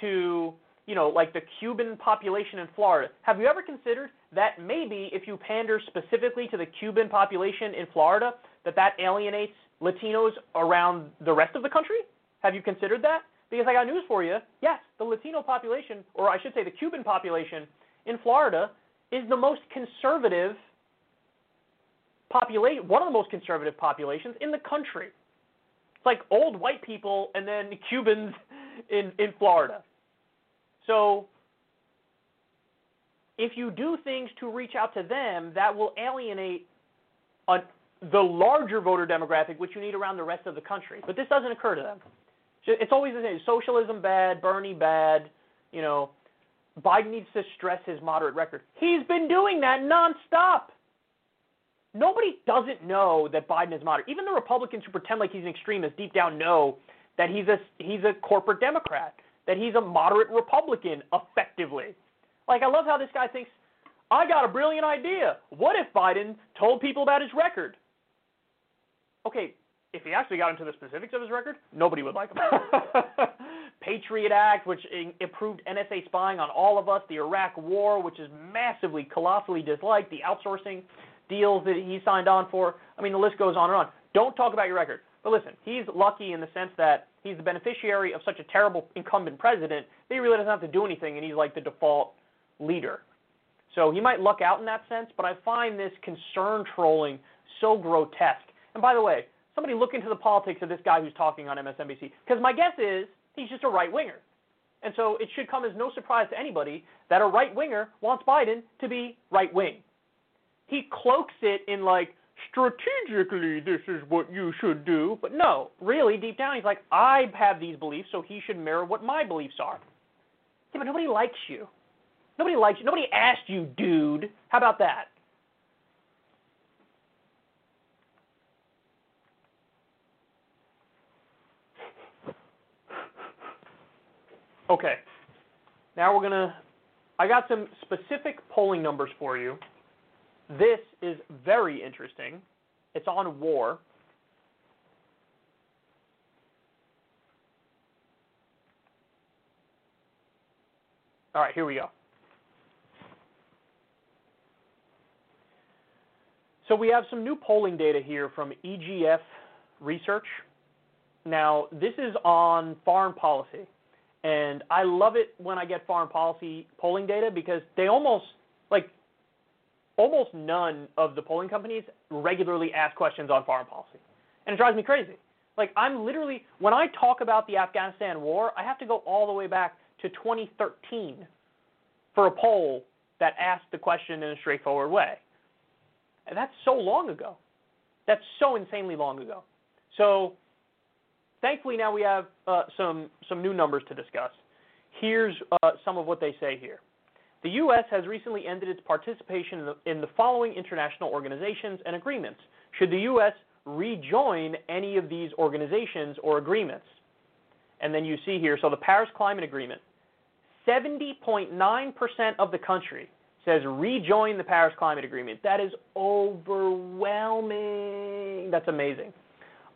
to you know like the Cuban population in Florida. Have you ever considered that maybe if you pander specifically to the Cuban population in Florida, that that alienates Latinos around the rest of the country? Have you considered that? Because I got news for you. Yes, the Latino population, or I should say the Cuban population in Florida, is the most conservative population, one of the most conservative populations in the country. It's like old white people and then Cubans in, in Florida. So if you do things to reach out to them, that will alienate a, the larger voter demographic, which you need around the rest of the country. But this doesn't occur to them. It's always the same. Socialism bad, Bernie bad. You know, Biden needs to stress his moderate record. He's been doing that nonstop. Nobody doesn't know that Biden is moderate. Even the Republicans who pretend like he's an extremist deep down know that he's a he's a corporate Democrat, that he's a moderate Republican effectively. Like I love how this guy thinks, I got a brilliant idea. What if Biden told people about his record? Okay, if he actually got into the specifics of his record, nobody would like him. <laughs> Patriot Act, which improved NSA spying on all of us, the Iraq War, which is massively, colossally disliked, the outsourcing deals that he signed on for. I mean, the list goes on and on. Don't talk about your record. But listen, he's lucky in the sense that he's the beneficiary of such a terrible incumbent president that he really doesn't have to do anything, and he's like the default leader. So he might luck out in that sense, but I find this concern trolling so grotesque. And by the way, somebody look into the politics of this guy who's talking on MSNBC, because my guess is he's just a right winger. And so it should come as no surprise to anybody that a right winger wants Biden to be right wing. He cloaks it in like, strategically, this is what you should do. But no, really, deep down, he's like, I have these beliefs, so he should mirror what my beliefs are. Yeah, but nobody likes you. Nobody likes you. Nobody asked you, dude. How about that? Okay. Now we're going to I got some specific polling numbers for you. This is very interesting. It's on war. All right, here we go. So we have some new polling data here from EGF Research. Now, this is on foreign policy. And I love it when I get foreign policy polling data because they almost, like, almost none of the polling companies regularly ask questions on foreign policy. And it drives me crazy. Like, I'm literally, when I talk about the Afghanistan war, I have to go all the way back to 2013 for a poll that asked the question in a straightforward way. And that's so long ago. That's so insanely long ago. So thankfully now we have uh, some some new numbers to discuss. Here's uh, some of what they say here. The U.S. has recently ended its participation in the, in the following international organizations and agreements. Should the U.S. rejoin any of these organizations or agreements? And then you see here, so the Paris Climate Agreement, 70.9% of the country says rejoin the Paris Climate Agreement. That is overwhelming. That's amazing.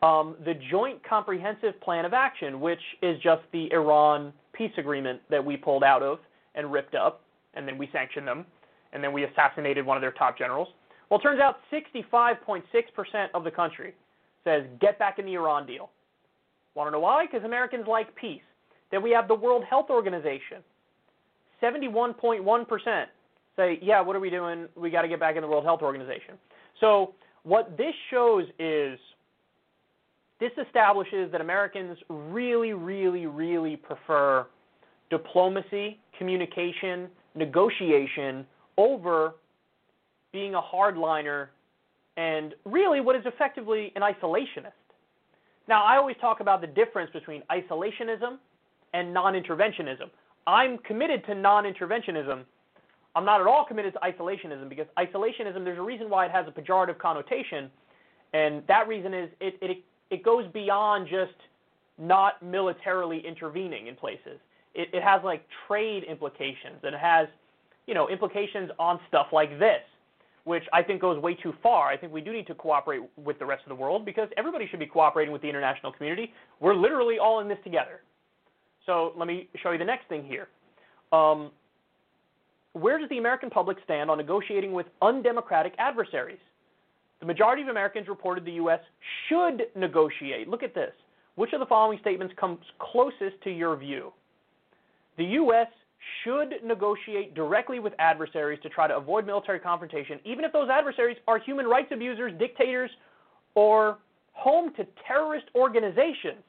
Um, the Joint Comprehensive Plan of Action, which is just the Iran peace agreement that we pulled out of and ripped up, and then we sanctioned them, and then we assassinated one of their top generals. Well, it turns out 65.6% of the country says get back in the Iran deal. Want to know why? Because Americans like peace. Then we have the World Health Organization. 71.1% say, yeah, what are we doing? We got to get back in the World Health Organization. So, what this shows is this establishes that Americans really, really, really prefer diplomacy, communication, negotiation over being a hardliner and really what is effectively an isolationist. Now, I always talk about the difference between isolationism and non interventionism. I'm committed to non interventionism. I'm not at all committed to isolationism because isolationism, there's a reason why it has a pejorative connotation, and that reason is it, it, it goes beyond just not militarily intervening in places. It, it has like trade implications and it has, you know, implications on stuff like this which I think goes way too far. I think we do need to cooperate with the rest of the world because everybody should be cooperating with the international community. We're literally all in this together. So let me show you the next thing here. Um, where does the American public stand on negotiating with undemocratic adversaries? The majority of Americans reported the U.S. should negotiate. Look at this. Which of the following statements comes closest to your view? The U.S should negotiate directly with adversaries to try to avoid military confrontation, even if those adversaries are human rights abusers, dictators, or home to terrorist organizations.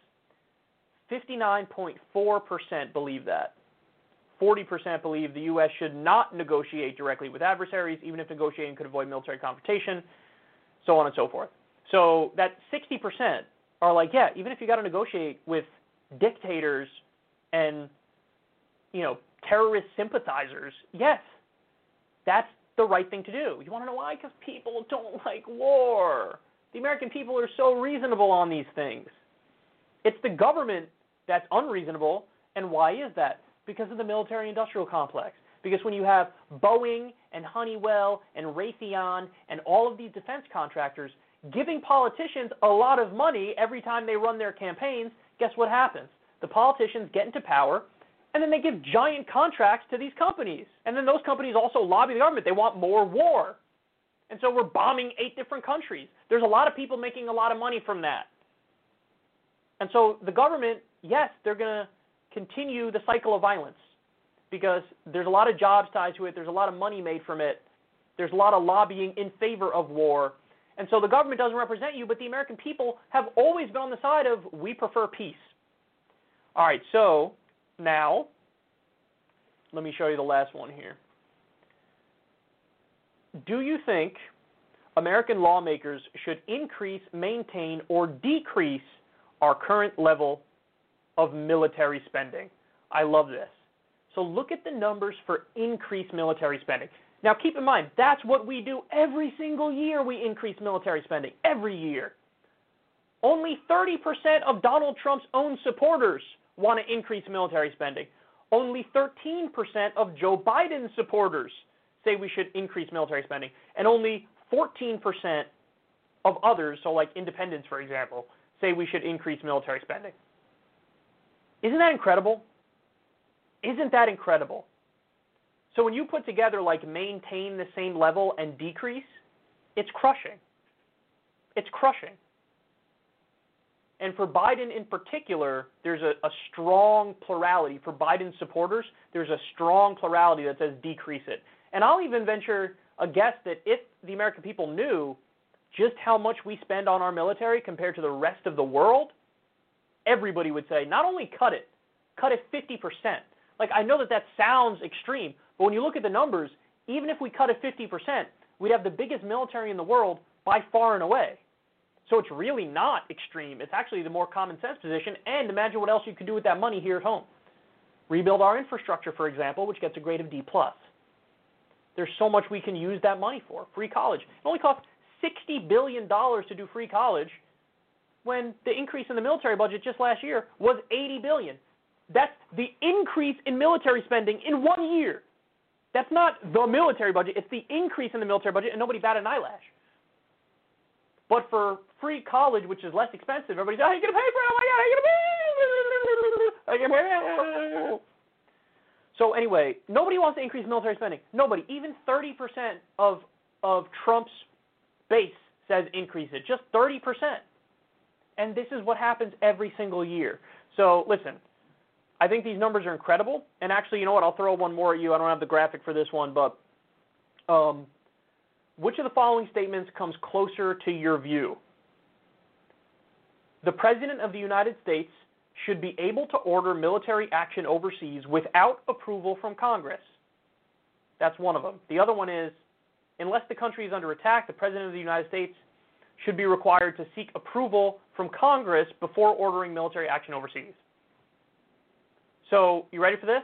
59.4% believe that. 40% believe the U.S. should not negotiate directly with adversaries, even if negotiating could avoid military confrontation, so on and so forth. So that 60% are like, yeah, even if you got to negotiate with dictators and you know terrorist sympathizers, yes, that's the right thing to do. You want to know why? Because people don't like war. The American people are so reasonable on these things. It's the government that's unreasonable. And why is that? Because of the military industrial complex. Because when you have Boeing and Honeywell and Raytheon and all of these defense contractors giving politicians a lot of money every time they run their campaigns, guess what happens? The politicians get into power and then they give giant contracts to these companies. And then those companies also lobby the government. They want more war. And so we're bombing eight different countries. There's a lot of people making a lot of money from that. And so the government, yes, they're going to continue the cycle of violence because there's a lot of jobs tied to it, there's a lot of money made from it, there's a lot of lobbying in favor of war. And so the government doesn't represent you, but the American people have always been on the side of we prefer peace. All right, so now, let me show you the last one here. Do you think American lawmakers should increase, maintain, or decrease our current level of military spending? I love this. So look at the numbers for increased military spending. Now keep in mind, that's what we do every single year. We increase military spending every year. Only 30% of Donald Trump's own supporters want to increase military spending. Only 13% of Joe Biden's supporters say we should increase military spending, and only 14% of others, so like independents, for example, say we should increase military spending. Isn't that incredible? Isn't that incredible? So when you put together like maintain the same level and decrease, it's crushing. It's crushing. And for Biden in particular, there's a, a strong plurality. For Biden supporters, there's a strong plurality that says decrease it. And I'll even venture a guess that if the American people knew just how much we spend on our military compared to the rest of the world, everybody would say not only cut it, cut it 50%. Like, I know that that sounds extreme, but when you look at the numbers, even if we cut it 50%, we'd have the biggest military in the world by far and away. So it's really not extreme. It's actually the more common sense position. And imagine what else you could do with that money here at home. Rebuild our infrastructure, for example, which gets a grade of D plus. There's so much we can use that money for. Free college. It only costs $60 billion to do free college. when the increase in the military budget just last year was 80 billion. That's the increase in military spending in one year. That's not the military budget, it's the increase in the military budget, and nobody batted an eyelash. But for free college, which is less expensive, everybody's, how are you going to pay for it? Oh my God, you going to pay? So anyway, nobody wants to increase military spending. Nobody. Even 30% of of Trump's base says increase it. Just 30%. And this is what happens every single year. So listen, I think these numbers are incredible. And actually, you know what? I'll throw one more at you. I don't have the graphic for this one, but um, which of the following statements comes closer to your view? The President of the United States should be able to order military action overseas without approval from Congress. That's one of them. The other one is unless the country is under attack, the President of the United States should be required to seek approval from Congress before ordering military action overseas. So, you ready for this?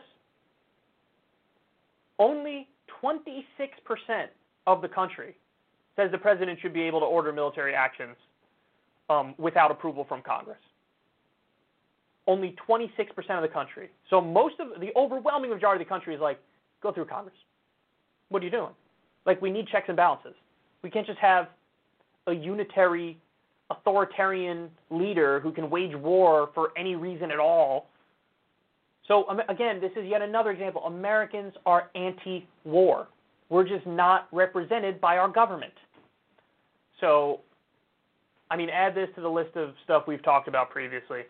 Only 26% of the country says the president should be able to order military actions um, without approval from Congress. Only 26% of the country. So most of the overwhelming majority of the country is like, go through Congress. What are you doing? Like we need checks and balances. We can't just have a unitary, authoritarian leader who can wage war for any reason at all. So again, this is yet another example. Americans are anti-war. We're just not represented by our government. So, I mean, add this to the list of stuff we've talked about previously.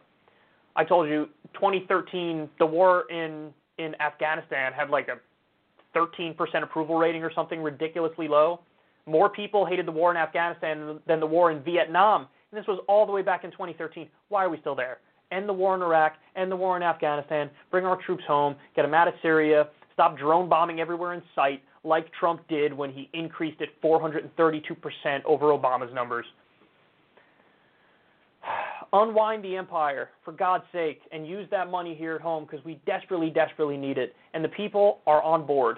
I told you 2013, the war in in Afghanistan had like a 13% approval rating or something ridiculously low. More people hated the war in Afghanistan than the war in Vietnam. And this was all the way back in 2013. Why are we still there? End the war in Iraq, end the war in Afghanistan, bring our troops home, get them out of Syria, stop drone bombing everywhere in sight, like Trump did when he increased it 432% over Obama's numbers. <sighs> Unwind the empire, for God's sake, and use that money here at home because we desperately, desperately need it. And the people are on board.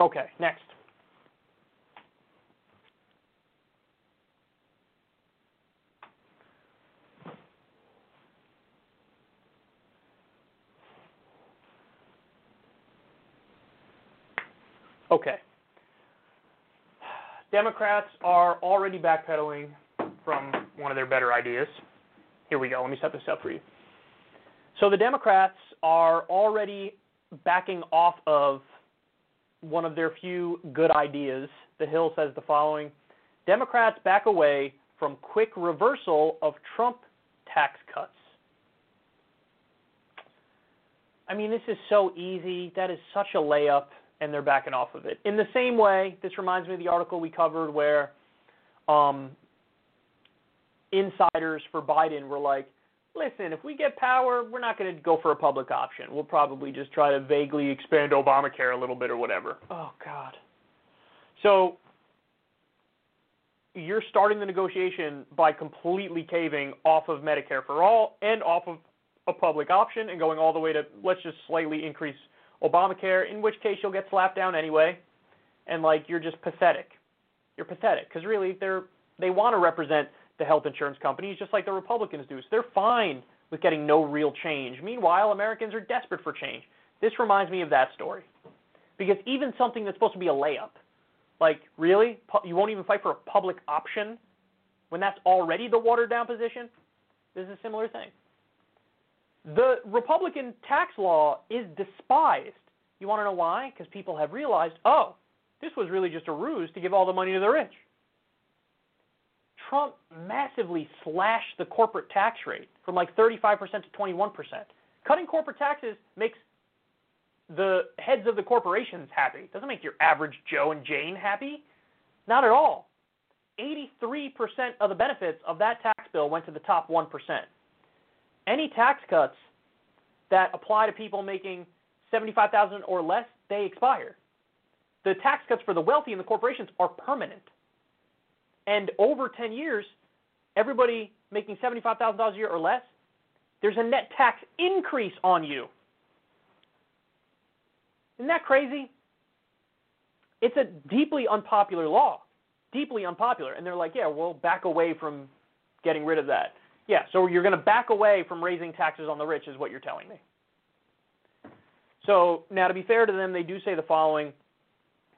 Okay, next. Okay. Democrats are already backpedaling from one of their better ideas. Here we go. Let me set this up for you. So the Democrats are already backing off of one of their few good ideas. The Hill says the following Democrats back away from quick reversal of Trump tax cuts. I mean, this is so easy. That is such a layup and they're backing off of it. In the same way, this reminds me of the article we covered where um, insiders for Biden were like, listen, if we get power, we're not going to go for a public option. We'll probably just try to vaguely expand Obamacare a little bit or whatever. Oh, God. So you're starting the negotiation by completely caving off of Medicare for all and off of a public option and going all the way to let's just slightly increase – Obamacare, in which case you'll get slapped down anyway, and like you're just pathetic. You're pathetic because really they're they want to represent the health insurance companies just like the Republicans do. So they're fine with getting no real change. Meanwhile, Americans are desperate for change. This reminds me of that story. Because even something that's supposed to be a layup, like really, you won't even fight for a public option when that's already the watered down position. This is a similar thing. The Republican tax law is despised. You want to know why? Because people have realized, oh, this was really just a ruse to give all the money to the rich. Trump massively slashed the corporate tax rate from like 35% to 21%. Cutting corporate taxes makes the heads of the corporations happy. It doesn't make your average Joe and Jane happy. Not at all. 83% of the benefits of that tax bill went to the top 1% any tax cuts that apply to people making 75,000 or less, they expire. The tax cuts for the wealthy and the corporations are permanent. And over 10 years, everybody making $75,000 a year or less, there's a net tax increase on you. Isn't that crazy? It's a deeply unpopular law, deeply unpopular. And they're like, yeah, we'll back away from getting rid of that. Yeah, so you're going to back away from raising taxes on the rich, is what you're telling me. So now, to be fair to them, they do say the following.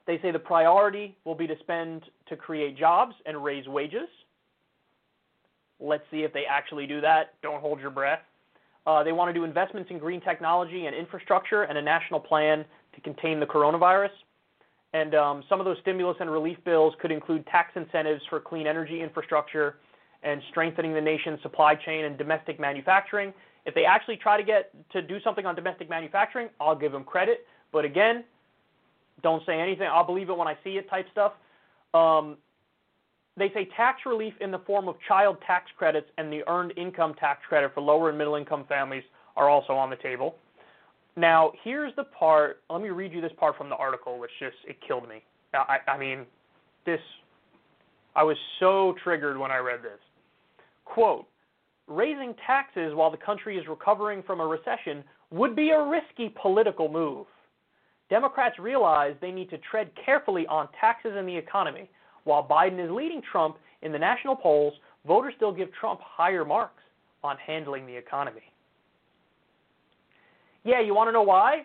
They say the priority will be to spend to create jobs and raise wages. Let's see if they actually do that. Don't hold your breath. Uh, they want to do investments in green technology and infrastructure and a national plan to contain the coronavirus. And um, some of those stimulus and relief bills could include tax incentives for clean energy infrastructure and strengthening the nation's supply chain and domestic manufacturing. If they actually try to get to do something on domestic manufacturing, I'll give them credit. But again, don't say anything. I'll believe it when I see it type stuff. Um, they say tax relief in the form of child tax credits and the earned income tax credit for lower and middle income families are also on the table. Now, here's the part. Let me read you this part from the article, which just it killed me. I, I mean, this. I was so triggered when I read this. Quote: raising taxes while the country is recovering from a recession would be a risky political move. Democrats realize they need to tread carefully on taxes and the economy. While Biden is leading Trump in the national polls, voters still give Trump higher marks on handling the economy. Yeah, you want to know why?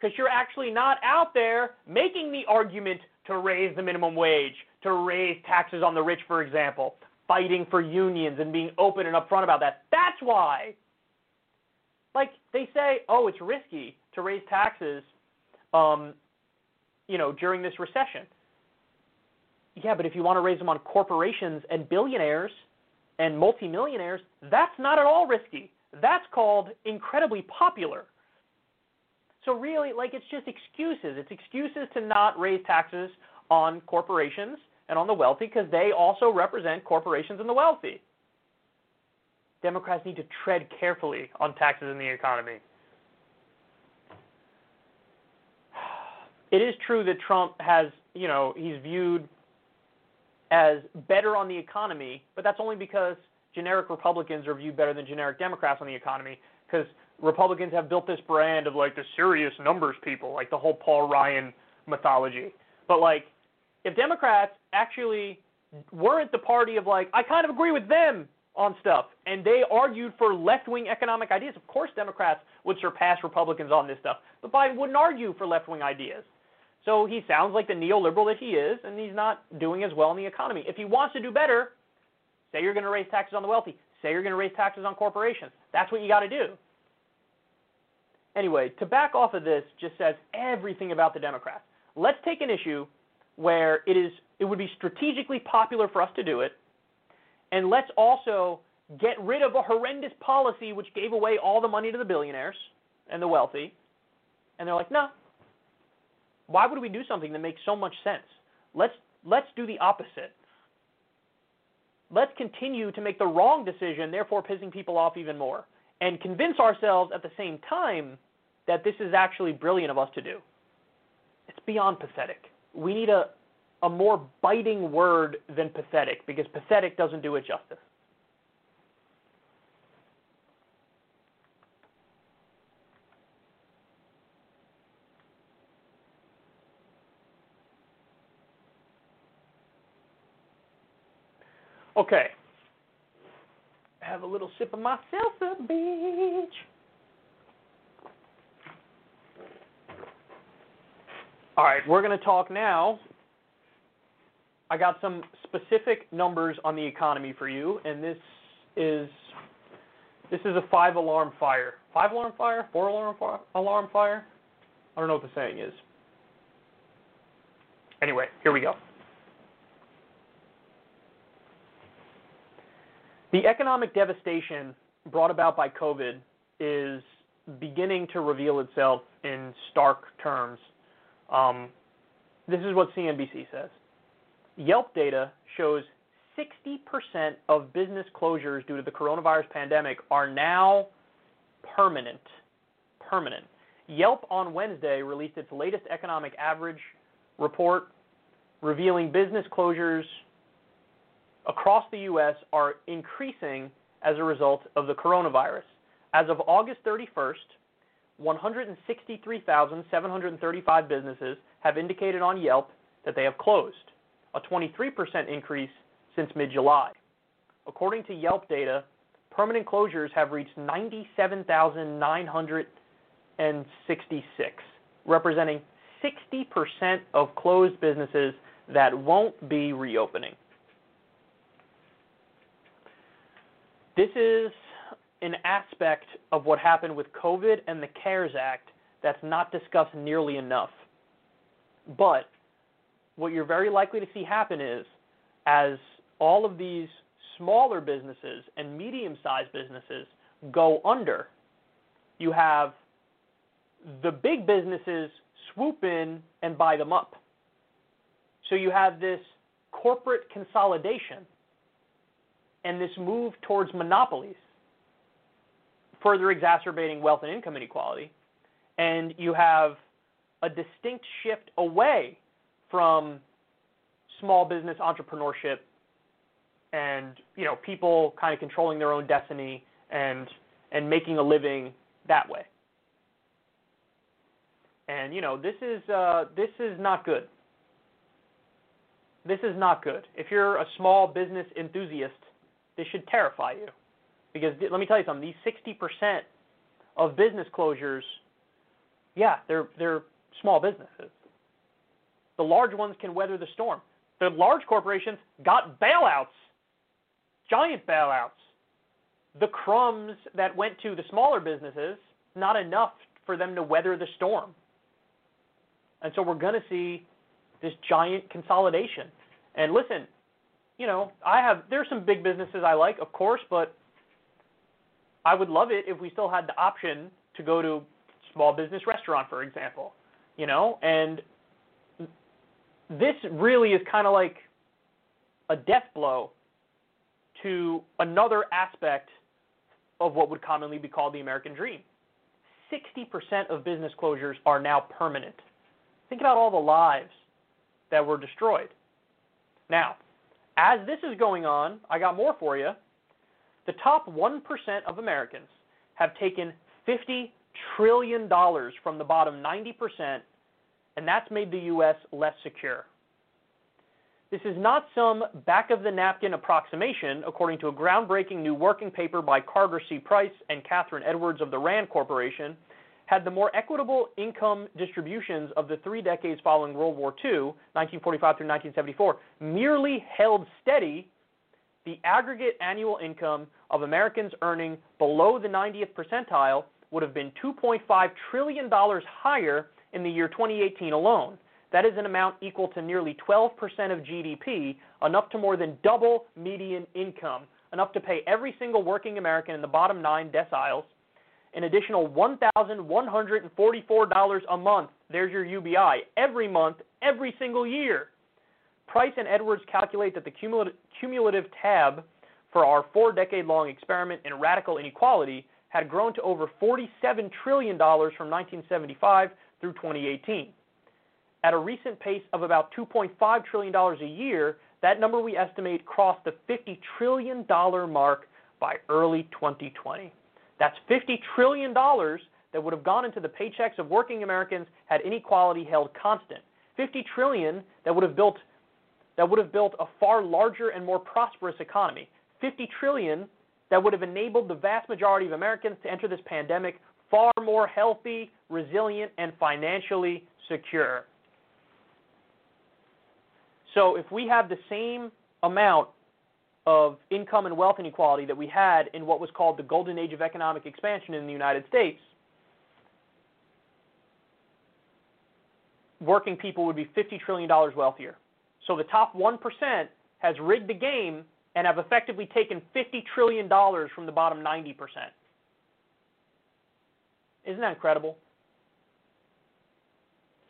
Because you're actually not out there making the argument to raise the minimum wage, to raise taxes on the rich, for example fighting for unions and being open and upfront about that. That's why. Like they say, oh, it's risky to raise taxes, um, you know, during this recession. Yeah, but if you want to raise them on corporations and billionaires and multimillionaires, that's not at all risky. That's called incredibly popular. So really, like it's just excuses. It's excuses to not raise taxes on corporations and on the wealthy because they also represent corporations and the wealthy. Democrats need to tread carefully on taxes in the economy. It is true that Trump has, you know, he's viewed as better on the economy, but that's only because generic Republicans are viewed better than generic Democrats on the economy because Republicans have built this brand of like the serious numbers people, like the whole Paul Ryan mythology. But like if Democrats actually weren't the party of like, I kind of agree with them on stuff, and they argued for left wing economic ideas, of course Democrats would surpass Republicans on this stuff. But Biden wouldn't argue for left wing ideas. So he sounds like the neoliberal that he is, and he's not doing as well in the economy. If he wants to do better, say you're going to raise taxes on the wealthy, say you're going to raise taxes on corporations. That's what you got to do. Anyway, to back off of this just says everything about the Democrats. Let's take an issue where it is it would be strategically popular for us to do it, and let's also get rid of a horrendous policy which gave away all the money to the billionaires and the wealthy. And they're like, no. Why would we do something that makes so much sense? Let's let's do the opposite. Let's continue to make the wrong decision, therefore pissing people off even more, and convince ourselves at the same time that this is actually brilliant of us to do. It's beyond pathetic we need a, a more biting word than pathetic because pathetic doesn't do it justice. Okay. Have a little sip of my seltzer, bitch. All right, we're going to talk now. I got some specific numbers on the economy for you, and this is this is a five alarm fire. Five alarm fire? Four alarm fire? Alarm fire? I don't know what the saying is. Anyway, here we go. The economic devastation brought about by COVID is beginning to reveal itself in stark terms um, this is what CNBC says. Yelp data shows 60% of business closures due to the coronavirus pandemic are now permanent. Permanent. Yelp on Wednesday released its latest economic average report revealing business closures across the U.S. are increasing as a result of the coronavirus. As of August 31st, 163,735 businesses have indicated on Yelp that they have closed, a 23% increase since mid July. According to Yelp data, permanent closures have reached 97,966, representing 60% of closed businesses that won't be reopening. This is an aspect of what happened with COVID and the CARES Act that's not discussed nearly enough. But what you're very likely to see happen is as all of these smaller businesses and medium sized businesses go under, you have the big businesses swoop in and buy them up. So you have this corporate consolidation and this move towards monopolies, further exacerbating wealth and income inequality. And you have a distinct shift away from small business entrepreneurship and you know people kind of controlling their own destiny and and making a living that way. And you know this is uh, this is not good. This is not good. If you're a small business enthusiast, this should terrify you, because let me tell you something. These 60% of business closures, yeah, they're they're small businesses. The large ones can weather the storm. The large corporations got bailouts, giant bailouts. The crumbs that went to the smaller businesses, not enough for them to weather the storm. And so we're going to see this giant consolidation. And listen, you know, I have there's some big businesses I like, of course, but I would love it if we still had the option to go to small business restaurant, for example. You know, and this really is kind of like a death blow to another aspect of what would commonly be called the American dream. 60% of business closures are now permanent. Think about all the lives that were destroyed. Now, as this is going on, I got more for you. The top 1% of Americans have taken $50 trillion from the bottom 90%, and that's made the U.S. less secure. This is not some back of the napkin approximation, according to a groundbreaking new working paper by Carter C. Price and Kathryn Edwards of the RAND Corporation. Had the more equitable income distributions of the three decades following World War II, 1945 through 1974, merely held steady, the aggregate annual income of Americans earning below the 90th percentile would have been $2.5 trillion higher in the year 2018 alone. That is an amount equal to nearly 12% of GDP, enough to more than double median income, enough to pay every single working American in the bottom nine deciles an additional $1,144 a month. There's your UBI every month, every single year. Price and Edwards calculate that the cumulative tab for our four decade long experiment in radical inequality had grown to over $47 trillion from 1975 through 2018 at a recent pace of about $2.5 trillion a year, that number we estimate crossed the $50 trillion mark by early 2020. That's $50 trillion that would have gone into the paychecks of working Americans had inequality held constant. 50 trillion that would have built that would have built a far larger and more prosperous economy. 50 trillion that would have enabled the vast majority of Americans to enter this pandemic far more healthy, resilient, and financially secure. So if we have the same amount of income and wealth inequality that we had in what was called the golden age of economic expansion in the United States, working people would be $50 trillion wealthier. So the top 1% has rigged the game and have effectively taken $50 trillion from the bottom 90%. Isn't that incredible?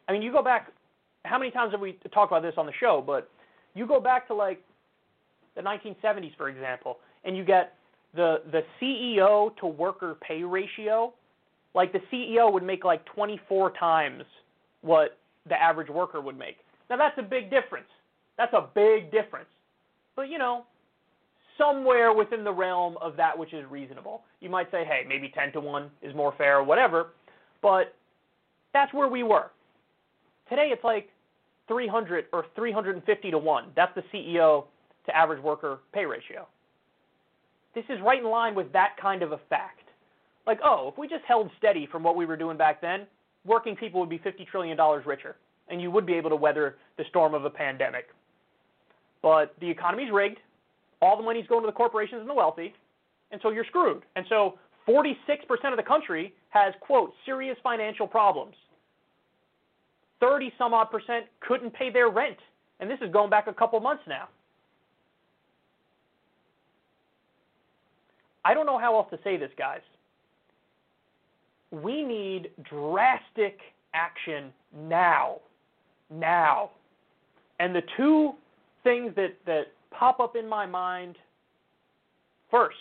I mean, you go back how many times have we talked about this on the show? But you go back to like the 1970s, for example, and you get the the CEO to worker pay ratio. Like the CEO would make like 24 times what the average worker would make. Now that's a big difference. That's a big difference. But you know, somewhere within the realm of that which is reasonable. You might say, hey, maybe 10 to 1 is more fair or whatever, but that's where we were. Today it's like 300 or 350 to 1. That's the CEO to average worker pay ratio. This is right in line with that kind of a fact. Like, oh, if we just held steady from what we were doing back then, working people would be $50 trillion richer, and you would be able to weather the storm of a pandemic. But the economy's rigged. All the money's going to the corporations and the wealthy, and so you're screwed. And so 46% of the country has, quote, serious financial problems. 30 some odd percent couldn't pay their rent. And this is going back a couple months now. I don't know how else to say this, guys. We need drastic action now. Now. And the two things that, that pop up in my mind first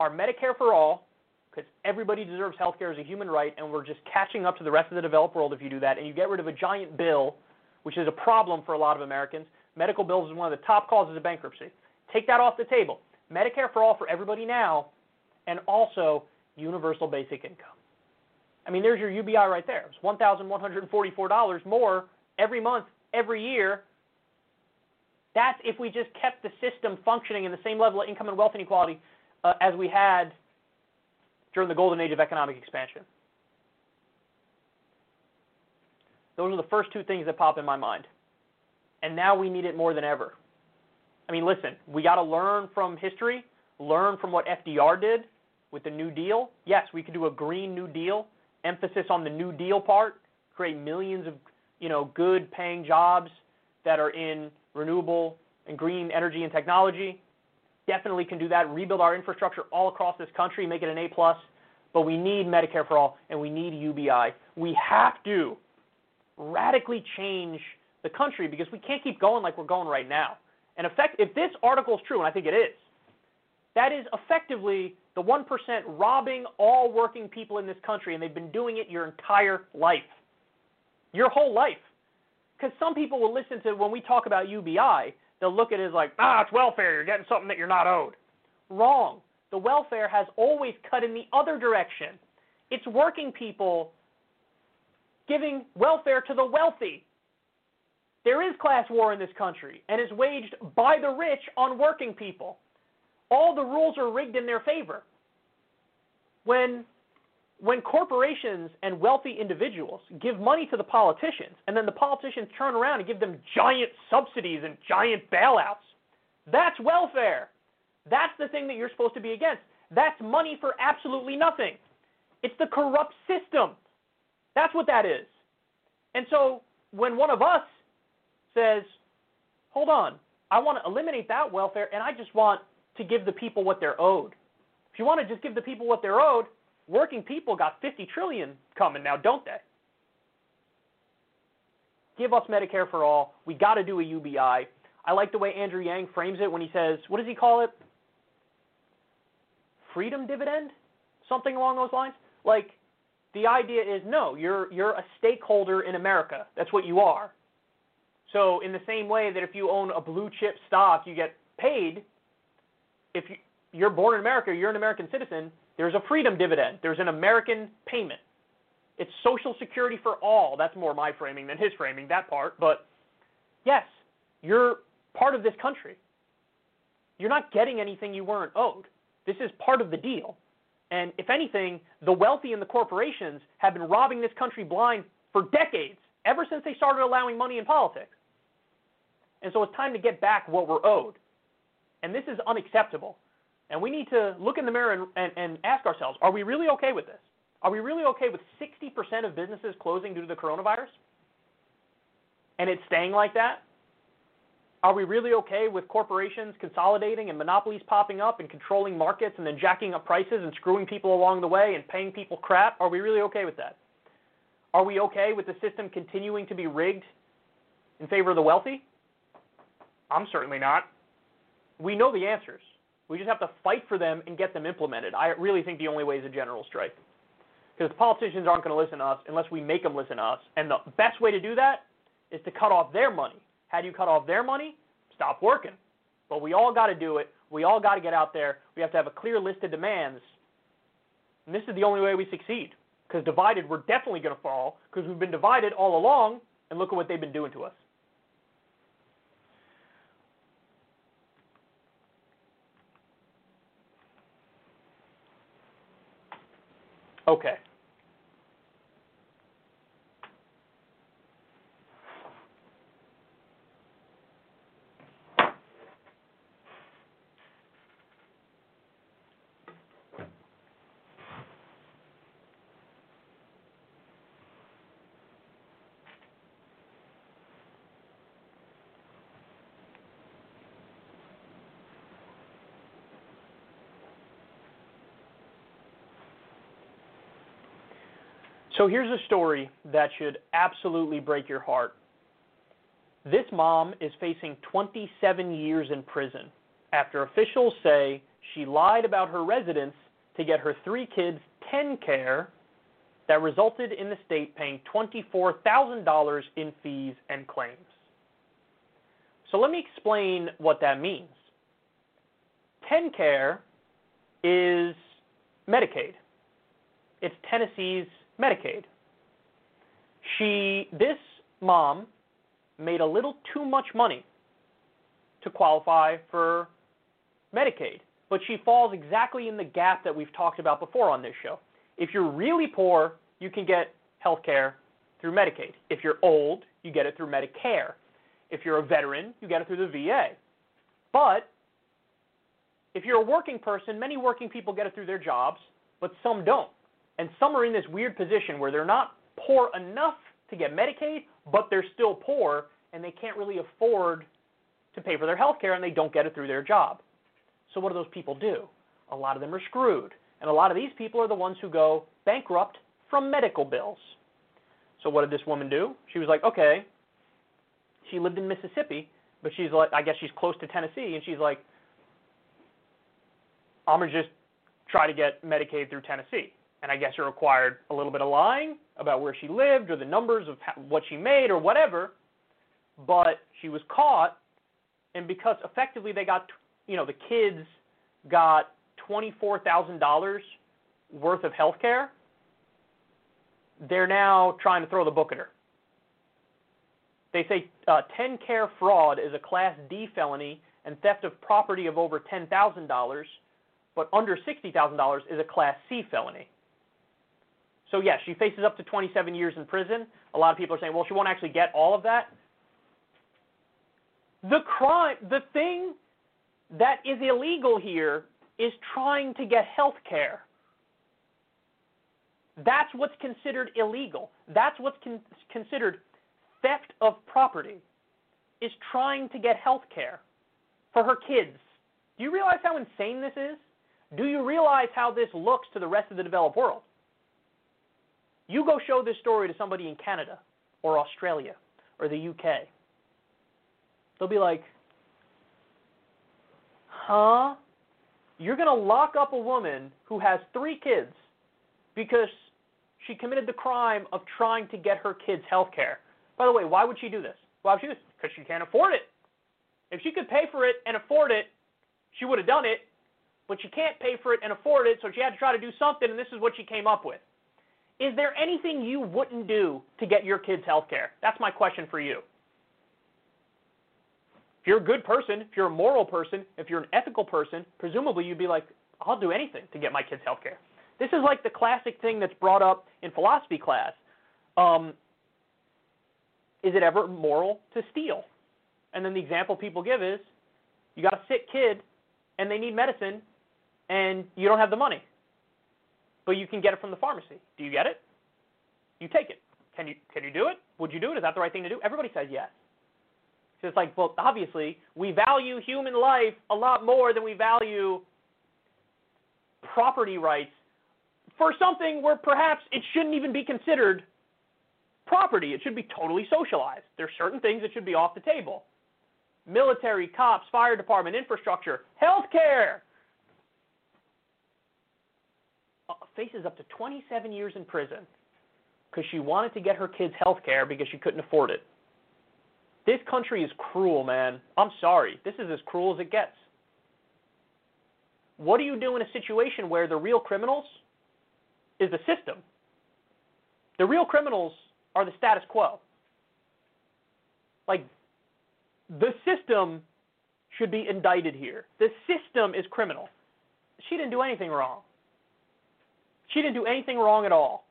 are Medicare for all, because everybody deserves health care as a human right, and we're just catching up to the rest of the developed world if you do that, and you get rid of a giant bill, which is a problem for a lot of Americans. Medical bills is one of the top causes of bankruptcy. Take that off the table. Medicare for all for everybody now, and also universal basic income. I mean, there's your UBI right there. It's $1,144 more every month, every year. That's if we just kept the system functioning in the same level of income and wealth inequality uh, as we had during the golden age of economic expansion. Those are the first two things that pop in my mind. And now we need it more than ever. I mean, listen, we got to learn from history, learn from what FDR did with the New Deal. Yes, we could do a green New Deal, emphasis on the New Deal part, create millions of, you know, good paying jobs that are in renewable and green energy and technology. Definitely can do that. Rebuild our infrastructure all across this country, make it an A plus. But we need Medicare for all, and we need UBI. We have to radically change the country because we can't keep going like we're going right now. And effect, if this article is true, and I think it is, that is effectively the 1% robbing all working people in this country, and they've been doing it your entire life. Your whole life. Because some people will listen to when we talk about UBI, they'll look at it as like, ah, it's welfare. You're getting something that you're not owed. Wrong. The welfare has always cut in the other direction. It's working people giving welfare to the wealthy. There is class war in this country and is waged by the rich on working people. All the rules are rigged in their favor. When when corporations and wealthy individuals give money to the politicians and then the politicians turn around and give them giant subsidies and giant bailouts, that's welfare. That's the thing that you're supposed to be against. That's money for absolutely nothing. It's the corrupt system. That's what that is. And so when one of us says, hold on, I want to eliminate that welfare and I just want to give the people what they're owed. If you want to just give the people what they're owed, working people got 50 trillion coming now, don't they? Give us Medicare for all. We got to do a UBI. I like the way Andrew Yang frames it when he says, what does he call it? Freedom dividend? Something along those lines? Like the idea is no, you're you're a stakeholder in America. That's what you are. So in the same way that if you own a blue chip stock, you get paid. If you, you're born in America, you're an American citizen, there's a freedom dividend. There's an American payment. It's Social Security for all. That's more my framing than his framing, that part. But yes, you're part of this country. You're not getting anything you weren't owed. This is part of the deal. And if anything, the wealthy and the corporations have been robbing this country blind for decades, ever since they started allowing money in politics. And so it's time to get back what we're owed. And this is unacceptable. And we need to look in the mirror and, and, and ask ourselves are we really okay with this? Are we really okay with 60% of businesses closing due to the coronavirus? And it's staying like that? Are we really okay with corporations consolidating and monopolies popping up and controlling markets and then jacking up prices and screwing people along the way and paying people crap? Are we really okay with that? Are we okay with the system continuing to be rigged in favor of the wealthy? I'm certainly not. We know the answers. We just have to fight for them and get them implemented. I really think the only way is a general strike. Because politicians aren't going to listen to us unless we make them listen to us. And the best way to do that is to cut off their money. How do you cut off their money? Stop working. But we all got to do it. We all got to get out there. We have to have a clear list of demands. And this is the only way we succeed. Because divided, we're definitely going to fall. Because we've been divided all along, And look at what they've been doing to us. Okay. So here's a story that should absolutely break your heart. This mom is facing 27 years in prison after officials say she lied about her residence to get her three kids TennCare that resulted in the state paying $24,000 in fees and claims. So let me explain what that means. TennCare is Medicaid. It's Tennessee's Medicaid. She, this mom, made a little too much money to qualify for Medicaid, but she falls exactly in the gap that we've talked about before on this show. If you're really poor, you can get health care through Medicaid. If you're old, you get it through Medicare. If you're a veteran, you get it through the VA. But if you're a working person, many working people get it through their jobs, but some don't. And some are in this weird position where they're not poor enough to get Medicaid, but they're still poor and they can't really afford to pay for their health care and they don't get it through their job. So what do those people do? A lot of them are screwed. And a lot of these people are the ones who go bankrupt from medical bills. So what did this woman do? She was like, okay, she lived in Mississippi, but she's like, I guess she's close to Tennessee, and she's like, I'm gonna just try to get Medicaid through Tennessee and I guess it required a little bit of lying about where she lived or the numbers of what she made or whatever. But she was caught, and because effectively they got, you know, the kids got twenty-four thousand dollars worth of health care. They're now trying to throw the book at her. They say uh, care fraud is a Class D felony, and theft of property of over ten thousand dollars, but under sixty thousand dollars is a Class C felony. So yes, she faces up to 27 years in prison. A lot of people are saying, well, she won't actually get all of that. The crime, the thing that is illegal here is trying to get health care. That's what's considered illegal. That's what's con- considered theft of property, is trying to get health care for her kids. Do you realize how insane this is? Do you realize how this looks to the rest of the developed world? You go show this story to somebody in Canada or Australia or the UK. They'll be like, huh? You're going to lock up a woman who has three kids because she committed the crime of trying to get her kids health care. By the way, why would she do this? Why would she do this? Because she can't afford it. If she could pay for it and afford it, she would have done it, but she can't pay for it and afford it, so she had to try to do something, and this is what she came up with. Is there anything you wouldn't do to get your kids health care? That's my question for you. If you're a good person, if you're a moral person, if you're an ethical person, presumably you'd be like, I'll do anything to get my kids health care. This is like the classic thing that's brought up in philosophy class. Um, is it ever moral to steal? And then the example people give is you got a sick kid and they need medicine and you don't have the money but you can get it from the pharmacy. Do you get it? You take it. Can you can you do it? Would you do it? Is that the right thing to do? Everybody says yes. So it's like, well, obviously, we value human life a lot more than we value property rights for something where perhaps it shouldn't even be considered property. It should be totally socialized. There's certain things that should be off the table. Military, cops, fire department, infrastructure, healthcare, faces up to 27 years in prison because she wanted to get her kids health care because she couldn't afford it. This country is cruel, man. I'm sorry. This is as cruel as it gets. What do you do in a situation where the real criminals is the system? The real criminals are the status quo. Like, the system should be indicted here. The system is criminal. She didn't do anything wrong. She didn't do anything wrong at all.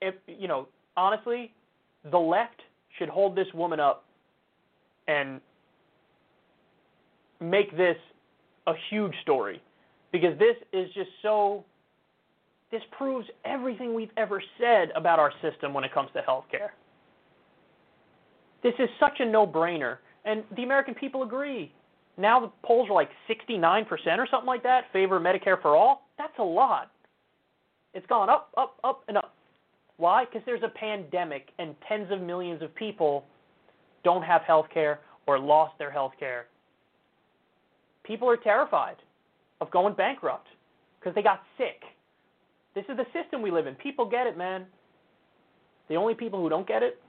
If you know, honestly, the left should hold this woman up and make this a huge story because this is just so this proves everything we've ever said about our system when it comes to healthcare. This is such a no-brainer and the American people agree. Now the polls are like 69% or something like that favor Medicare for all. That's a lot. It's gone up, up, up and up. Why? Because there's a pandemic and tens of millions of people don't have health care or lost their health care. People are terrified of going bankrupt because they got sick. This is the system we live in. People get it, man. The only people who don't get it,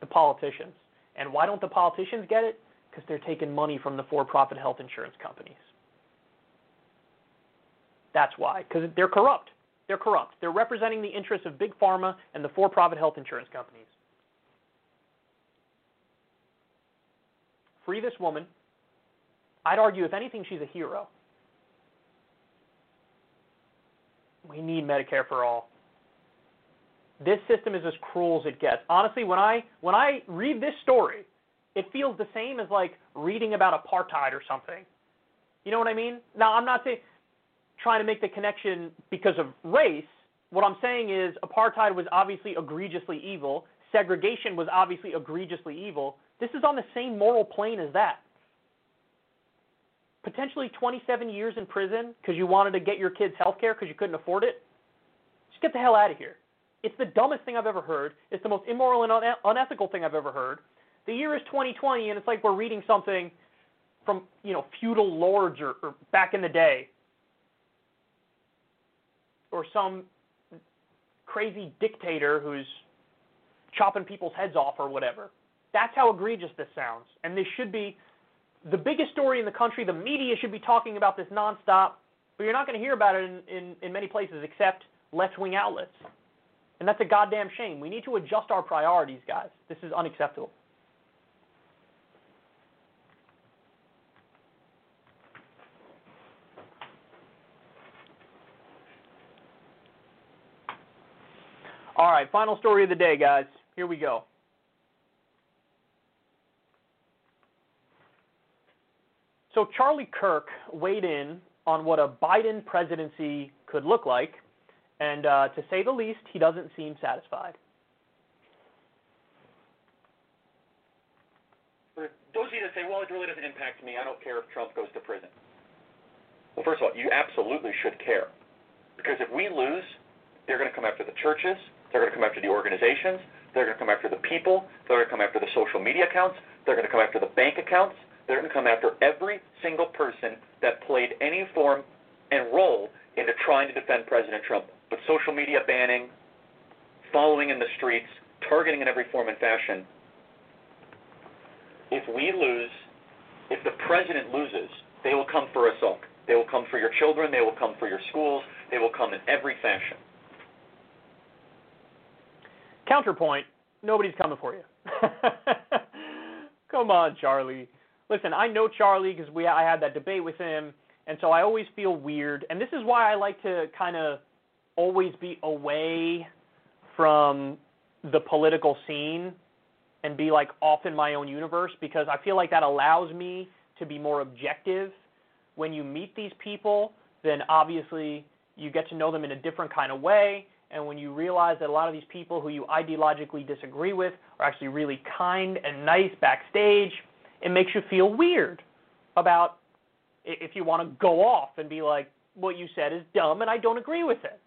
the politicians. And why don't the politicians get it? Because they're taking money from the for-profit health insurance companies. That's why, because they're corrupt. They're corrupt. They're representing the interests of big pharma and the for-profit health insurance companies. Free this woman. I'd argue, if anything, she's a hero. We need Medicare for all. This system is as cruel as it gets. Honestly, when I when I read this story, it feels the same as like reading about apartheid or something. You know what I mean? Now, I'm not saying trying to make the connection because of race. What I'm saying is apartheid was obviously egregiously evil. Segregation was obviously egregiously evil. This is on the same moral plane as that. Potentially 27 years in prison because you wanted to get your kids health care because you couldn't afford it. Just get the hell out of here. It's the dumbest thing I've ever heard. It's the most immoral and une- unethical thing I've ever heard. The year is 2020, and it's like we're reading something from you know feudal lords or, or back in the day, or some crazy dictator who's chopping people's heads off or whatever. That's how egregious this sounds. And this should be the biggest story in the country. The media should be talking about this nonstop, but you're not going to hear about it in, in, in many places except left wing outlets. And that's a goddamn shame. We need to adjust our priorities, guys. This is unacceptable. All right, final story of the day, guys. Here we go. So Charlie Kirk weighed in on what a Biden presidency could look like, and uh, to say the least, he doesn't seem satisfied. For those of you that say, well, it really doesn't impact me, I don't care if Trump goes to prison. Well, first of all, you absolutely should care. Because if we lose, they're going to come after the churches, they're going to come after the organizations, they're going to come after the people, they're going to come after the social media accounts, they're going to come after the bank accounts, they're going to come after every single person that played any form and role into trying to defend President Trump. But social media banning, following in the streets, targeting in every form and fashion. If we lose, if the president loses, they will come for us all. They will come for your children, they will come for your schools, they will come in every fashion. Counterpoint nobody's coming for you. <laughs> Come on, Charlie. Listen, I know Charlie because we I had that debate with him, and so I always feel weird. And this is why I like to kind of always be away from the political scene and be like off in my own universe because I feel like that allows me to be more objective. When you meet these people, then obviously you get to know them in a different kind of way. And when you realize that a lot of these people who you ideologically disagree with are actually really kind and nice backstage, it makes you feel weird about if you want to go off and be like, what you said is dumb and I don't agree with it.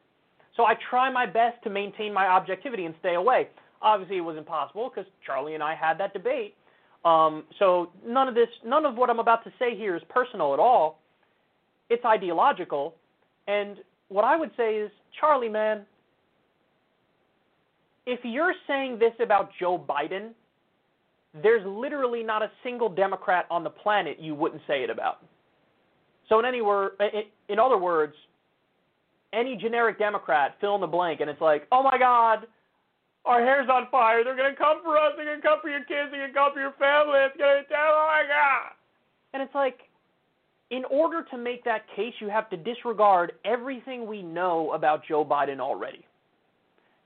So I try my best to maintain my objectivity and stay away. Obviously, it was impossible because Charlie and I had that debate. Um, so none of this, none of what I'm about to say here is personal at all. It's ideological. And what I would say is, Charlie, man, if you're saying this about Joe Biden, there's literally not a single Democrat on the planet you wouldn't say it about. So in any word, in other words, any generic Democrat fill in the blank, and it's like, oh my God, Our hair's on fire. They're gonna come for us. They're gonna come for your kids. They're gonna come for your family. It's gonna. Oh my god! And it's like, in order to make that case, you have to disregard everything we know about Joe Biden already.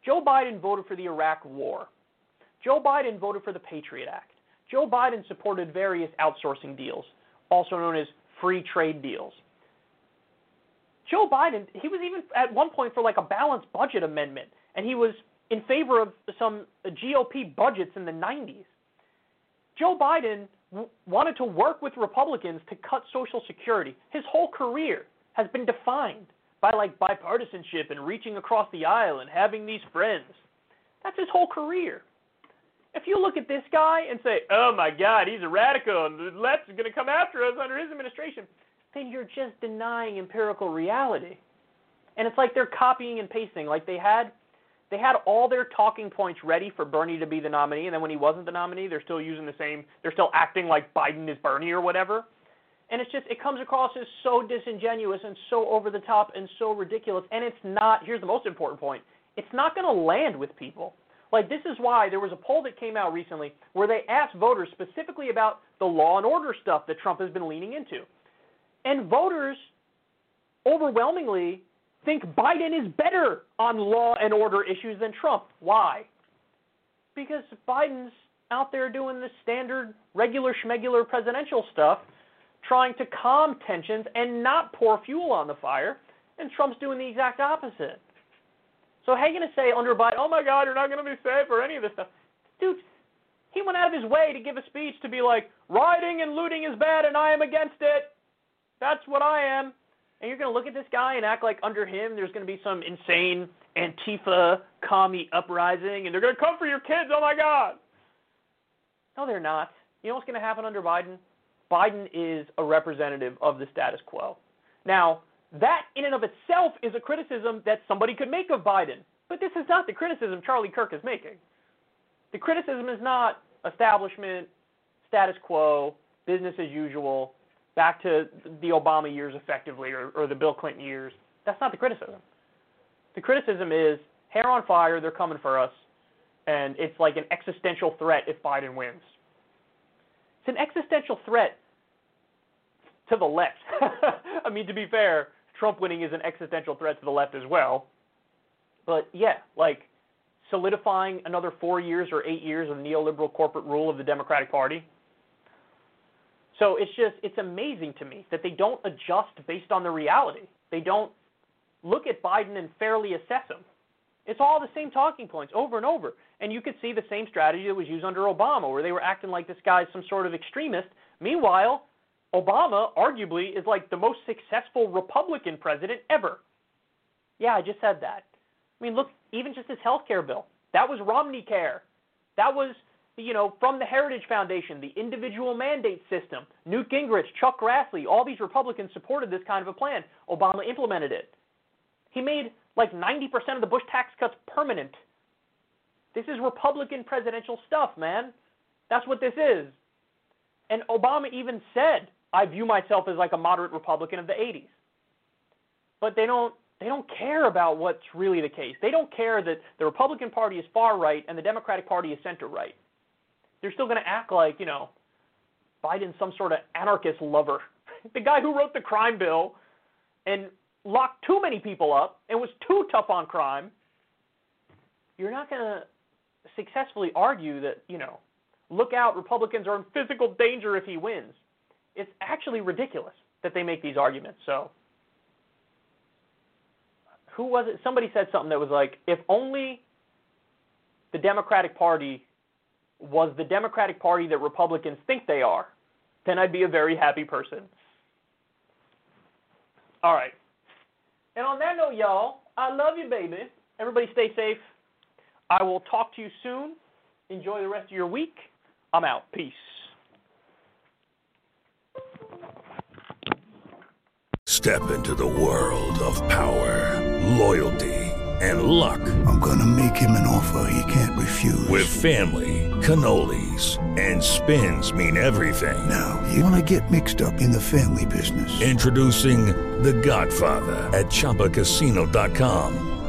Joe Biden voted for the Iraq War. Joe Biden voted for the Patriot Act. Joe Biden supported various outsourcing deals, also known as free trade deals. Joe Biden, he was even at one point for like a balanced budget amendment, and he was in favor of some GOP budgets in the 90s. Joe Biden w- wanted to work with Republicans to cut Social Security. His whole career has been defined by like bipartisanship and reaching across the aisle and having these friends. That's his whole career. If you look at this guy and say, "Oh my God, he's a radical and the left is going to come after us under his administration," then you're just denying empirical reality. And it's like they're copying and pasting. Like they had they had all their talking points ready for Bernie to be the nominee, and then when he wasn't the nominee, they're still using the same. They're still acting like Biden is Bernie or whatever. And it's just it comes across as so disingenuous and so over the top and so ridiculous. And it's not. Here's the most important point. It's not going to land with people. Like this is why there was a poll that came out recently where they asked voters specifically about the law and order stuff that Trump has been leaning into. And voters overwhelmingly think Biden is better on law and order issues than Trump. Why? Because Biden's out there doing the standard, regular schmegular presidential stuff, trying to calm tensions and not pour fuel on the fire, and Trump's doing the exact opposite. So how are you going to say under Biden, oh my God, you're not going to be safe or any of this stuff? Dude, he went out of his way to give a speech to be like, rioting and looting is bad and I am against it. That's what I am and you're going to look at this guy and act like under him there's going to be some insane Antifa commie uprising and they're going to come for your kids. Oh my God. No, they're not. You know what's going to happen under Biden? Biden is a representative of the status quo. Now, that in and of itself is a criticism that somebody could make of Biden. But this is not the criticism Charlie Kirk is making. The criticism is not establishment, status quo, business as usual back to the Obama years effectively or, or the Bill Clinton years. That's not the criticism. The criticism is hair on fire, they're coming for us, and it's like an existential threat if Biden wins. It's an existential threat to the left. <laughs> I mean, to be fair, Trump winning is an existential threat to the left as well. But yeah, like solidifying another four years or eight years of neoliberal corporate rule of the Democratic Party so it's just it's amazing to me that they don't adjust based on the reality. They don't look at Biden and fairly assess him. It's all the same talking points over and over. And you could see the same strategy that was used under Obama, where they were acting like this guy's some sort of extremist. Meanwhile, Obama arguably is like the most successful Republican president ever. Yeah, I just said that. I mean, look, even just his health care bill. That was Romney Care. That was you know, from the Heritage Foundation, the individual mandate system, Newt Gingrich, Chuck Grassley, all these Republicans supported this kind of a plan. Obama implemented it. He made like 90% of the Bush tax cuts permanent. This is Republican presidential stuff, man. That's what this is. And Obama even said, I view myself as like a moderate Republican of the 80s. But they don't they don't care about what's really the case. They don't care that the Republican Party is far right and the Democratic Party is center right they're still going to act like, you know, Biden's some sort of anarchist lover. <laughs> the guy who wrote the crime bill and locked too many people up and was too tough on crime. You're not going to successfully argue that, you know, look out, Republicans are in physical danger if he wins. It's actually ridiculous that they make these arguments. So, who was it? Somebody said something that was like, if only the Democratic Party was the Democratic Party that Republicans think they are, then I'd be a very happy person. All right. And on that note, y'all, I love you, baby. Everybody stay safe. I will talk to you soon. Enjoy the rest of your week. I'm out. Peace. Step into the world of power, loyalty, and luck. I'm going to make him an offer he can't refuse. With family cannolis, and spins mean everything. Now, you want to get mixed up in the family business. Introducing The Godfather at Chumbacasino.com.